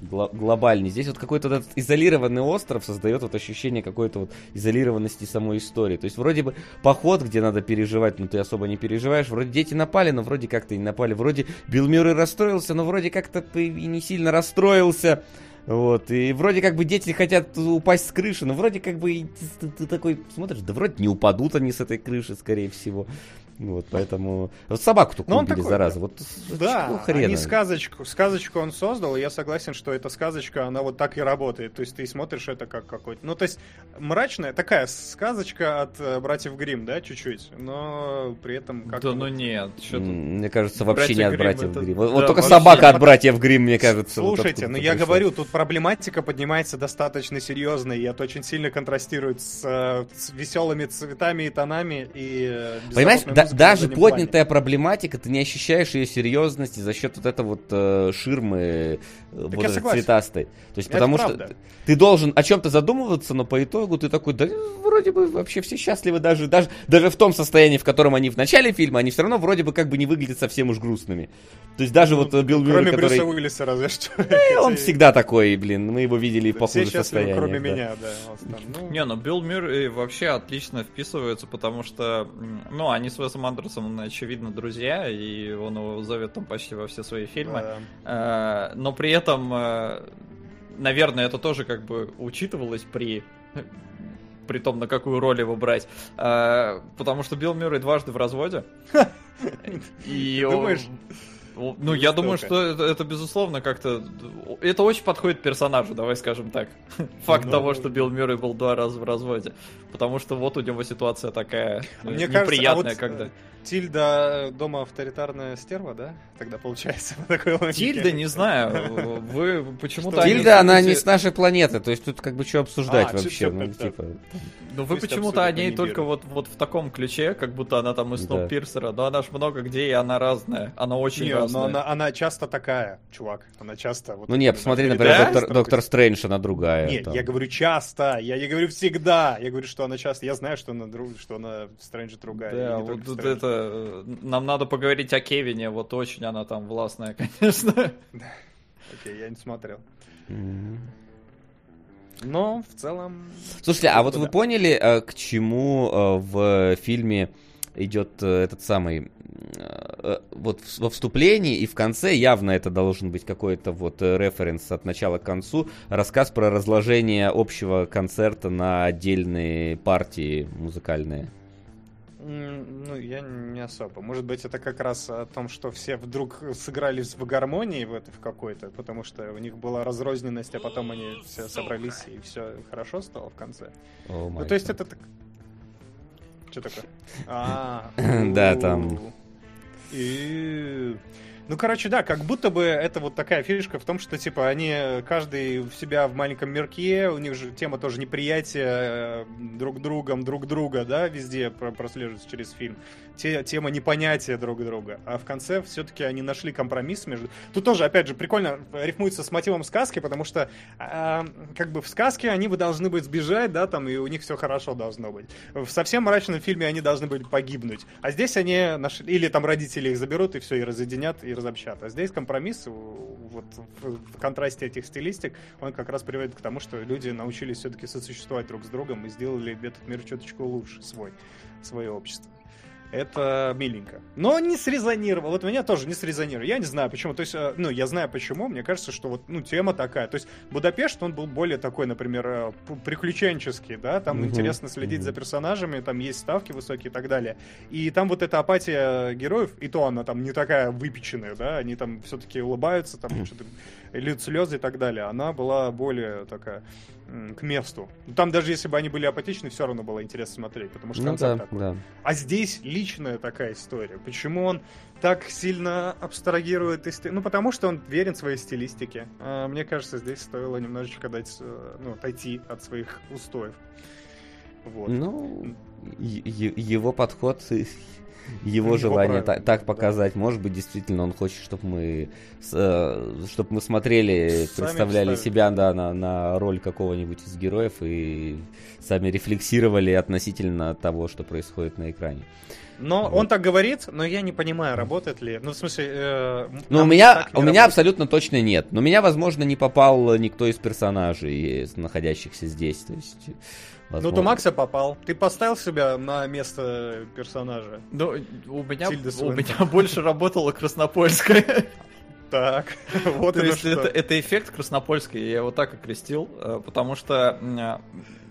глобальный. Здесь вот какой-то этот изолированный остров создает вот ощущение какой-то вот изолированности самой истории. То есть вроде бы поход, где надо переживать, но ты особо не переживаешь. Вроде дети напали, но вроде как-то не напали. Вроде Билл Мюррей расстроился, но вроде как-то и не сильно расстроился. Вот, и вроде как бы дети хотят упасть с крыши, но вроде как бы ты, ты такой смотришь, да вроде не упадут они с этой крыши, скорее всего. Вот, поэтому... Вот собаку только Ну, он убили, такой, зараза. да. Вот Да, хрена? они сказочку, сказочку он создал, и я согласен, что эта сказочка, она вот так и работает. То есть ты смотришь это как какой-то... Ну, то есть мрачная, такая сказочка от э, братьев Грим, да, чуть-чуть, но при этом как Да ну нет, что Мне кажется, вообще не от братьев это- Грим. Вот, да, только собака от братьев Грим, мне кажется. вот Слушайте, ну я говорю, тут проблематика поднимается достаточно серьезно, и это очень сильно контрастирует с, э, с веселыми цветами и тонами и э, Понимаешь, да- на даже заднем плане. поднятая проблематика, ты не ощущаешь ее серьезности за счет вот этой вот э, ширмы э, вот я этой цветастой. То есть Это потому правда. что ты должен о чем-то задумываться, но по итогу ты такой, да вроде бы вообще все счастливы, даже, даже, даже в том состоянии, в котором они в начале фильма, они все равно вроде бы как бы не выглядят совсем уж грустными. То есть даже вот э, Билл Мюррей, Ну, Кроме который... Брюса Уиллиса, разве что. [laughs] Э, он всегда такой, блин, мы его видели и в Все похуже состоянии. кроме меня, да. вот там, ну. Не, ну Билл Мюррей вообще отлично вписывается, потому что, ну, они с Уэсом Андерсоном, очевидно, друзья, и он его зовет там почти во все свои фильмы. Да. Э, Но при этом, э, наверное, это тоже как бы учитывалось при при том, на какую роль его брать. Э, Потому что Билл Мюррей дважды в разводе. И он- Думаешь? Ну, я думаю, что это, это, безусловно, как-то... Это очень подходит персонажу, давай скажем так. [laughs] Факт Ну. того, что Билл Мюррей был два раза в разводе. Потому что вот у него ситуация такая э, Мне кажется, а неприятная, вот, когда... Тильда э, дома авторитарная стерва, да? Тогда получается [laughs] по такой логике. Тильда, не знаю, [laughs] вы почему-то... Что, они Тильда, она не с нашей планеты, то есть тут как бы что обсуждать А, вообще, ну, типа... Ну вы почему-то о ней только вот, вот в таком ключе, как будто она там из Да. Сноупирсера, но она ж много где, и она разная. Она очень Не, разная. но она, она часто такая, чувак. Она часто... Вот Ну не, именно посмотри, например, доктор, Стрэндж, она другая. Нет, там. я говорю часто, я не говорю всегда. Я говорю, что она часто. Я знаю, что она, друг, что она в Стрэнджи другая. Да, вот тут Стрэнджи. Это... э, Нам надо поговорить о Кевине, вот очень она там властная, [laughs] конечно. Окей, я не смотрел. Но в целом... Слушайте, а вот Да. вы поняли, э, к чему э, в фильме идет этот самый вот в- во вступлении и в конце явно это должен быть какой-то вот референс от начала к концу, рассказ про разложение общего концерта на отдельные партии музыкальные. Ну, я не особо. Может быть, это как раз о том, что все вдруг сыгрались в гармонии в этой в какой-то, потому что у них была разрозненность, а потом они все собрались и все хорошо стало в конце. О, Ну, то есть гад. это так... Что такое? [laughs] А, Да, там. И... Ну, короче, да, как будто бы это вот такая фишка в том, что, типа, они каждый в себя в маленьком мирке, у них же тема тоже неприятия э, друг другом, друг друга, да, везде про- прослеживается через фильм. Те, тема непонятия друг друга. А в конце все-таки они нашли компромисс между... Тут тоже, опять же, прикольно рифмуется с мотивом сказки, потому что а, как бы в сказке они бы должны быть сбежать, да, там, и у них все хорошо должно быть. В совсем мрачном фильме они должны были погибнуть. А здесь они нашли... Или там родители их заберут, и все, и разъединят, и разобщат. А здесь компромисс, вот в контрасте этих стилистик, он как раз приводит к тому, что люди научились все-таки сосуществовать друг с другом и сделали этот мир чуточку лучше свой, свое общество. Это миленько. Но не срезонировало. Вот меня тоже не срезонировало. Я не знаю почему. То есть, э, ну, я знаю почему. Мне кажется, что вот, ну, тема такая. То есть, Будапешт, он был более такой, например, э, приключенческий, да, там Мгм, интересно следить мгм. за персонажами, там есть ставки высокие и так далее. И там вот эта апатия героев, и то она там не такая выпеченная, да, они там все-таки улыбаются, там [clears throat] что-то льют слезы и так далее. Она была более такая к месту. Там даже если бы они были апатичны, все равно было интересно смотреть, потому что Ну концепт да, такой. да. А здесь личная такая история. Почему он так сильно абстрагирует из... Ну, потому что он верен своей стилистике. А, мне кажется, здесь стоило немножечко дать, ну, отойти от своих устоев. Вот. Ну, его подход, его желание так да. показать, может быть, действительно он хочет, чтобы мы, чтобы мы смотрели, Сами представляли вставили. себя да, на, на роль какого-нибудь из героев и сами рефлексировали относительно того, что происходит на экране. Но Вот. он так говорит, но я не понимаю, работает ли. Ну, в смысле... э, Ну, у меня, так у меня работает. абсолютно точно нет. Но меня, возможно, не попал никто из персонажей, э, находящихся здесь. То есть, Ну, возможно. то Макса попал. Ты поставил себя на место персонажа. Ну, у меня, у меня больше работала Краснопольская. Так, [laughs] вот То есть что. это, это эффект Краснопольский, я его так окрестил, э, потому что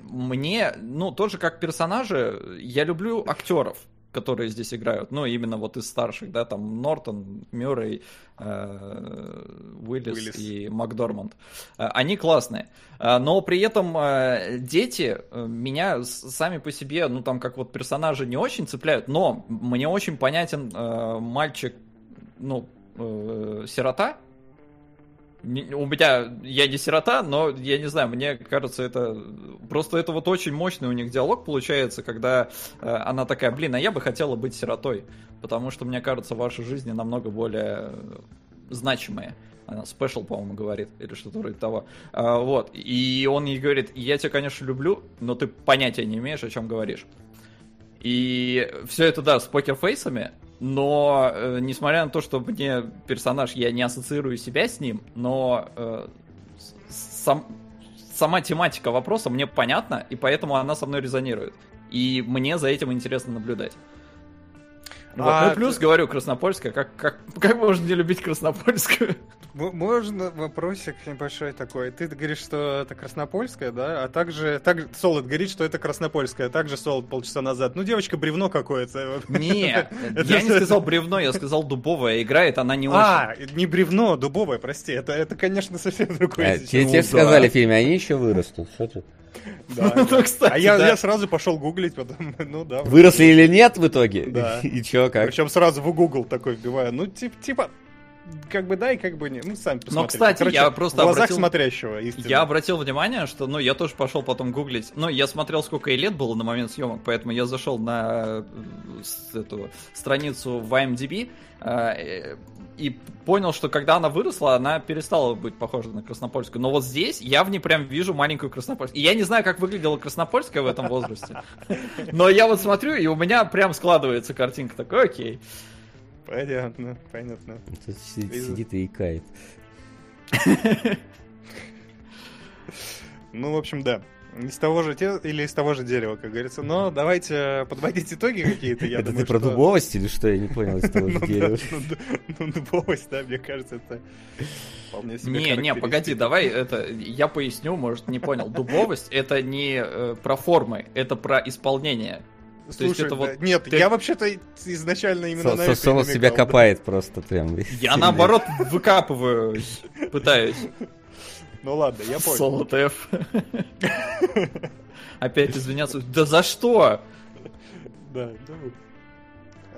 мне, ну, тоже как персонажи, я люблю актеров. Которые здесь играют, ну, именно вот из старших, да, там Нортон, Мюррей, э, Уиллис, Уиллис. и Макдорманд. Э, Они классные. Э, Но при этом э, дети меня сами по себе, ну, там, как вот персонажи не очень цепляют, но мне очень понятен э, мальчик, ну, э, сирота, у меня, я не сирота, но я не знаю, мне кажется, это просто это вот очень мощный у них диалог получается, когда э, она такая, блин, а я бы хотела быть сиротой, потому что мне кажется, ваши жизни намного более значимые. Она спешл, по-моему, говорит, или что-то вроде того. А, вот. И он ей говорит, я тебя, конечно, люблю, но ты понятия не имеешь, о чем говоришь. И все это, да, с покерфейсами, но э, несмотря на то, что мне персонаж, я не ассоциирую себя с ним, но э, сам, сама тематика вопроса мне понятна, и поэтому она со мной резонирует. И мне за этим интересно наблюдать. Вот. А ну и плюс, ты- говорю, Краснопольская, как, как, как можно не любить Краснопольскую? М- Можно вопросик небольшой такой? Ты говоришь, что это Краснопольская, да? А также, также Солод говорит, что это Краснопольская. а Также Солод полчаса назад. Ну, девочка бревно какое-то. Не, [laughs] я не сказал бревно, я сказал дубовая. Играет она не очень. А, не бревно, дубовое, прости. Это, это конечно, совсем другое. А, сейчас. Тебе тебе да. сказали в фильме, они еще вырастут. Что ты? [laughs] Да, Ну, кстати, А я, да. я сразу пошел гуглить, потом, [laughs] ну да. Выросли или нет в итоге? Да. [laughs] И чё, как? Причем сразу в Google такой вбиваю. Ну, тип, типа, как бы да и как бы не. Ну, сами посмотрите. кстати, я просто В глазах обратил- смотрящего, естественно. Я обратил внимание, что, ну, я тоже пошел потом гуглить. Ну, я смотрел, сколько ей лет было на момент съемок, поэтому я зашел на э, эту страницу в IMDb э, и понял, что когда она выросла, она перестала быть похожа на Краснопольскую. Но вот здесь я в ней прям вижу маленькую Краснопольскую. И я не знаю, как выглядела Краснопольская в этом возрасте. Но я вот смотрю, и у меня прям складывается картинка такой, окей. Понятно, понятно. Тут си- Из- сидит и икает. Ну, в общем, да. Из того же те... или из того же дерева, как говорится. Но давайте подводить итоги какие-то. Я Это думаю, ты про что- дубовость или что? Я не понял из того [laughs] же Ну дерева. ну ну, дубовость, да, мне кажется, это вполне себе Не, не, погоди, давай это я поясню, может, не понял. Дубовость это не э, про формы, это про исполнение. То есть Слушай, это да, вот нет, ты- я вообще-то изначально именно на Со- это со- Соло намекал, себя да. копает просто прям. Я наоборот выкапываю, пытаюсь. Ну ладно, я понял. Соло ТФ. [laughs] Опять извиняться. Да за что? Да, да.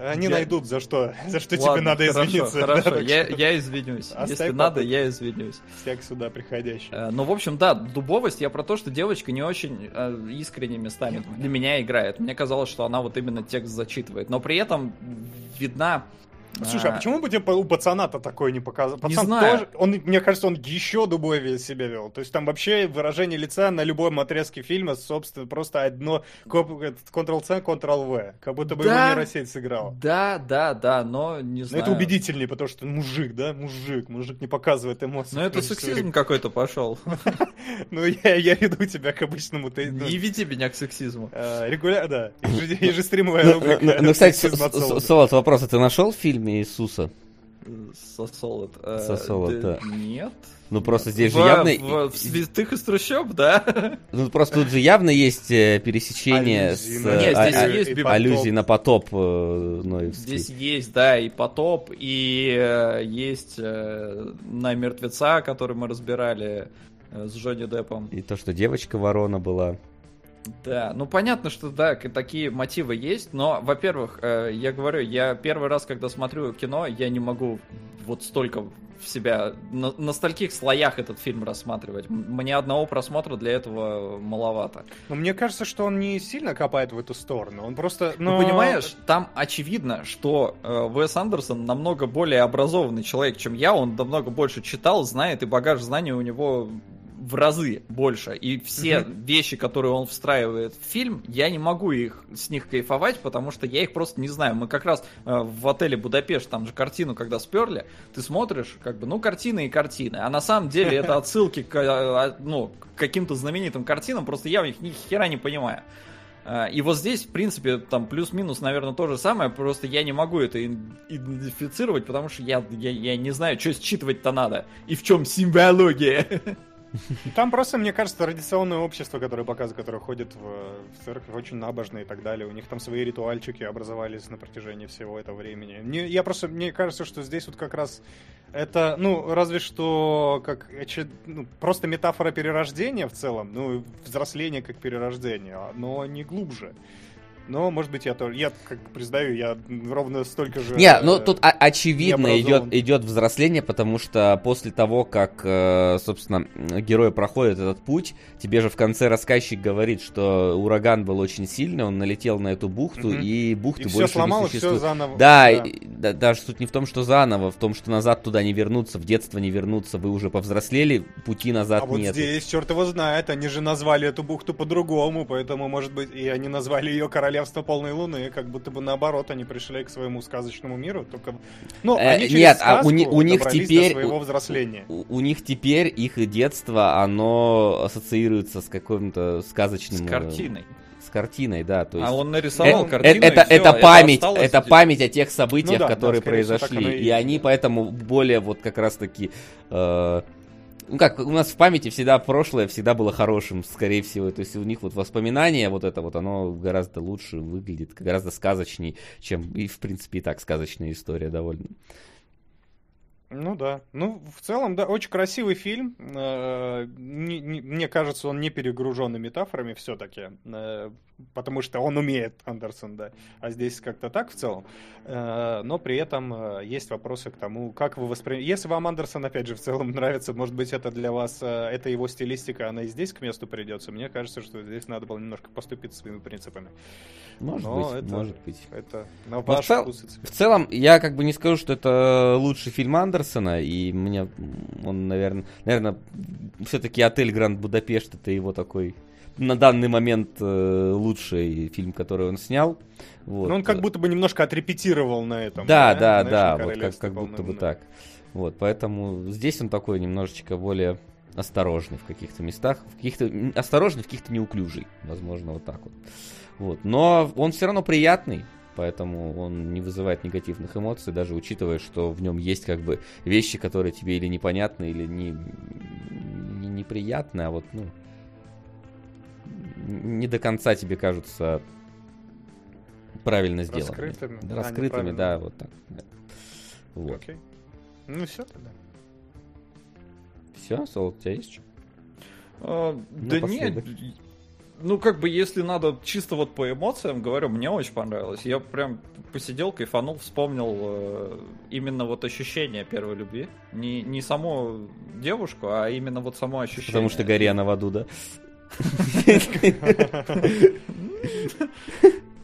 Они Я- найдут за что, за что тебе Ладно, надо хорошо, извиниться. да, Хорошо, так я, что я извинюсь. Оставь Если надо, я извинюсь. Всяк сюда приходящий. Э, Ну, в общем, да, дубовость, я про то, что девочка не очень э, искренне местами для меня играет. Мне казалось, что она вот именно текст зачитывает. Но при этом видна... Слушай, а э, почему бы тебе у пацана-то такое не показал? Не Пацан знаю. тоже, он, мне кажется, он еще дубовее себя вел. То есть там вообще выражение лица на любом отрезке фильма, собственно, просто одно Ctrl-C, Ctrl-V. Как будто бы Да. его нейросеть сыграла. Да, да, да, но не Но знаю. это убедительнее, потому что мужик, да, мужик, мужик не показывает эмоций. Ну это сексизм какой-то пошел. [laughs] Ну я, я веду тебя к обычному. Ты, ну, Не веди меня к сексизму. э, регуля- да, [laughs] еже- ежестримовая Ну, рубрика. ну, ну, кстати. Солод, вопрос, а ты нашел в фильме Иисуса? Сосолод. Э, Сосолод, да. Нет. Ну просто здесь же В- явно... В, в святых из трущоб, да? [laughs] Ну просто тут же явно есть э, пересечение с Аллюзии на- э, Нет, здесь а- есть биб- аллюзии на потоп Ноевский. Здесь есть, да, и потоп, и есть на мертвеца, который мы разбирали с Джонни Деппом. И то, что девочка ворона была. Да, ну понятно, что да, такие мотивы есть, но, во-первых, э, я говорю, я первый раз, когда смотрю кино, я не могу вот столько в себя, на, на стольких слоях этот фильм рассматривать. Мне одного просмотра для этого маловато. Но мне кажется, что он не сильно копает в эту сторону. Он просто. Ну, но- понимаешь, там очевидно, что э, Уэс Андерсон намного более образованный человек, чем я. Он намного больше читал, знает, и багаж знаний у него в разы больше. И все вещи, которые он встраивает в фильм, я не могу их с них кайфовать, потому что я их просто не знаю. Мы как раз э, в отеле Будапешт, там же картину, когда сперли, ты смотришь, как бы, ну, картины и картины. А на самом деле это отсылки к, э, ну, к каким-то знаменитым картинам, просто я их ни хера не понимаю. А, И вот здесь, в принципе, там плюс-минус, наверное, то же самое, просто я не могу это идентифицировать, потому что я, я, я не знаю, что считывать-то надо и в чем символология. [laughs] Там просто, мне кажется, традиционное общество, которое показывает, которое ходит в, в церковь, очень набожное и так далее. У них там свои ритуальчики образовались на протяжении всего этого времени. Мне, я просто, мне кажется, что здесь вот как раз это, ну, разве что как ну, просто метафора перерождения в целом, ну, взросление как перерождение, но не глубже. Но, может быть, я тоже, я как признаю, я ровно столько же... Не, ну э, тут о- очевидно идет, идет взросление, потому что после того, как, э, собственно, герой проходит этот путь, тебе же в конце рассказчик говорит, что ураган был очень сильный, он налетел на эту бухту, Мгм. и бухты И все больше сломал, не и все существует. заново. Да, и- да, даже суть не в том, что заново, в том, что назад туда не вернуться, в детство не вернуться, вы уже повзрослели, пути назад А вот нет. здесь, черт его знает, они же назвали эту бухту по-другому, поэтому, может быть, и они назвали ее Королевство Полной Луны, как будто бы наоборот, они пришли к своему сказочному миру, только... Ну, Э, они через нет, а у у них теперь- до своего у- взросления. У, у них теперь их детство, оно ассоциируется с каким-то сказочным... С э, картиной. С картиной, да, то есть... А он нарисовал Э, картину, это, и всё, это память, это здесь. память о тех событиях, Ну да, да, которые так произошли. и и они да. поэтому более вот как раз таки... э, ну как, у нас в памяти всегда прошлое всегда было хорошим, скорее всего. То есть у них вот воспоминание вот это вот, оно гораздо лучше выглядит, гораздо сказочней, чем и в принципе и так сказочная история довольно. Ну да. Ну, в целом, да, очень красивый фильм. Э, не- не- Мне кажется, он не перегруженный метафорами все-таки. Потому что он умеет, Андерсон, да. А здесь как-то так в целом. Э, Но при этом э, есть вопросы к тому, как вы воспринимаете. Если вам Андерсон, опять же, в целом нравится, может быть, это для вас, э, это его стилистика, она и здесь к месту придется. Мне кажется, что здесь надо было немножко поступить своими принципами. Может Но быть, это- может быть. Это на в ваш цел- вкус. В целом, я как бы не скажу, что это лучший фильм Андерсона, и мне он, наверное, наверное, все-таки отель Гранд Будапешт это его такой на данный момент э, лучший фильм, который он снял. Вот. Ну, он как будто бы немножко отрепетировал на этом. Да, да, да, на вот как, «Королевстве как будто бы луны». так. Вот, поэтому здесь он такой немножечко более осторожный в каких-то местах, в каких-то осторожный, в каких-то неуклюжий, возможно, вот так вот. Вот, но он все равно приятный, поэтому он не вызывает негативных эмоций, даже учитывая, что в нем есть как бы вещи, которые тебе или непонятны, или не, не неприятны, а вот ну не до конца тебе кажутся правильно сделанными. Раскрытыми. Да, А, раскрытыми, да, вот так. да. Вот. Окей. Ну все тогда. Все, Сол, у тебя есть что? А, да нет, ну как бы если надо чисто вот по эмоциям, говорю, мне очень понравилось. Я прям посидел, кайфанул, вспомнил э, именно вот ощущение первой любви. Не, не саму девушку, а именно вот само ощущение. Потому что гори она в аду, да?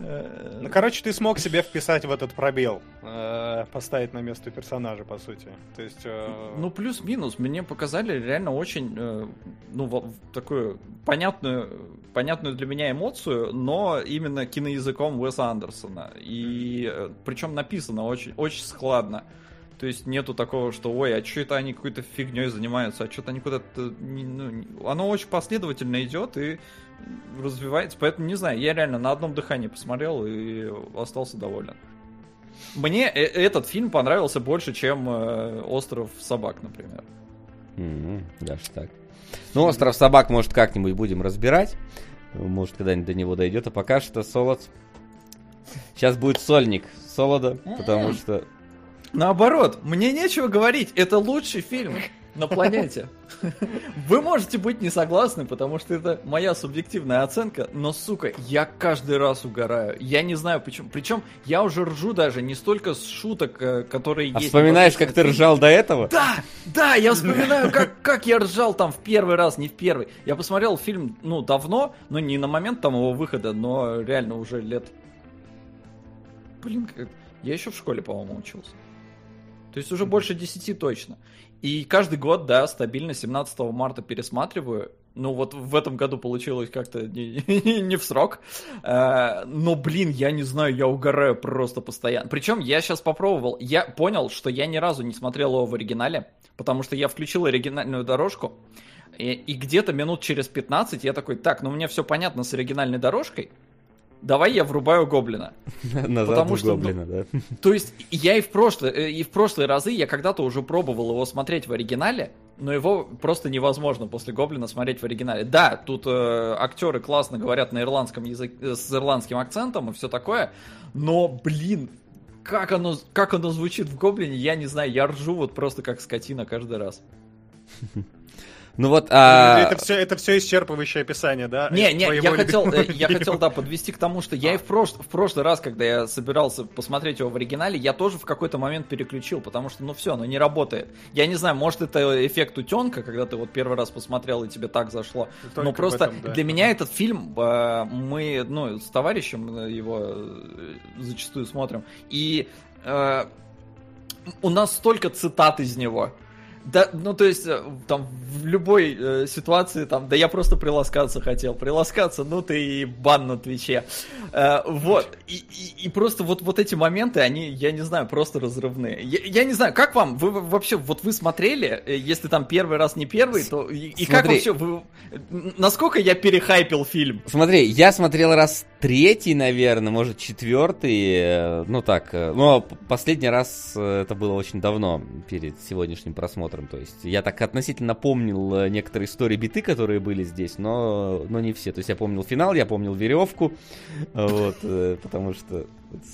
Ну, короче, ты смог себя вписать в этот пробел, э, поставить на место персонажа, по сути. То есть... э, Ну, плюс-минус, мне показали реально очень, э, ну, в такую понятную, понятную для меня эмоцию, но именно киноязыком Уэса Андерсона. И причем написано очень, очень складно. То есть нету такого, что, ой, а что это они какой-то фигней занимаются, а что-то они куда-то... ну, оно очень последовательно идет и развивается, поэтому не знаю, я реально на одном дыхании посмотрел и остался доволен. Мне э- этот фильм понравился больше, чем э, Остров собак, например. М, Даже так. Ну, остров собак, может, как-нибудь будем разбирать. Может, когда-нибудь до него дойдет. А пока что солод. Сейчас будет сольник солода, потому что... Наоборот, мне нечего говорить, это лучший фильм на [laughs] планете. Вы можете быть не согласны, потому что это моя субъективная оценка, но, сука, я каждый раз угораю. Я не знаю почему. Причем я уже ржу даже не столько с шуток, э, которые А есть. вспоминаешь, как ты ржал до этого? Да, да, я вспоминаю, [laughs] как, как я ржал там в первый раз, не в первый. Я посмотрел фильм, ну, давно, но не на момент там его выхода, но реально уже лет... Блин, как- я еще в школе, по-моему, учился. То есть уже больше 10 точно. И каждый год, да, стабильно 17 марта пересматриваю. Ну вот в этом году получилось как-то не, [laughs] не в срок. Э, Но, блин, я не знаю, я угораю просто постоянно. Причем я сейчас попробовал, я понял, что я ни разу не смотрел его в оригинале, потому что я включил оригинальную дорожку, и, и где-то минут через 15 я такой, так, ну мне все понятно с оригинальной дорожкой, давай я врубаю Гоблина. [laughs] Назад Потому что, ну, гоблина, да. [laughs] То есть я и в прошлые, э, и в прошлые разы я когда-то уже пробовал его смотреть в оригинале, но его просто невозможно после Гоблина смотреть в оригинале. Да, тут э, актеры классно говорят на ирландском языке, э, с ирландским акцентом и все такое, но, блин, как оно, как оно звучит в Гоблине, я не знаю, я ржу вот просто как скотина каждый раз. [laughs] Ну вот, а... Это все, это все исчерпывающее описание, да? Не, не, я хотел, э, я хотел, да, подвести к тому, что я и в, прош... в прошлый раз, когда я собирался посмотреть его в оригинале, я тоже в какой-то момент переключил, потому что, ну все, оно не работает. Я не знаю, может это эффект утенка, когда ты вот первый раз посмотрел и тебе так зашло. Только Но просто этом, да. для меня этот фильм, э, мы, ну, с товарищем его э, зачастую смотрим, и у нас столько цитат из него. Да, ну то есть, э, там, в любой э, ситуации, там, да я просто приласкаться хотел. Приласкаться, ну ты и бан на Твиче. Э, вот. И, и- и просто вот, вот эти моменты, они, я не знаю, просто разрывные. Я, я не знаю, как вам? Вы вообще, вот вы смотрели, э, если там первый раз не первый, то и, и как вообще, вы, насколько я перехайпил фильм? Смотри, я смотрел раз третий, наверное, может четвертый, э, ну так, э, но п- последний раз э, это было очень давно, перед сегодняшним просмотром, то есть я так относительно помнил некоторые истории биты, которые были здесь, но, но не все, то есть я помнил финал, я помнил веревку, [laughs] вот, потому что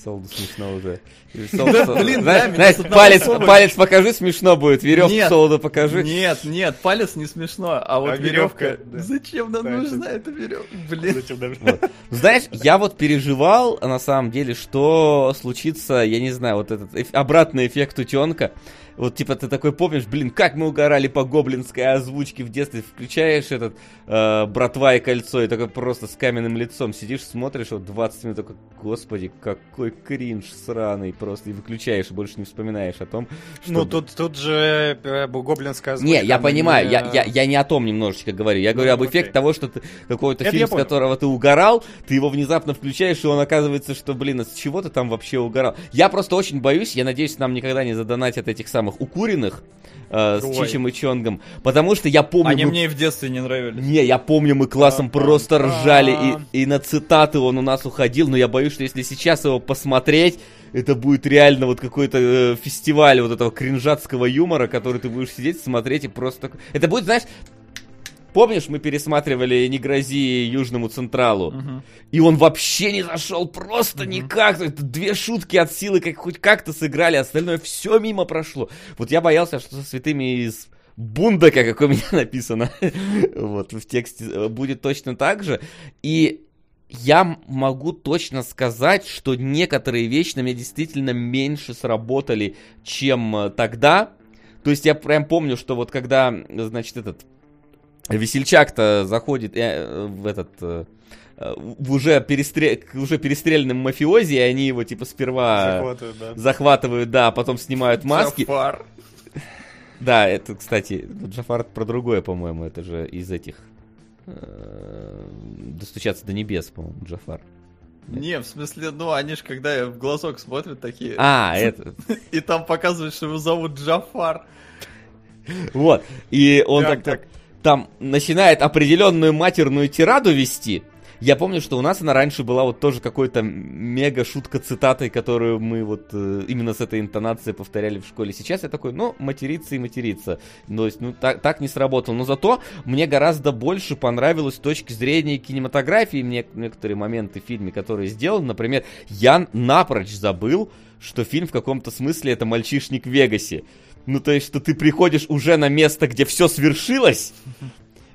Солду смешно уже. [laughs] Блин, Знаешь- палец, палец покажи, смешно будет, веревку Нет, Солду покажи. Нет, нет, палец не смешно, а вот А веревка. Зачем нам нужна эта веревка? Блин. Знаешь, я вот переживал, на самом деле, что случится, я не знаю, вот этот обратный эффект утенка. Вот, типа, ты такой помнишь, блин, как мы угорали по гоблинской озвучке в детстве, включаешь этот э, «Братва и кольцо», и такой просто с каменным лицом сидишь, смотришь, вот 20 минут, такой, господи, какой кринж сраный, просто, и выключаешь, и больше не вспоминаешь о том, что... Ну, тут, тут же э, гоблинская озвучка. Не, я понимаю, не- я, я, я не о том немножечко говорю. Я говорю Ну, об окей. эффекте того, что ты какой-то Это фильм, с которого ты угорал, ты его внезапно включаешь, и он оказывается, что, блин, а с чего ты там вообще угорал? Я просто очень боюсь, я надеюсь, нам никогда не задонатят этих самых укуренных э, с Ой. Чичем и Чонгом, потому что я помню... Они мы- мне и в детстве не нравились. Не, я помню, мы классом просто ржали, и, и на цитаты он у нас уходил, но я боюсь, что если сейчас его посмотреть, это будет реально вот какой-то э, фестиваль вот этого кринжатского юмора, который ты будешь сидеть, смотреть и просто... Это будет, знаешь, помнишь, мы пересматривали «Не грози Южному Централу», Мгм. и он вообще не зашел, просто никак. Это две шутки от силы, как хоть как-то сыграли, остальное все мимо прошло. Вот я боялся, что со святыми из Бундака, как у меня [laughs] написано, [laughs] вот в тексте э, будет точно так же. И я могу точно сказать, что некоторые вещи на меня действительно меньше сработали, чем э, тогда. То есть я прям помню, что вот когда, э, значит, этот весельчак-то заходит э, в этот э, в уже, перестре... к уже перестрелянным мафиози, и они его типа сперва Захватывают, да. захватывают, да, а потом снимают [laughs] маски. Джафар. Да, это, кстати, Джафар про другое, по-моему, это же из этих э, достучаться до небес, по-моему, Джафар. Не, в смысле, ну они ж когда в глазок смотрят такие, А, [laughs] это. и там показывают, что его зовут Джафар. Вот. И он Так, так, там начинает определенную матерную тираду вести. Я помню, что у нас она раньше была вот тоже какой-то мега шутка цитатой, которую мы вот э, именно с этой интонацией повторяли в школе. Сейчас я такой, ну, материться и материться. То есть, ну, так, так не сработало. Но зато мне гораздо больше понравилось с точки зрения кинематографии мне некоторые моменты в фильме, которые сделаны. Например, я напрочь забыл, что фильм в каком-то смысле это мальчишник в Вегасе. Ну, то есть, что ты приходишь уже на место, где все свершилось,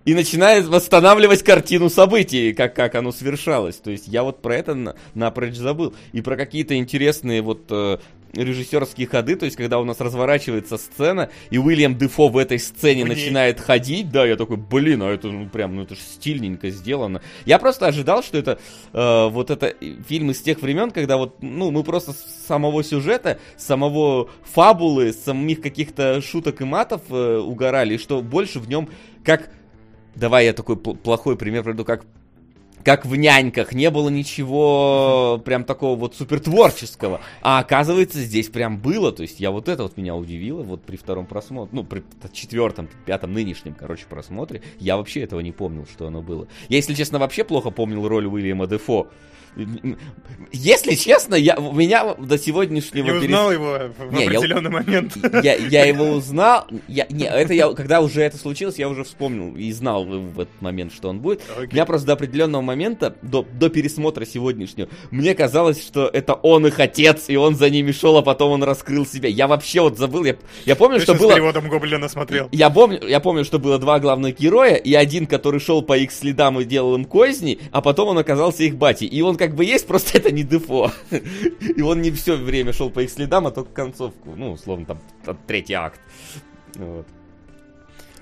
и начинает восстанавливать картину событий, как, как оно свершалось. То есть я вот про это на- напрочь забыл. И про какие-то интересные вот э, режиссерские ходы, то есть когда у нас разворачивается сцена, и Уильям Дефо в этой сцене В ней. начинает ходить, да, я такой, блин, а это ну прям, ну это же стильненько сделано. Я просто ожидал, что это э, вот это фильм из тех времен, когда вот, ну, мы просто с самого сюжета, с самого фабулы, с самих каких-то шуток и матов э, угорали, и что больше в нем как Давай я такой пл- плохой пример приведу, как как в няньках, не было ничего прям такого вот супер творческого. А оказывается, здесь прям было. То есть я вот это вот меня удивило вот при втором просмотре. Ну, при четвертом, пятом, нынешнем, короче, просмотре. Я вообще этого не помнил, что оно было. Я, если честно, вообще плохо помнил роль Уильяма Дефо. Если честно, я, у меня до сегодняшнего... Не узнал его в Не, я- определенный момент. [laughs] Я, я его узнал. Я, не, это я, когда уже это случилось, я уже вспомнил и знал в, этот момент, что он будет. Окей. Меня просто до определенного момента, до, до пересмотра сегодняшнего, мне казалось, что это он их отец, и он за ними шел, а потом он раскрыл себя. Я вообще вот забыл, я, я помню, Точно что с было... переводом Гоблина смотрел. Я помню, я помню, что было два главных героя, и один, который шел по их следам и делал им козни, а потом он оказался их батей. И он как бы есть, [laughs] просто это не Дефо. И он не все время шел по их следам, а только концовку. Ну, условно, там третий акт. Вот.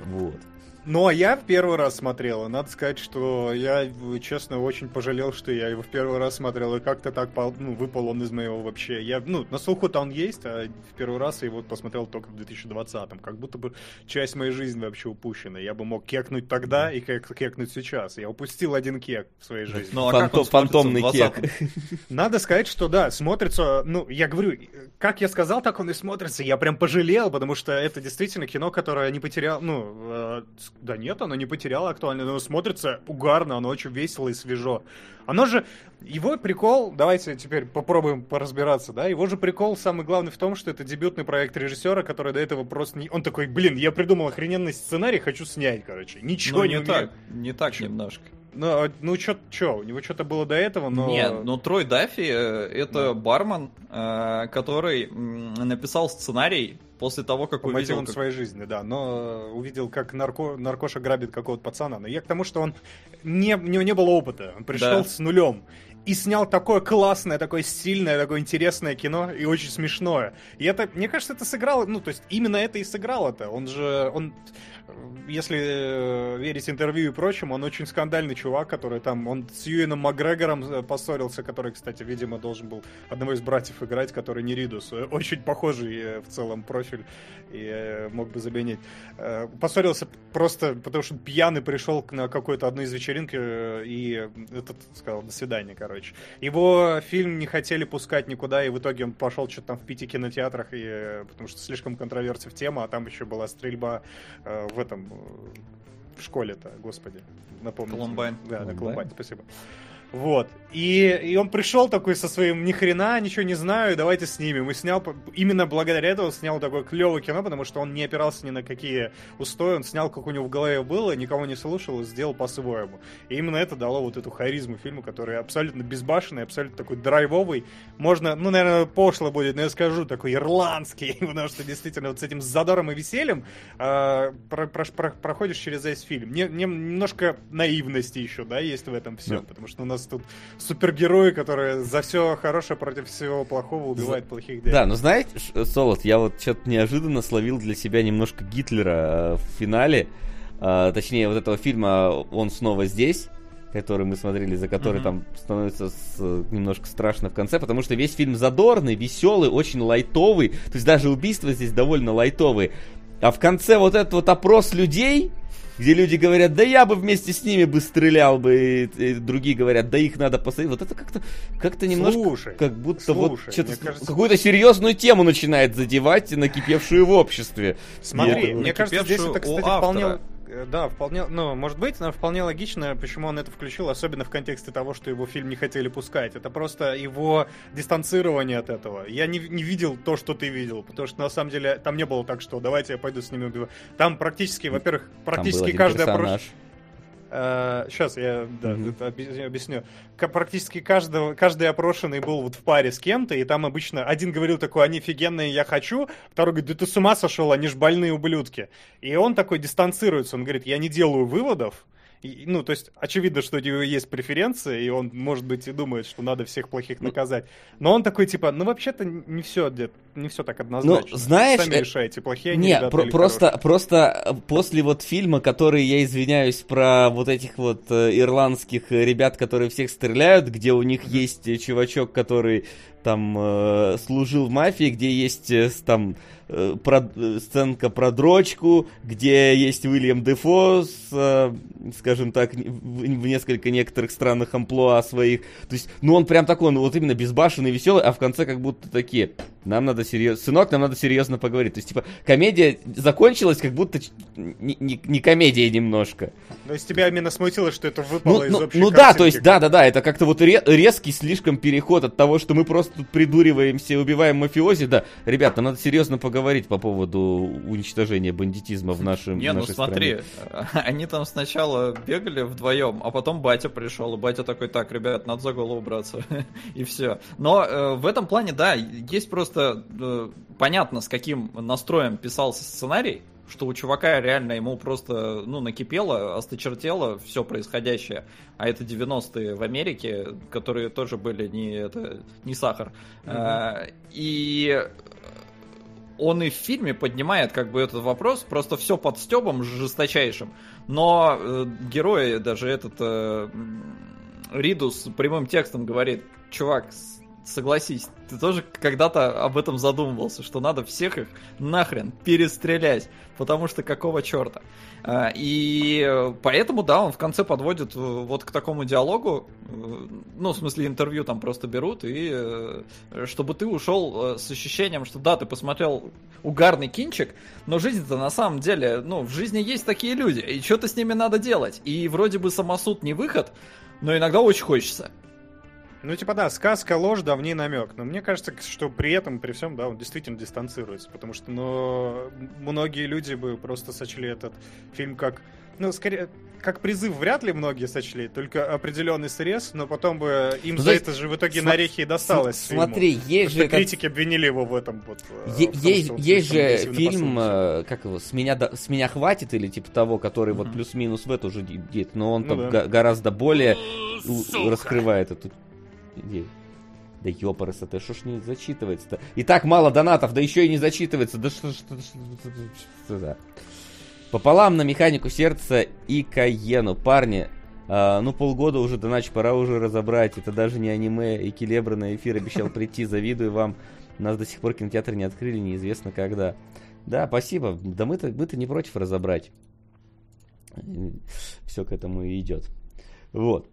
Вот. Ну, а я в первый раз смотрел, и надо сказать, что я, честно, очень пожалел, что я его в первый раз смотрел, и как-то так ну, выпал он из моего вообще. Я, ну, на слуху-то он есть, а в первый раз я его посмотрел только в 2020-м. Как будто бы часть моей жизни вообще упущена. Я бы мог кекнуть тогда и кек- кекнуть сейчас. Я упустил один кек в своей жизни. Ну, а как Фанто- в фантомный 20-м? Надо сказать, что да, смотрится, ну, я говорю, как я сказал, так он и смотрится. Я прям пожалел, потому что это действительно кино, которое не потерял, ну, э, да нет, оно не потеряло актуальность, но смотрится угарно, оно очень весело и свежо. Оно же, его прикол, давайте теперь попробуем поразбираться, да, его же прикол самый главный в том, что это дебютный проект режиссера, который до этого просто не... Он такой, блин, я придумал охрененный сценарий, хочу снять, короче. Ничего Ну, не, не умею». так, не так немножко. Ну, а- ну, чё, чё, у него что-то было до этого, но... Нет, ну Трой Даффи э, это бармен, э, который написал сценарий после того, как по увидел, мотивам как- своей жизни, да. Но э, увидел, как нарко... наркоша грабит какого-то пацана. Но я к тому, что он не, у него не было опыта. Он пришел Да. с нулем. И снял такое классное, такое стильное, такое интересное кино и очень смешное. И это, мне кажется, это сыграло, ну, то есть именно это и сыграло-то. Он же, он, если э, верить интервью и прочему, он очень скандальный чувак, который там, он с Юином Макгрегором э, поссорился, который, кстати, видимо, должен был одного из братьев играть, который не Ридус. Э, Очень похожий в целом профиль и мог бы заменить. Поссорился просто потому, что пьяный пришел на какую-то одну из вечеринок и этот сказал «до свидания», короче. Его фильм не хотели пускать никуда, и в итоге он пошел что-то там в пяти кинотеатрах, и, потому что слишком контроверсив тема, а там еще была стрельба э, в этом, э, в школе-то, господи, напомню. Колумбайн. Да, на Колумбайн. Колумбайн, спасибо. Вот. И, и он пришел такой со своим ни хрена, ничего не знаю, давайте снимем. И снял, именно благодаря этому снял такое клевое кино, потому что он не опирался ни на какие устои, он снял, как у него в голове было, никого не слушал и сделал по-своему. И именно это дало вот эту харизму фильму, который абсолютно безбашенный, абсолютно такой драйвовый. Можно, ну, наверное, пошло будет, но я скажу, такой ирландский, [laughs] потому что действительно вот с этим задором и весельем э, про- про- про- проходишь через весь фильм. Не, не- немножко наивности еще, да, есть в этом всем, Да. потому что у нас тут супергерои, которые за все хорошее против всего плохого убивают плохих дядь. Да, но знаете, Ш- Солод, я вот что-то неожиданно словил для себя немножко Гитлера э, в финале. А, точнее, вот этого фильма «Он снова здесь», который мы смотрели, за который Мгм. там становится с- немножко страшно в конце, потому что весь фильм задорный, веселый, очень лайтовый. То есть даже убийства здесь довольно лайтовые. А в конце вот этот вот опрос людей, где люди говорят, да я бы вместе с ними бы стрелял бы, и, и другие говорят, да их надо посадить. Вот это как-то как немножко, Слушай, как будто слушай, вот что-то, кажется- какую-то серьезную тему начинает задевать, накипевшую в обществе. Смотри, И- мне кажется, здесь это, кстати, вполне... э, Да, вполне, ну, может быть, но вполне логично, почему он это включил, особенно в контексте того, что его фильм не хотели пускать. Это просто его дистанцирование от этого. Я не, не видел то, что ты видел, потому что на самом деле там не было так, что давайте я пойду с ними убиваю. Там практически, во-первых, практически каждый персонаж. Сейчас я да, это объясню. Практически каждого, каждый опрошенный был вот в паре с кем-то, и там обычно один говорил такой, они офигенные, я хочу, второй говорит, да ты с ума сошел, они ж больные ублюдки. И он такой дистанцируется, он говорит, я не делаю выводов, И, ну, то есть, очевидно, что у него есть преференции, и он, может быть, и думает, что надо всех плохих наказать. Но он такой, типа, ну, вообще-то, не все, дед, не все так однозначно. Ну, знаешь, Сами э, решайте, плохие они Не, ребята про- просто, хорошие. просто э, после вот фильма, который, я извиняюсь, про вот этих вот э, ирландских ребят, которые всех стреляют, где у них есть э, чувачок, который там э, служил в мафии, где есть э, там э, про- э, сценка про дрочку, где есть Уильям Дефо с, э, скажем так, в, в несколько некоторых странных амплуа своих. То есть, ну он прям такой, ну вот именно безбашенный, веселый, а в конце как будто такие, нам надо серьезно, сынок, нам надо серьезно поговорить. То есть, типа, комедия закончилась, как будто не, не- не комедия немножко. То есть тебя именно смутило, что это выпало Ну, из ну, общей ну да, то есть, да, да, да, это как-то вот ре- резкий слишком переход от того, что мы просто тут придуриваемся и убиваем мафиози. Да, ребят, нам надо серьезно поговорить по поводу уничтожения бандитизма в нашем Не, в ну смотри, стране. [laughs] они там сначала бегали вдвоем, а потом батя пришел, и батя такой, так, ребят, надо за голову браться, [laughs] и все. Но э, в этом плане, да, есть просто э, понятно, с каким настроем писался сценарий, что у чувака реально ему просто, ну, накипело, осточертело все происходящее. А это 90-е в Америке, которые тоже были не, это, не сахар. А, и он и в фильме поднимает как бы этот вопрос, просто все под стебом жесточайшим. Но э, герой, даже этот э, Ридус прямым текстом говорит, чувак, согласись, ты тоже когда-то об этом задумывался, что надо всех их нахрен перестрелять, потому что какого черта. А, И поэтому, да, он в конце подводит э, вот к такому диалогу, э, ну, в смысле, интервью там просто берут, и э, чтобы ты ушел с ощущением, что да, ты посмотрел угарный кинчик, но жизнь-то на самом деле, ну, в жизни есть такие люди, и что-то с ними надо делать. И вроде бы самосуд не выход, но иногда очень хочется. Ну, типа, да, сказка, ложь, да, в ней намек. Но мне кажется, что при этом, при всем, да, он действительно дистанцируется. Потому что, ну, многие люди бы просто сочли этот фильм как, ну, скорее, как призыв вряд ли многие сочли, только определенный срез, но потом бы им Ну, за это же в итоге см- на орехи и досталось См- фильму. Смотри, есть Потому же... как- критики обвинили его в этом вот. э, Е- в том, есть, есть же фильм, посылся. э, как его, с меня, до- с меня хватит, или типа того, который вот Мгм. плюс-минус в эту же идет, но он Ну там да. га- гораздо более у- раскрывает эту идею. Да ёпарасы, ты что ж не зачитывается-то? И так мало донатов, да еще и не зачитывается. Да что, что за- Пополам на механику сердца и Каену. Парни, а, ну полгода уже до ночи, пора уже разобрать. Это даже не аниме, и Келебра на эфир обещал прийти. Завидую вам. Нас до сих пор кинотеатры не открыли, неизвестно когда. Да, спасибо. Да мы-то мы не против разобрать. Все к этому и идет. Вот.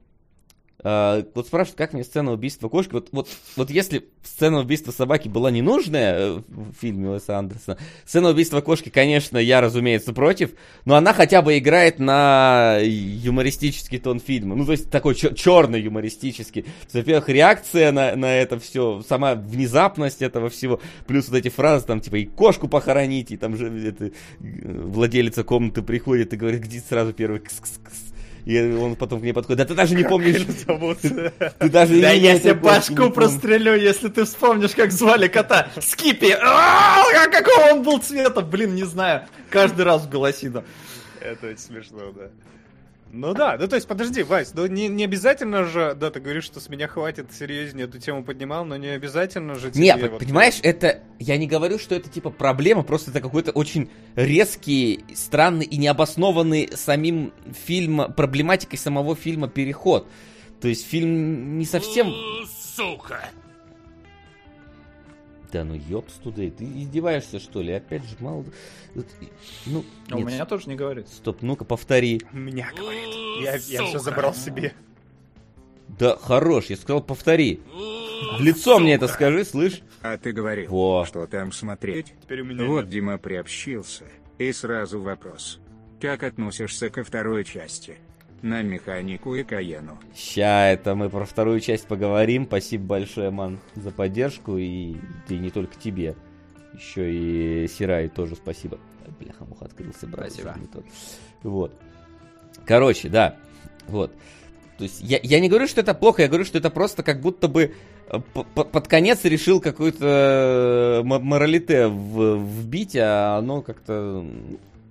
А, вот спрашивают, как мне сцена убийства кошки. Вот, вот, вот если сцена убийства собаки была ненужная э, в фильме Уэса Андерсона, сцена убийства кошки, конечно, я, разумеется, против, но она хотя бы играет на юмористический тон фильма. Ну, то есть такой черный юмористический. Во-первых, реакция на, на это все, сама внезапность этого всего, плюс вот эти фразы, там, типа, и кошку похороните, и там же это, э, владелица комнаты приходит и говорит, где сразу первый кс-кс-кс. И он потом к ней подходит, да ты даже не помнишь, зовут? ты даже Да я не башку прострелю, если ты вспомнишь, как звали кота. Скипи! А, Какого он был цвета? Блин, не знаю. Каждый раз в голосину. Это очень смешно, да. Ну да, ну то есть подожди, Вась, ну не, не обязательно же, да, ты говоришь, что с меня хватит серьезнее эту тему поднимал, но не обязательно же тебе Не, вот- понимаешь, это... Я не говорю, что это типа проблема, просто это какой-то очень резкий, странный и необоснованный самим фильм, проблематикой самого фильма переход. То есть фильм не совсем... Сука! Да ну ёпс туда, ты издеваешься что ли? Опять же, мало... Ну, А у нет, меня тоже не говорит. стоп, ну-ка повтори. У меня говорит. Я, я все забрал себе. Да хорош, я сказал повтори. В лицо мне это скажи, слышь? А ты говорил, Во. что там смотреть? Теперь у меня Вот нет. Дима приобщился. И сразу вопрос. Как относишься ко второй части? На механику и Каену. Ща, это мы про вторую часть поговорим. Спасибо большое, Ман, за поддержку. И, и не только тебе. Еще и Сирай тоже спасибо. Бляха, муха открылся, брат. Спасибо. Вот. Короче, да. Вот. То есть я, я не говорю, что это плохо, я говорю, что это просто как будто бы э, под конец решил какой-то э, моралите вбить, а оно как-то...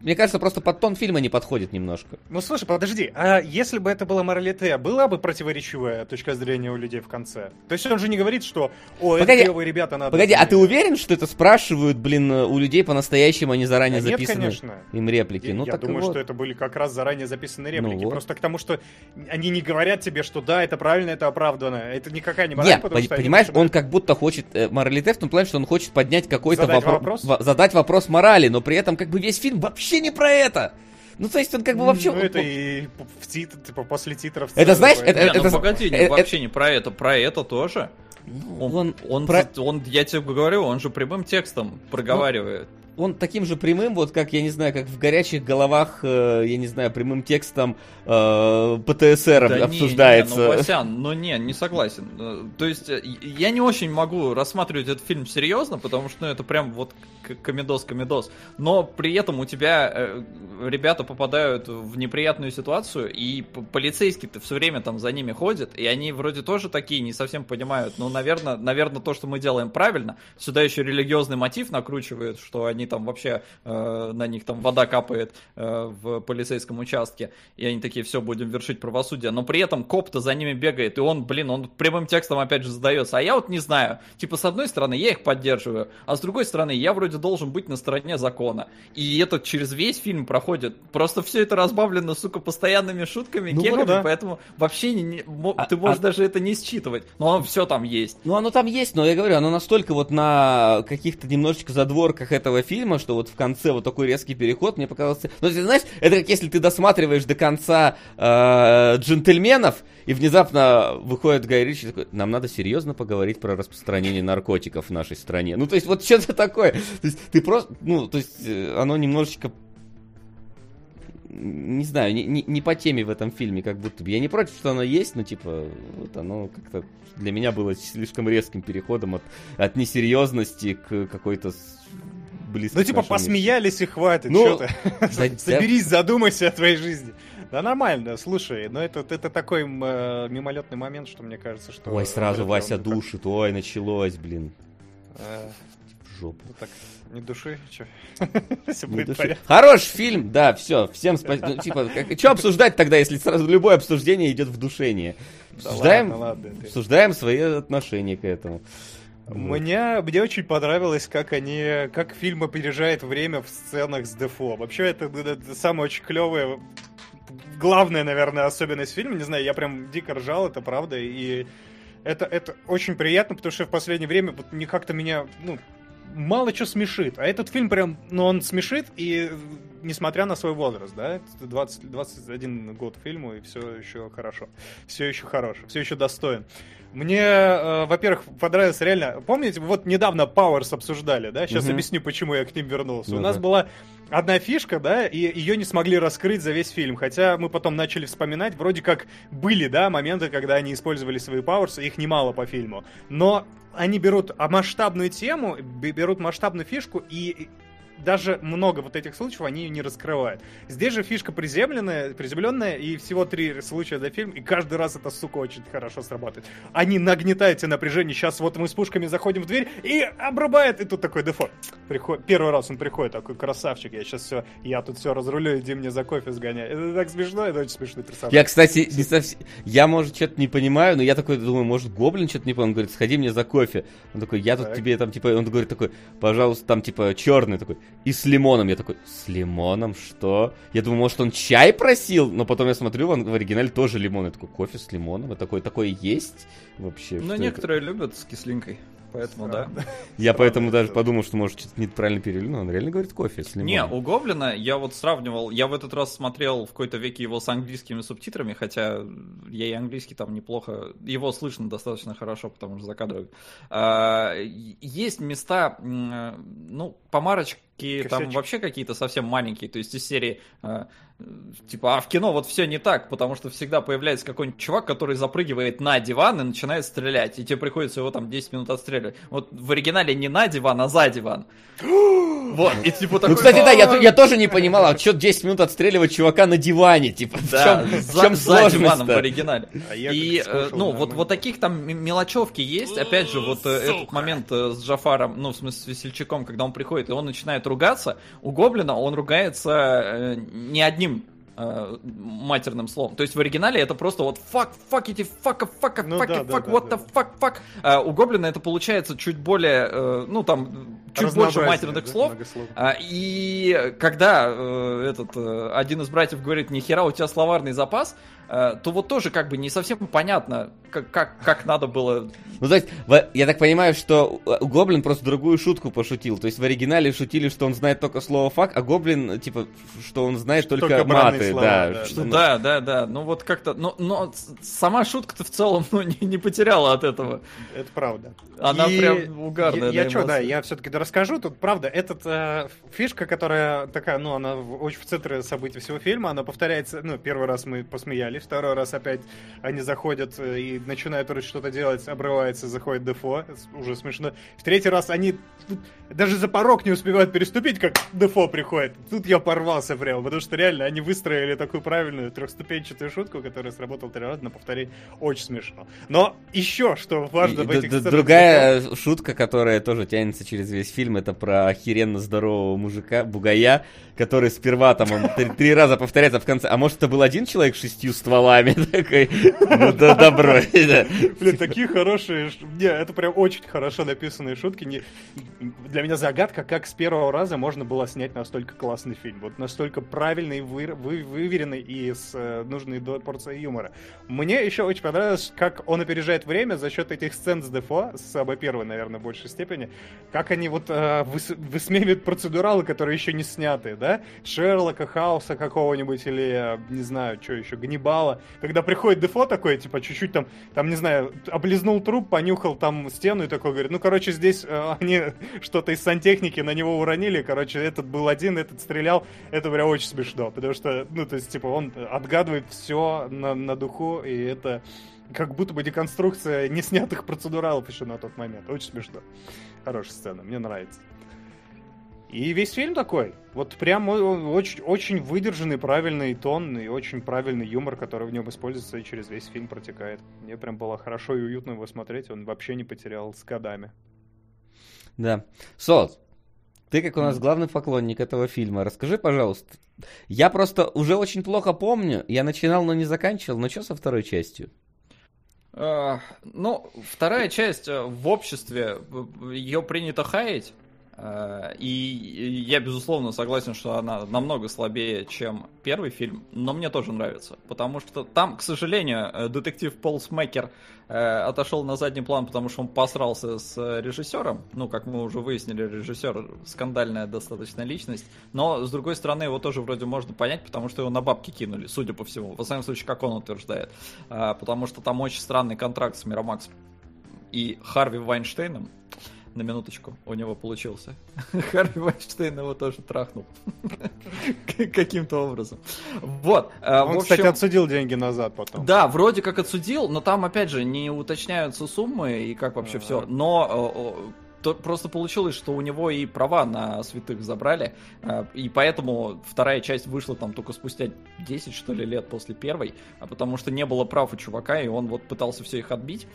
Мне кажется, просто под тон фильма не подходит немножко. Ну слушай, подожди, а если бы это было моралите, была бы противоречивая точка зрения у людей в конце? То есть он же не говорит, что «О, это Погоди, клевые ребята, надо...» Погоди, а ты уверен, что это спрашивают, блин, у людей по-настоящему, они заранее нет, записаны конечно. им реплики? Я, ну я думаю, вот. что это были как раз заранее записанные Ну реплики. вот. Просто к тому, что они не говорят тебе, что да, это правильно, это оправданно. Это никакая не мораль, Нет, потому что они понимаешь, он как будто хочет э, моралите в том плане, что он хочет поднять какой-то вопрос? во- задать вопрос морали, но при этом как бы весь фильм вообще не про это. Ну то есть он как бы вообще... Ну, это и в тит- типа, после титров. Это знаешь, поэтому- это- Не, ну это- погоди, не, э, вообще не про это, про это тоже. Ну, Он, он, он, про- он, я тебе говорю, он же прямым текстом проговаривает. Он таким же прямым, вот как, я не знаю, как в горячих головах, э, я не знаю, прямым текстом э, ПТСР Да не, обсуждается. Не, ну, Васян, ну не, не согласен. Э, То есть, э, я не очень могу рассматривать этот фильм серьезно, потому что ну, это прям вот комедос-комедос. Но при этом у тебя э, ребята попадают в неприятную ситуацию, и полицейский-то все время там за ними ходит, и они вроде тоже такие не совсем понимают. Ну, наверное, наверное, то, что мы делаем правильно. Сюда еще религиозный мотив накручивают, что они там вообще, э, на них там вода капает э, в полицейском участке, и они такие, все, будем вершить правосудие. Но при этом коп-то за ними бегает, и он, блин, он прямым текстом опять же задается. А я вот не знаю. Типа, с одной стороны, я их поддерживаю, а с другой стороны, я вроде должен быть на стороне закона. И это через весь фильм проходит. Просто все это разбавлено, сука, постоянными шутками, Ну, кегами, да. поэтому вообще не- не- А- ты можешь а- даже это не считывать. Но оно все там есть. Ну, оно там есть, но я говорю, оно настолько вот на каких-то немножечко задворках этого фильма, что вот в конце вот такой резкий переход мне показался... Ну, ты знаешь, это как если ты досматриваешь до конца э, «Джентльменов», и внезапно выходит Гай Ричи такой, нам надо серьезно поговорить про распространение наркотиков в нашей стране. Ну, то есть, вот что-то такое. То есть, ты просто... Ну, то есть, э, оно немножечко не знаю, не, не, не по теме в этом фильме, как будто бы. Я не против, что оно есть, но типа, вот оно как-то для меня было слишком резким переходом от, от несерьезности к какой-то близкой. Ну, типа, посмеялись и хватит. Ну, да- [laughs] да- [laughs] Соберись, задумайся о твоей жизни. Да нормально, слушай, но это, это такой э, мимолетный момент, что мне кажется, что... Ой, сразу Вася как- душит, ой, началось, блин, э, в жопу. ну так, не души, чё? [laughs] Все Не будет души. Хороший фильм, да, все, всем спасибо. Ну, типа, что обсуждать тогда, если сразу любое обсуждение идет в душение? Да Обсуждаем, ладно, ладно, ты. обсуждаем свои отношения к этому. Мне, мне очень понравилось, как они, как фильм опережает время в сценах с Дефо. Вообще, это, это, самое очень клевое, главная, наверное, особенность фильма. Не знаю, я прям дико ржал, это правда, и это, это очень приятно, потому что в последнее время вот не как-то меня, ну, мало что смешит. А этот фильм прям, ну, он смешит, и несмотря на свой возраст, да, это 20, 21 год фильму, и все еще хорошо. Все еще хорошо, все еще достоин. Мне, э, во-первых, понравилось реально... Помните, вот недавно Powers обсуждали, да? Сейчас Мгм. объясню, почему я к ним вернулся. У Ну нас да. была одна фишка, да, и ее не смогли раскрыть за весь фильм. Хотя мы потом начали вспоминать, вроде как были, да, моменты, когда они использовали свои Powers, их немало по фильму. Но они берут а, масштабную тему, берут масштабную фишку и даже много вот этих случаев они не раскрывают. Здесь же фишка приземленная, приземленная, и всего три случая за фильм, и каждый раз это, сука, очень хорошо срабатывает. Они нагнетают тебе напряжение, сейчас вот мы с пушками заходим в дверь, и обрубает, и тут такой дефо. Приход... Первый раз он приходит, такой красавчик, я сейчас все, я тут все разрулю, иди мне за кофе сгоняй. Это так смешно, это очень смешной персонаж. Я, кстати, не совсем... Я, может, что-то не понимаю, но я такой думаю, может, Гоблин что-то не понял. Он говорит, сходи мне за кофе. Он такой, я тут Так. тебе там, типа, он говорит такой, пожалуйста, там, типа, черный такой. И с лимоном. Я такой, с лимоном? Что? Я думаю, может, он чай просил? Но потом я смотрю, он в оригинале тоже лимон. Я такой, кофе с лимоном? Это такое, такое есть вообще? Ну, Что это? некоторые любят с кислинкой. Поэтому да. Я поэтому Странно даже это. подумал, что, может, что-то неправильно перевели. Но он реально говорит кофе с лимоном. Не, у Гоблина я вот сравнивал, я в этот раз смотрел в какой-то веке его с английскими субтитрами, хотя я и английский там неплохо, его слышно достаточно хорошо, потому что закадровый. А, и- есть места, м, ну, помарочки там Косячки. вообще какие-то совсем маленькие, то есть из серии а, типа, а в кино вот все не так, потому что всегда появляется какой-нибудь чувак, который запрыгивает на диван и начинает стрелять, и тебе приходится его там 10 минут отстреливать. Вот в оригинале не на диван, а за диван. [gasps] [gasps] Вот, и типа такой... Ну, кстати, да, я, я тоже не понимал, а что 10 минут отстреливать чувака на диване, типа, в Да, чем, за, в чем за диваном в оригинале. А я И, э, слушал, ну, вот, вот таких там мелочевки есть. Опять же, вот э, этот момент э, с Джафаром, ну, в смысле, с Весельчаком, когда он приходит, и он начинает ругаться. У Гоблина он ругается э, не одним э, матерным словом. То есть в оригинале это просто вот fuck, fuck эти fuck, fuck, Ну fuck, да, fuck, да, what да. the fuck, fuck. А у Гоблина это получается чуть более, э, ну, там, чуть больше матерных да, слов. А, И когда э, этот э, один из братьев говорит, нихера у тебя словарный запас, то вот тоже как бы не совсем понятно, как, как, как надо было... Ну, то есть, я так понимаю, что э, Гоблин просто другую шутку пошутил. То есть в оригинале шутили, что он знает только слово фак, а Гоблин, типа, что он знает только, только маты. слова, да, да, что- ну, Да, да, да, ну вот как-то, но, но сама шутка-то в целом ну, не, не потеряла от этого. Это правда. Она И прям угарная Я, на что, да, я все-таки расскажу. Тут, правда, этот э, фишка, которая такая, ну, она очень в центре событий всего фильма, она повторяется, ну, первый раз мы посмеялись, второй раз опять они заходят э, и начинают что-то делать, обрывается, заходит Дефо, уже смешно. В третий раз они даже за порог не успевают переступить, как Дефо приходит. Тут я порвался прямо, потому что реально они выстроили такую правильную трехступенчатую шутку, которая сработала три раза на повторение. Очень смешно. Но еще, что важно И в этих сценах Другая шутка, которая тоже тянется через весь фильм, это про охеренно здорового мужика, бугая, который сперва там он три, три раза повторяется в конце. А может это был один человек с шестью стволами? [laughs] Такой, ну да, [laughs] добро. Блин, такие хорошие. Не, это прям очень хорошо написанные шутки. Для меня загадка, как с первого раза можно было снять настолько классный фильм. Вот настолько правильный, вы... Вы... выверенный и с э, нужной порцией юмора. Мне еще очень понравилось, как он опережает время за счет этих сцен с Дефо, с самой первой, наверное, в большей степени. Как они вот э, выс- высмеивают процедуралы, которые еще не сняты, да? Шерлока, Хауса какого-нибудь или, э, не знаю, что еще, Ганнибала. Когда приходит Дефо такой, типа, чуть-чуть там, там, не знаю, облизнул труп, понюхал там стену и такой говорит, ну, короче, здесь э, [laughs] они что-то из сантехники на него уронили, короче, этот был один, этот стрелял, это прям очень смешно, потому что, ну, то есть, типа, он отгадывает все на, на духу, и это как будто бы деконструкция неснятых процедуралов еще на тот момент. Очень смешно. Хорошая сцена, мне нравится. И весь фильм такой. Вот прям очень, очень выдержанный, правильный тон и очень правильный юмор, который в нем используется и через весь фильм протекает. Мне прям было хорошо и уютно его смотреть. Он вообще не потерял с годами. Да. Сос, ты как у нас главный поклонник этого фильма, расскажи, пожалуйста. Я просто уже очень плохо помню, я начинал, но не заканчивал, но что со второй частью? А, Ну, вторая часть э, в обществе, ее принято хаять. Э, И я, безусловно, согласен, что она намного слабее, чем первый фильм, но мне тоже нравится. Потому что там, к сожалению, э, детектив Пол Смекер э, отошел на задний план, потому что он посрался с режиссером. Ну, как мы уже выяснили, режиссер скандальная достаточно личность. Но, с другой стороны, его тоже вроде можно понять, потому что его на бабки кинули, судя по всему. Во всяком случае, как он утверждает. Потому что там очень странный контракт с Миромакс и Харви Вайнштейном. На минуточку, у него получился. [laughs] Харви Вайнштейн его тоже трахнул. [laughs] Каким-то образом. Вот. а, Он, в кстати, общем, отсудил деньги назад потом. да, вроде как отсудил, но там, опять же, не уточняются суммы и как вообще все. Но о, то просто получилось, что у него и права на святых забрали, э, и поэтому вторая часть вышла там только спустя 10, что ли, лет после первой, а потому что не было прав у чувака, и он вот пытался все их отбить.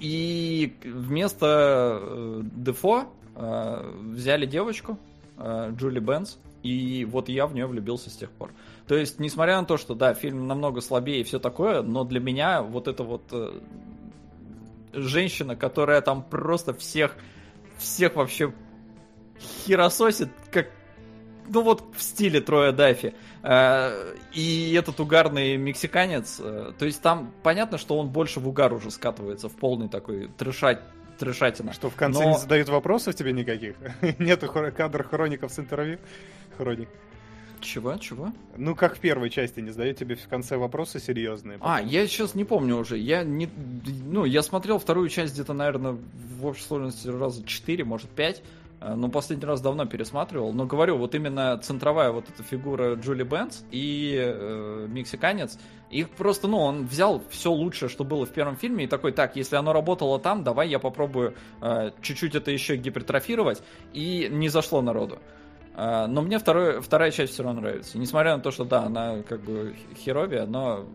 И вместо э, Дефо э, взяли девочку, э, Джули Бенс, и вот я в нее влюбился с тех пор. То есть, несмотря на то, что, да, фильм намного слабее и все такое, но для меня вот это вот э, женщина, которая там просто всех, всех вообще херососит, как, ну вот в стиле Троя Даффи. Э, И этот угарный мексиканец, э, то есть там понятно, что он больше в угар уже скатывается, в полный такой трешать, трешатина. Что в конце Но- не задают вопросов тебе никаких? [laughs] Нету хро- кадр хроников с интервью? Хроник. Чего, чего? Ну, как в первой части, не задают тебе в конце вопросы серьезные. А, я сейчас не помню уже. Я не, ну, я смотрел вторую часть где-то, наверное, в общей сложности раза 4, может 5. Э, Но последний раз давно пересматривал. Но говорю, вот именно центровая вот эта фигура Джули Бенц и э, мексиканец, их просто, ну, он взял все лучшее, что было в первом фильме, и такой, так, если оно работало там, давай я попробую э, чуть-чуть это еще гипертрофировать, и не зашло народу. А, Но мне второй, вторая часть все равно нравится. Несмотря на то, что да, она как бы херовия, но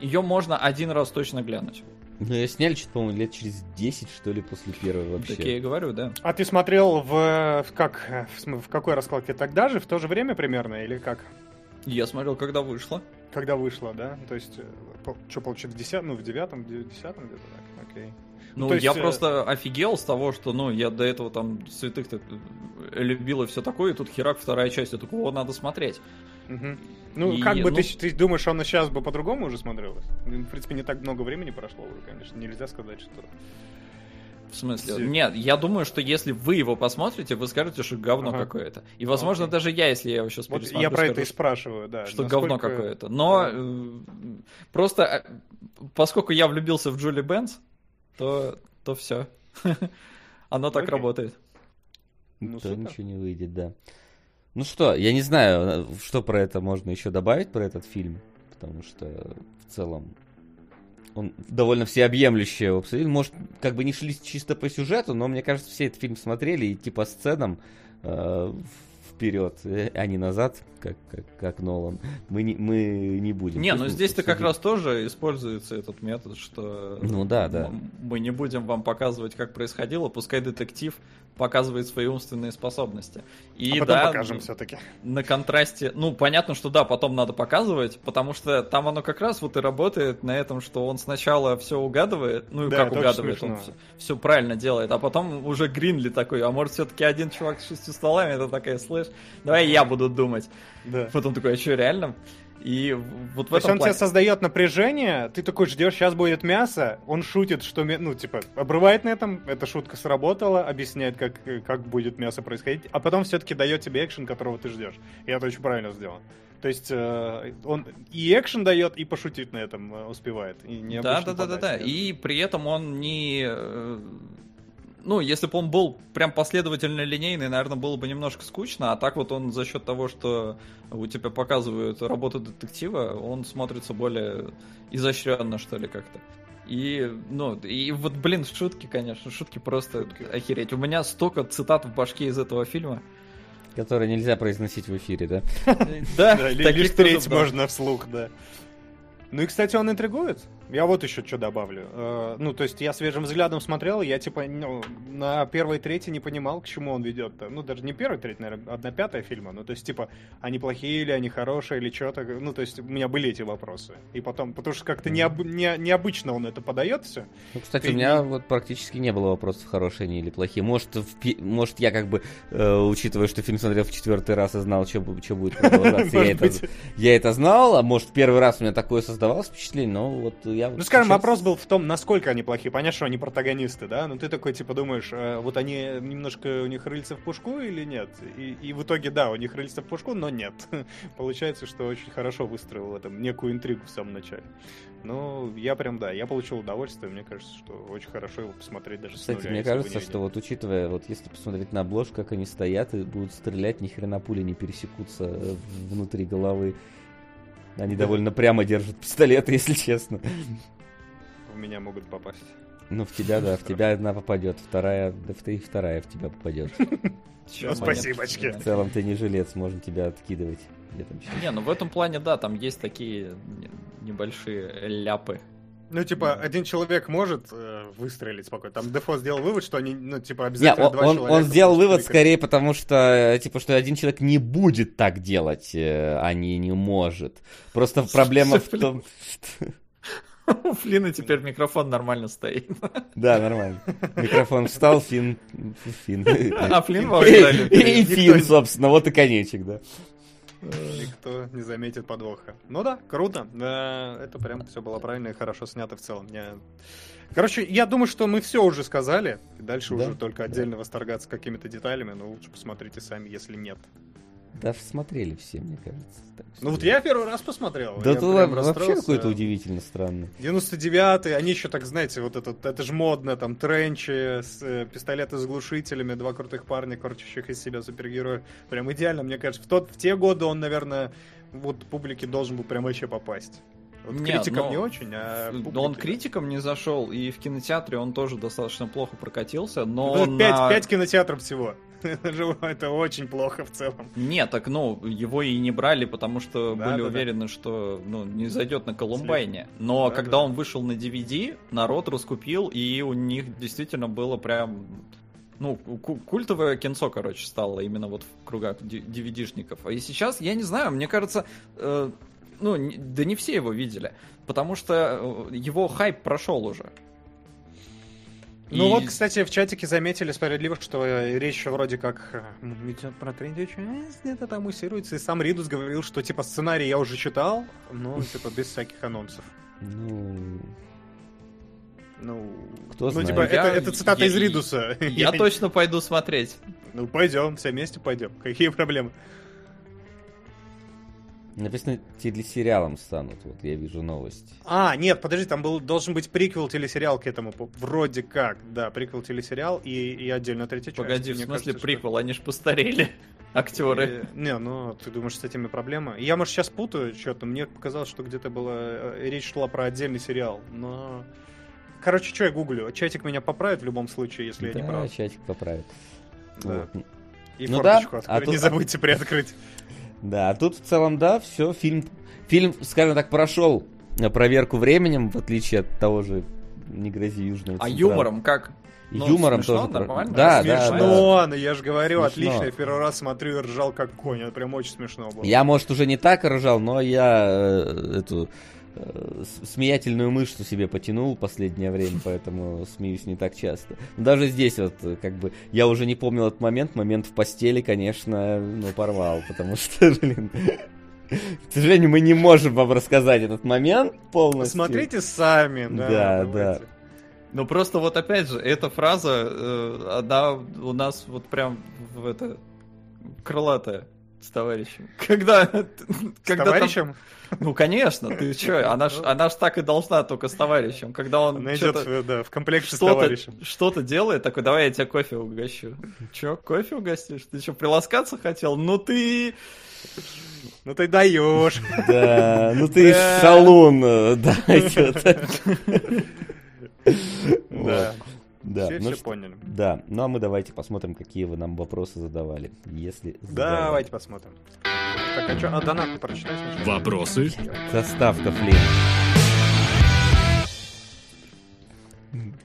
ее можно один раз точно глянуть. Ну, ее сняли, что-то, по-моему, лет через 10, что ли, после первой вообще. Так я и говорю, да. А ты смотрел в, в как э, в, в какой раскладке тогда же, в то же время примерно, или как? Я смотрел, когда вышло. Когда вышло, да? То есть, что получится, в 10, ну, в девятом, в десятом где-то так, окей. Ну, то есть, я э, просто офигел с того, что, ну, я до этого там святых так любил и все такое, и тут херак вторая часть, я такой, о, надо смотреть. Мгм. Ну, И, как бы ну- ты, ты думаешь, оно сейчас бы по-другому уже смотрелось? В принципе, не так много времени прошло уже, конечно. Нельзя сказать, что... В смысле? Все. Нет, я думаю, что если вы его посмотрите, вы скажете, что говно Ага. какое-то. И, возможно, Окей. даже я, если я его сейчас Вот пересмотрю, я про это скажу, и спрашиваю, да. что насколько- говно какое-то. Но э, просто э, поскольку я влюбился в Джули Бенц, то, то все. [laughs] Оно так Окей. работает. Ну, супер. ничего не выйдет, да. Ну что, я не знаю, э, что про это можно еще добавить, про этот фильм, потому что в целом он довольно всеобъемлющий его обсудили. Может, как бы не шли чисто по сюжету, но мне кажется, все этот фильм смотрели и типа сценам э, вперед, э, а не назад, как, как, как Нолан. Мы не, мы не будем. Не, Пусть ну здесь-то как раз тоже используется этот метод, что Ну да, да. мы не будем вам показывать, как происходило, пускай детектив показывает свои умственные способности. И А потом да, покажем все-таки. на контрасте, ну, понятно, что да, потом надо показывать, потому что там оно как раз вот и работает на этом, что он сначала все угадывает, ну и Да, как угадывает, он смешно. все, правильно делает, а потом уже Гринли такой, а может все-таки один чувак с шестью столами, это такая, слышь, давай я буду думать. Да. Потом такой, а что, реально? И вот в То есть он плане... тебе создает напряжение, ты такой ждешь, сейчас будет мясо, он шутит, что, ну, типа, обрывает на этом, эта шутка сработала, объясняет, как, э, как будет мясо происходить, а потом все-таки дает тебе экшен, которого ты ждешь. И это очень правильно сделано. То есть э, он и экшен дает, и пошутить на этом э, успевает. И Да, да, да, да, да. И при этом он не... Ну, если бы он был прям последовательно линейный, наверное, было бы немножко скучно, а так вот он за счет того, что у тебя показывают работу детектива, он смотрится более изощренно, что ли, как-то. И, ну, и вот, блин, шутки, конечно, шутки просто охереть. У меня столько цитат в башке из этого фильма. Который нельзя произносить в эфире, да? Да, лишь треть можно вслух, да. Ну и, кстати, он интригует. Я вот еще что добавлю. Э, Ну, то есть я свежим взглядом смотрел, я типа ну, на первой трети не понимал, к чему он ведет-то. Ну, даже не первой треть, наверное, одна пятая фильма. Ну, то есть, типа, они плохие или они хорошие, или что-то. Ну, то есть, у меня были эти вопросы. И потом, потому что как-то необ- не- необычно он это подает все. Ну, кстати, Ты у меня вот практически не было вопросов, хорошие они или плохие. Может, в может я как бы, э, учитывая, что фильм смотрел в четвертый раз и знал, что будет [laughs] продолжаться, я это, знал, а может, первый раз у меня такое создавалось впечатление, но вот я... вот Ну, скажем, сейчас- вопрос был в том, насколько они плохие. Понятно, что они протагонисты, да? Но ты такой, типа, думаешь, э, вот они немножко, у них рыльца в пушку или нет? И, и в итоге, да, у них рыльца в пушку, но нет. [laughs] Получается, что очень хорошо выстроил этом некую интригу в самом начале. Ну, я прям, да, я получил удовольствие. Мне кажется, что очень хорошо его посмотреть даже с Кстати, нуля, мне кажется, что вот учитывая, вот если посмотреть на обложку, как они стоят и будут стрелять, ни хрена пули не пересекутся э, внутри головы. Они довольно прямо держат пистолеты, [laughs] если честно. В меня могут попасть. Ну, в тебя, да, в тебя одна попадет, вторая, да в ты вторая в тебя попадет. [laughs] Чё, Ну, спасибочки. кидать. В целом ты не жилец, можно тебя откидывать. Не, ну в этом плане, да, там есть такие не- небольшие ляпы. Ну, типа, один человек может э, выстрелить спокойно. Там Дефо сделал вывод, что они, ну, типа, обязательно он, два он- человека. он сделал вывод стрелять. скорее потому, что, э, типа, что один человек не будет так делать, э, а не, не может. Просто [laughs] проблема в том. [laughs] У Флина теперь микрофон нормально стоит. [laughs] Да, нормально. Микрофон встал, Фин... Фин. А Флин вообще И Фин, собственно, вот и конечек, да. Никто не заметит подвоха. Ну да, круто. Да, это прям все было правильно и хорошо снято в целом. Мне- Короче, я думаю, что мы все уже сказали. Дальше Да, уже только да. отдельно восторгаться какими-то деталями, но лучше посмотрите сами, если нет. Да, смотрели все, мне кажется. Так Ну вот я первый раз посмотрел. Да прям вообще какой-то удивительно странный. 99-й, они еще так, знаете, вот этот, это же модно, там, тренчи, с, э, пистолеты с глушителями, два крутых парня, корчащих из себя супергероев. Прям идеально, мне кажется. В, тот, в те годы он, наверное, вот публике должен был прям вообще попасть. Вот Не, критикам ну, не очень, а Но публике, он да. критиком не зашел, и в кинотеатре он тоже достаточно плохо прокатился, но Ну, пять, на- пять кинотеатров всего. [laughs] Это очень плохо в целом. Нет, так, ну, его и не брали, потому что Да, были да, да. уверены, что, ну, не зайдет на Колумбайне. Но Да, когда да. он вышел на DVD, народ раскупил, и у них действительно было прям... Ну, ку- культовое кинцо, короче, стало именно вот в кругах DVD-шников. А и сейчас, я не знаю, мне кажется, э, ну, да не все его видели, потому что э, его хайп прошел уже. Ну И- вот, кстати, в чатике заметили справедливо, что э, речь вроде как э, идет про третью часть, где-то там муссируется, и сам Ридус говорил, что типа сценарий я уже читал, но типа без всяких анонсов. Ну, Ну, Кто ну знает. типа, это, Я- это цитата я- из Ридуса. Я точно пойду смотреть. Ну, пойдем, все вместе пойдем. Какие проблемы? Написано телесериалом станут, вот я вижу новость. А, нет, подожди, там был, должен быть приквел телесериал к этому. Вроде как, да, приквел телесериал и, и отдельно третья часть. Погоди, в Мне смысле кажется, что- приквел, они ж постарели, [laughs] актеры. Э, Не, ну ты думаешь, с этими проблема? Я, может, сейчас путаю что-то. Мне показалось, что где-то была э, речь шла про отдельный сериал, но. Короче, что я гуглю? Чатик меня поправит в любом случае, если я не Да, прав. чатик поправит. Да. Вот. И Ну да, форточку а открой, не тут- забудьте приоткрыть. Да, а тут в целом, да, все, фильм, фильм, скажем так, прошел проверку временем, в отличие от того же «Не грози южного А Централа». юмором как? Ну, Юмором смешно, тоже. нормально? Да, да, Смешно. да. Смешно, ну я же говорю, Смешно. отлично. Я первый раз смотрю и ржал как конь. Это прям очень смешно было. Я, может, уже не так ржал, но я э, эту смеятельную мышцу себе потянул в последнее время, поэтому смеюсь не так часто. Но даже здесь вот, э, как бы, я уже не помнил этот момент, момент в постели, конечно, ну, порвал, потому что, [laughs] блин, к сожалению, мы не можем вам рассказать этот момент полностью. Смотрите сами, да. Да, давайте. Ну просто вот опять же, эта фраза, э, она у нас вот прям в это крылатая с товарищем. [laughs] Когда, С [laughs] когда там- товарищем ну конечно, ты чё, она ж, она ж так и должна только с товарищем. Когда он она идет в, да, в комплекте с что-то, товарищем. что-то делает, такой, давай я тебя кофе угощу. Чё, кофе угостишь? Ты что, приласкаться хотел? Ну ты... Ну ты даешь. Да, ну ты шалун, э, [laughs] да. Да. Да, Все ну все что- поняли. Да, ну а мы давайте посмотрим, какие вы нам вопросы задавали, если задавали. Давайте посмотрим. Так, а что? А донаты прочитай сначала. Вопросы? Заставка, Флин.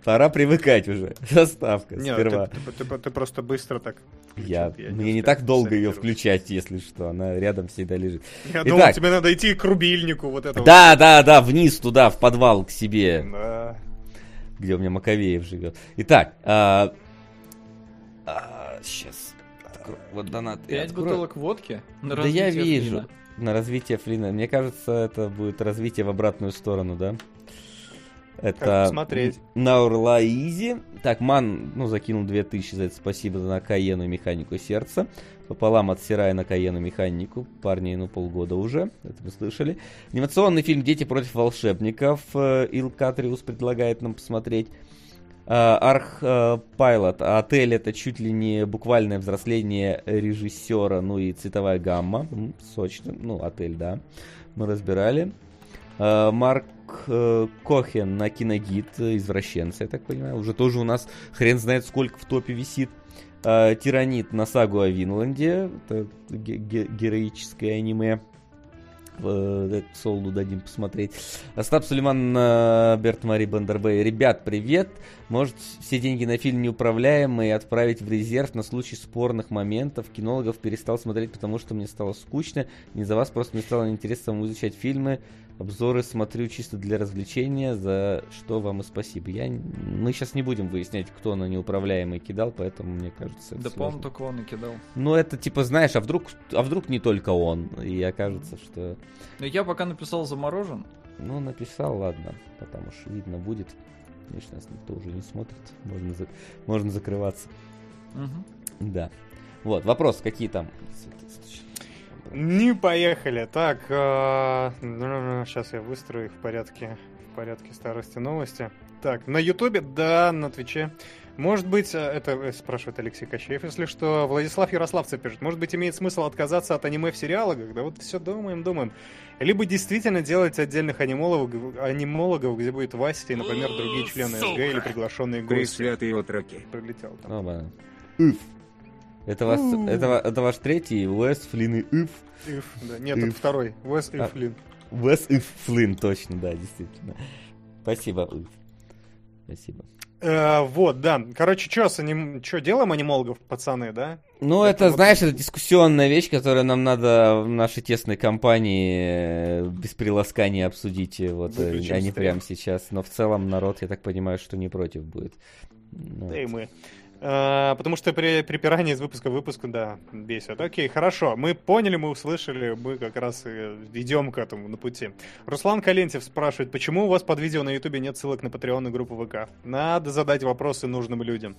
Пора привыкать уже. [laughs] Заставка Нет, сперва. ты, ты- ты- ты просто быстро так. Я, я не мне не успел так долго ее включать, если что. Она рядом всегда лежит. Я Итак. думал, тебе надо идти к рубильнику, вот это Да, да, да, вниз туда, в подвал к себе. Да. Где у меня Маковеев живет. Итак, а, сейчас. Вот донат. Пять открою. бутылок водки? на Да я вижу. Флина. На развитие Флина. Мне кажется, это будет развитие в обратную сторону, да? Это Как посмотреть. на Урла Изи. Так, Ман, ну, закинул 2000 за это. Спасибо на Каену и Механику Сердца. Пополам от Сирая на Каену Механику. Парни, ну, полгода уже. Это мы слышали. Анимационный фильм «Дети против волшебников». э, Ил Катриус предлагает нам посмотреть. А, Арх э, Пайлот. Отель это чуть ли не буквальное взросление режиссера, ну и цветовая гамма. Сочно. Ну, отель, да. Мы разбирали. А, Марк э, Кохен на киногид, э, извращенцы, я так понимаю. Уже тоже у нас хрен знает сколько в топе висит. А, Тиранит на сагу о Винланде. Это ге- ге- героическое аниме. Э, Солду дадим посмотреть. Остап Сулейман на Берт Мари Бандербей. Ребят, привет. Может, все деньги на фильм неуправляемые отправить в резерв на случай спорных моментов. Кинологов перестал смотреть, потому что мне стало скучно. Не за вас просто мне стало интересно самому изучать фильмы. Обзоры смотрю чисто для развлечения, за что вам и спасибо. Я... Мы сейчас не будем выяснять, кто на неуправляемый кидал, поэтому мне кажется, Да, по-моему, только он и кидал. Ну, это типа, знаешь, а вдруг, а вдруг не только он, и окажется, что... Но я пока написал заморожен. Ну, написал, ладно, потому что видно будет. Конечно, нас никто уже не смотрит, можно, за- можно закрываться. Мгм. Да. Вот, вопрос, какие там? Не поехали. Так, сейчас я выстрою их в порядке, в порядке старости новости. Так, на Ютубе, да, на Твиче. Может быть, э, это э, спрашивает Алексей Кощеев, если что, Владислав Ярославцев пишет, может быть, имеет смысл отказаться от аниме в сериалах? Да вот все думаем, думаем. Либо действительно делать отдельных анимологов, анимологов где будет Вася и, например, другие члены СГ или приглашенные гости. Пресвятые отроки. Прилетел там. Ну, ладно. Это, вас, это, это ваш третий, Уэс Флин и. Иф, да. Нет, Иф. это второй. Уэс А. Ифлин. Уэс Ыф Флин, точно, да, действительно. Спасибо, Ыф. Спасибо. Э, вот, да. Короче, что с аним... Чё, делаем анимологов, пацаны, да? Ну, Это это, вот- знаешь, это дискуссионная вещь, которую нам надо в нашей тесной компании э, без приласкания обсудить, э, вот, э, Выключим а не стрим. прямо сейчас. Но в целом народ, я так понимаю, что не против будет. Да и мы. А, потому что при припирание из выпуска в выпуск, да, бесит. Окей, хорошо. Мы поняли, мы услышали, мы как раз идем к этому на пути. Руслан Калентьев спрашивает, почему у вас под видео на Ютубе нет ссылок на Patreon и группу ВК? Надо задать вопросы нужным людям.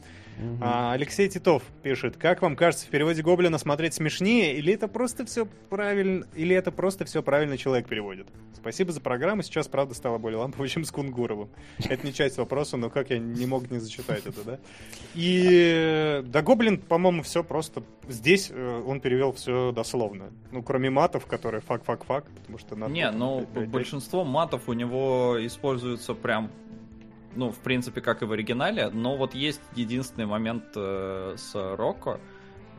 А, Алексей Титов пишет, как вам кажется, в переводе Гоблина смотреть смешнее, или это просто все правильно, или это просто все правильно человек переводит? Спасибо за программу, сейчас, правда, стало более лампово, чем с Кунгуровым. Это не часть вопроса, но как я не мог не зачитать это, да? И да, Гоблин, по-моему, все просто... Здесь э, он перевел все дословно. Ну, кроме матов, которые fuck-fuck-fuck, потому что... надо Не, ну, большинство матов у него используются прям, ну, в принципе, как и в оригинале, но вот есть единственный момент э, с Рокко,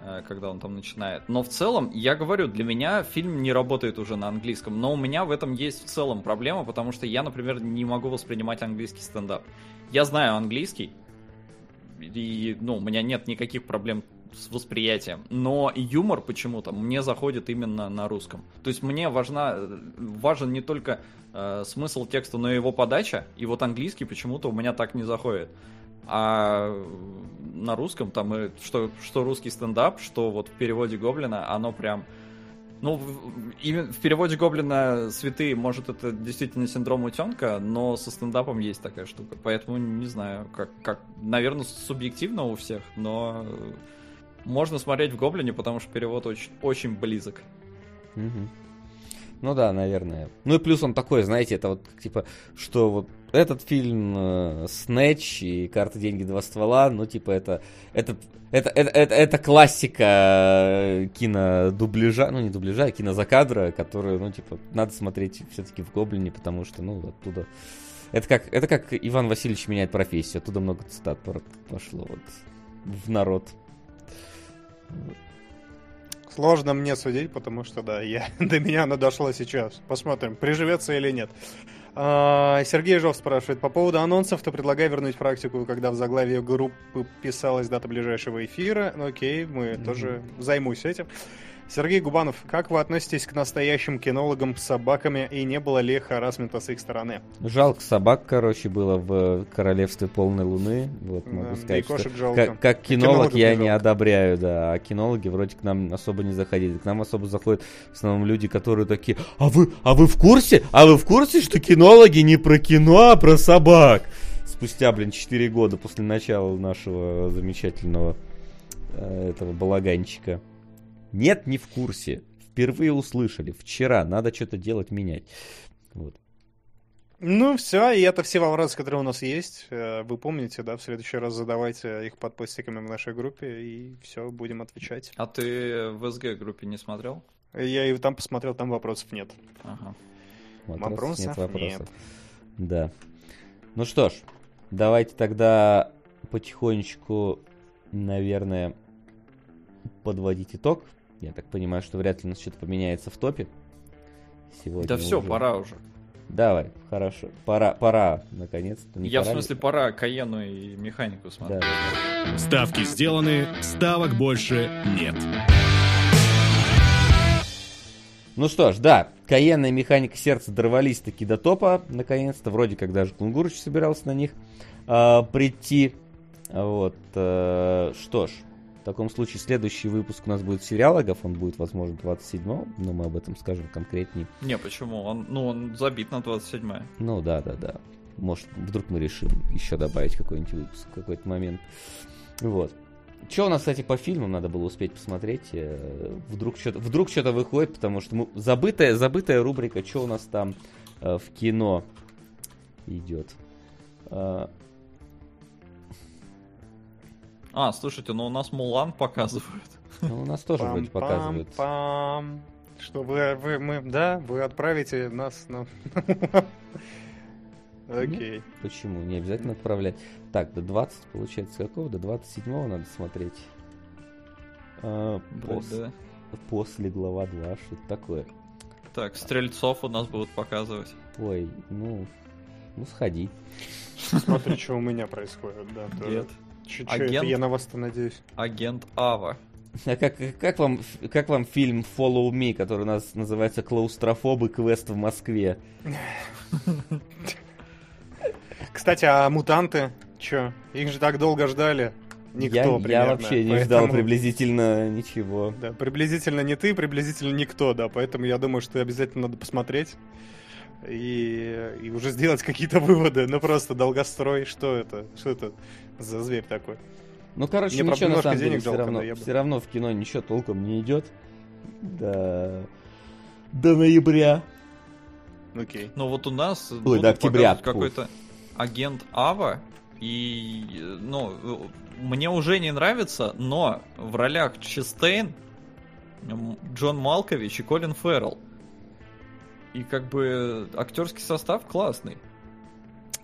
э, когда он там начинает. Но в целом, я говорю, для меня фильм не работает уже на английском, но у меня в этом есть в целом проблема, потому что я, например, не могу воспринимать английский стендап. Я знаю английский, и, ну, у меня нет никаких проблем с восприятием, но юмор почему-то мне заходит именно на русском. То есть мне важна, важен не только э, смысл текста, но и его подача, и вот английский почему-то у меня так не заходит. А на русском там и что, что русский стендап, что вот в переводе Гоблина, оно прям... Ну, именно в переводе Гоблина святые, может, это действительно синдром утенка, но со стендапом есть такая штука. Поэтому не знаю, как, как наверное, субъективно у всех, но можно смотреть в Гоблине, потому что перевод очень, очень близок. Мгм. Ну да, наверное. Ну и плюс он такой, знаете, это вот типа, что вот этот фильм э, Снэч и Карта деньги два ствола, ну типа это это это это, это, это классика э, кинодубляжа, ну не дубляжа, а кинозакадра, которую, ну типа, надо смотреть все-таки в Гоблине, потому что, ну, оттуда это как, это как Иван Васильевич меняет профессию, оттуда много цитат пошло вот в народ. Сложно мне судить, потому что, да, я, [laughs] до меня оно дошло сейчас. Посмотрим, приживется или нет. А, Сергей Жов спрашивает, по поводу анонсов, то предлагаю вернуть практику, когда в заглавии группы писалась дата ближайшего эфира. Ну, окей, мы Мгм. тоже займусь этим. Сергей Губанов, как вы относитесь к настоящим кинологам с собаками и не было ли харасмента с их стороны? Жалко собак, короче, было в Королевстве Полной Луны. Вот, могу да сказать, и кошек что жалко. как, как кинолог я не не жалко. одобряю, да. А кинологи вроде к нам особо не заходили. К нам особо заходят в основном люди, которые такие, а вы, а вы в курсе? А вы в курсе, что кинологи не про кино, а про собак? Спустя, блин, 4 года после начала нашего замечательного э, этого балаганчика. Нет, не в курсе. Впервые услышали. Вчера. Надо что-то делать, менять. Вот. Ну, все, и это все вопросы, которые у нас есть. Э, Вы помните, да, в следующий раз задавайте их под постиками в нашей группе, и все, будем отвечать. А ты в СГ группе не смотрел? Я и там посмотрел, там вопросов нет. Ага. Вопросов Вопросов нет вопросов. нет. Да. Ну что ж, давайте тогда потихонечку, наверное, подводить итог. Я так понимаю, что вряд ли у нас что-то поменяется в топе. Сегодня Да все, уже. пора уже. Давай, хорошо. Пора, пора, наконец-то. Не Я в пора ли? смысле пора Каену и механику Да, смотреть. да, Ставки сделаны, ставок больше нет. Ну что ж, да, Каена и Механика Сердца дорвались таки до топа, наконец-то, вроде как даже Кунгурыч собирался на них а, прийти. Вот, э, что ж, в таком случае следующий выпуск у нас будет сериалогов, он будет, возможно, 27 но мы об этом скажем конкретнее. Не, почему? Он, ну, он забит на 27 Ну да, да, да. Может, вдруг мы решим еще добавить какой-нибудь выпуск в какой-то момент. Вот. Что у нас, кстати, по фильмам надо было успеть посмотреть? э, Вдруг что-то вдруг что-то выходит, потому что мы... забытая, забытая рубрика, что у нас там э, в кино идет. А, А, слушайте, ну у нас Мулан показывают. [laughs] ну, у нас тоже вроде показывают. Пам-пам-пам. Что вы, вы, мы, да, вы отправите нас на... [laughs] Окей. Почему? Не обязательно отправлять. Так, до 20, получается, какого? До 27 надо смотреть. А, Блин, пос- да. После глава 2, что это такое? Так, Стрельцов у нас будут показывать. Ой, ну, ну сходи. Смотри, что у меня происходит, да. тоже. Нет. Чё Агент? это я на вас-то надеюсь. Агент Ава. А как, как, вам, как вам фильм Follow Me, который у нас называется «Клаустрофобы. Квест в Москве»? Кстати, а мутанты? Чё? Их же так долго ждали. Никто, я, примерно. я вообще не ждал Поэтому- приблизительно ничего. Да, приблизительно не ты, приблизительно никто, да. Поэтому я думаю, что обязательно надо посмотреть и, и уже сделать какие-то выводы. Ну просто долгострой, что это? Что это за зверь такой? Ну, короче, Мне, ничего на самом деле денег все равно, но я все равно в кино ничего толком не идет. До, до ноября. Окей. Ну вот у нас Ой, будут до октября, какой-то агент Ава, и, ну, мне уже не нравится, но в ролях Честейн, Джон Малкович и Колин Феррелл. И как бы актерский состав классный.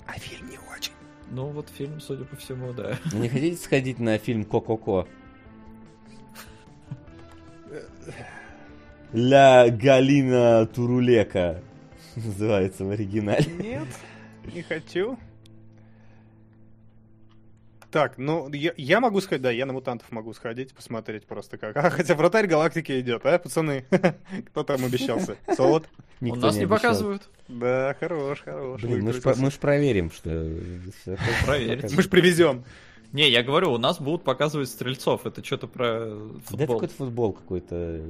А фильм не очень. Ну вот фильм, судя по всему, да. Не хотите сходить на фильм Ко-Ко-Ко? Ля Галина Турулека [laughs] называется в оригинале. Нет, не хочу. Так, ну, я, я могу сходить, да, я на мутантов могу сходить, посмотреть просто как. [laughs] А, хотя вратарь галактики идет, а, пацаны? [laughs] Кто там обещался? Солод? Никто у нас не, обещал. показывают. Да, хорош, хорош. Блин, мы ж, мы ж проверим, что... всё [laughs] Проверьте. Мы ж привезем. Не, я говорю, у нас будут показывать стрельцов. Это что-то про Да это футбол. какой-то футбол какой-то.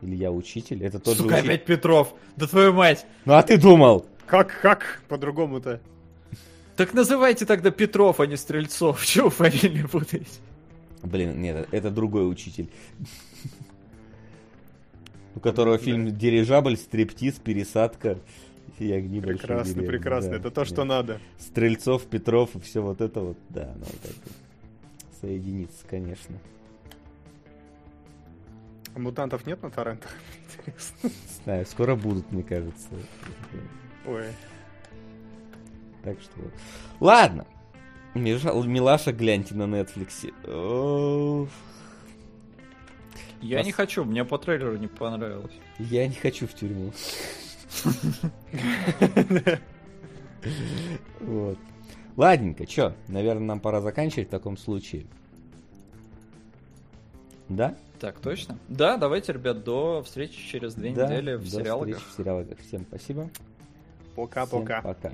Или я учитель? Это тот Сука, учитель. опять Петров. Да твою мать. Ну а ты думал? Как, как по-другому-то? Так называйте тогда Петров, а не Стрельцов. [laughs] Чего вы фамилии путаете? Блин, нет, это другой учитель. У которого фильм «Дирижабль», «Стриптиз», «Пересадка» и «Огни Прекрасно, деревни». прекрасно. Да, Это то, что надо. Стрельцов, Петров и все вот это вот, да, надо так вот соединиться, конечно. А мутантов нет на торрентах? [laughs] Интересно. Не знаю, скоро будут, мне кажется. Ой. Так что вот. Ладно. Милаша, гляньте на Netflix. Оф, Я Вас- не хочу, мне по трейлеру не понравилось. Я не хочу в тюрьму. Вот. Ладненько, чё, наверное, нам пора заканчивать в таком случае. Да? Так, точно? Да, давайте, ребят, до встречи через две да, недели в до сериалах. встречи в сериалах. Всем спасибо. Всем Пока-пока. пока.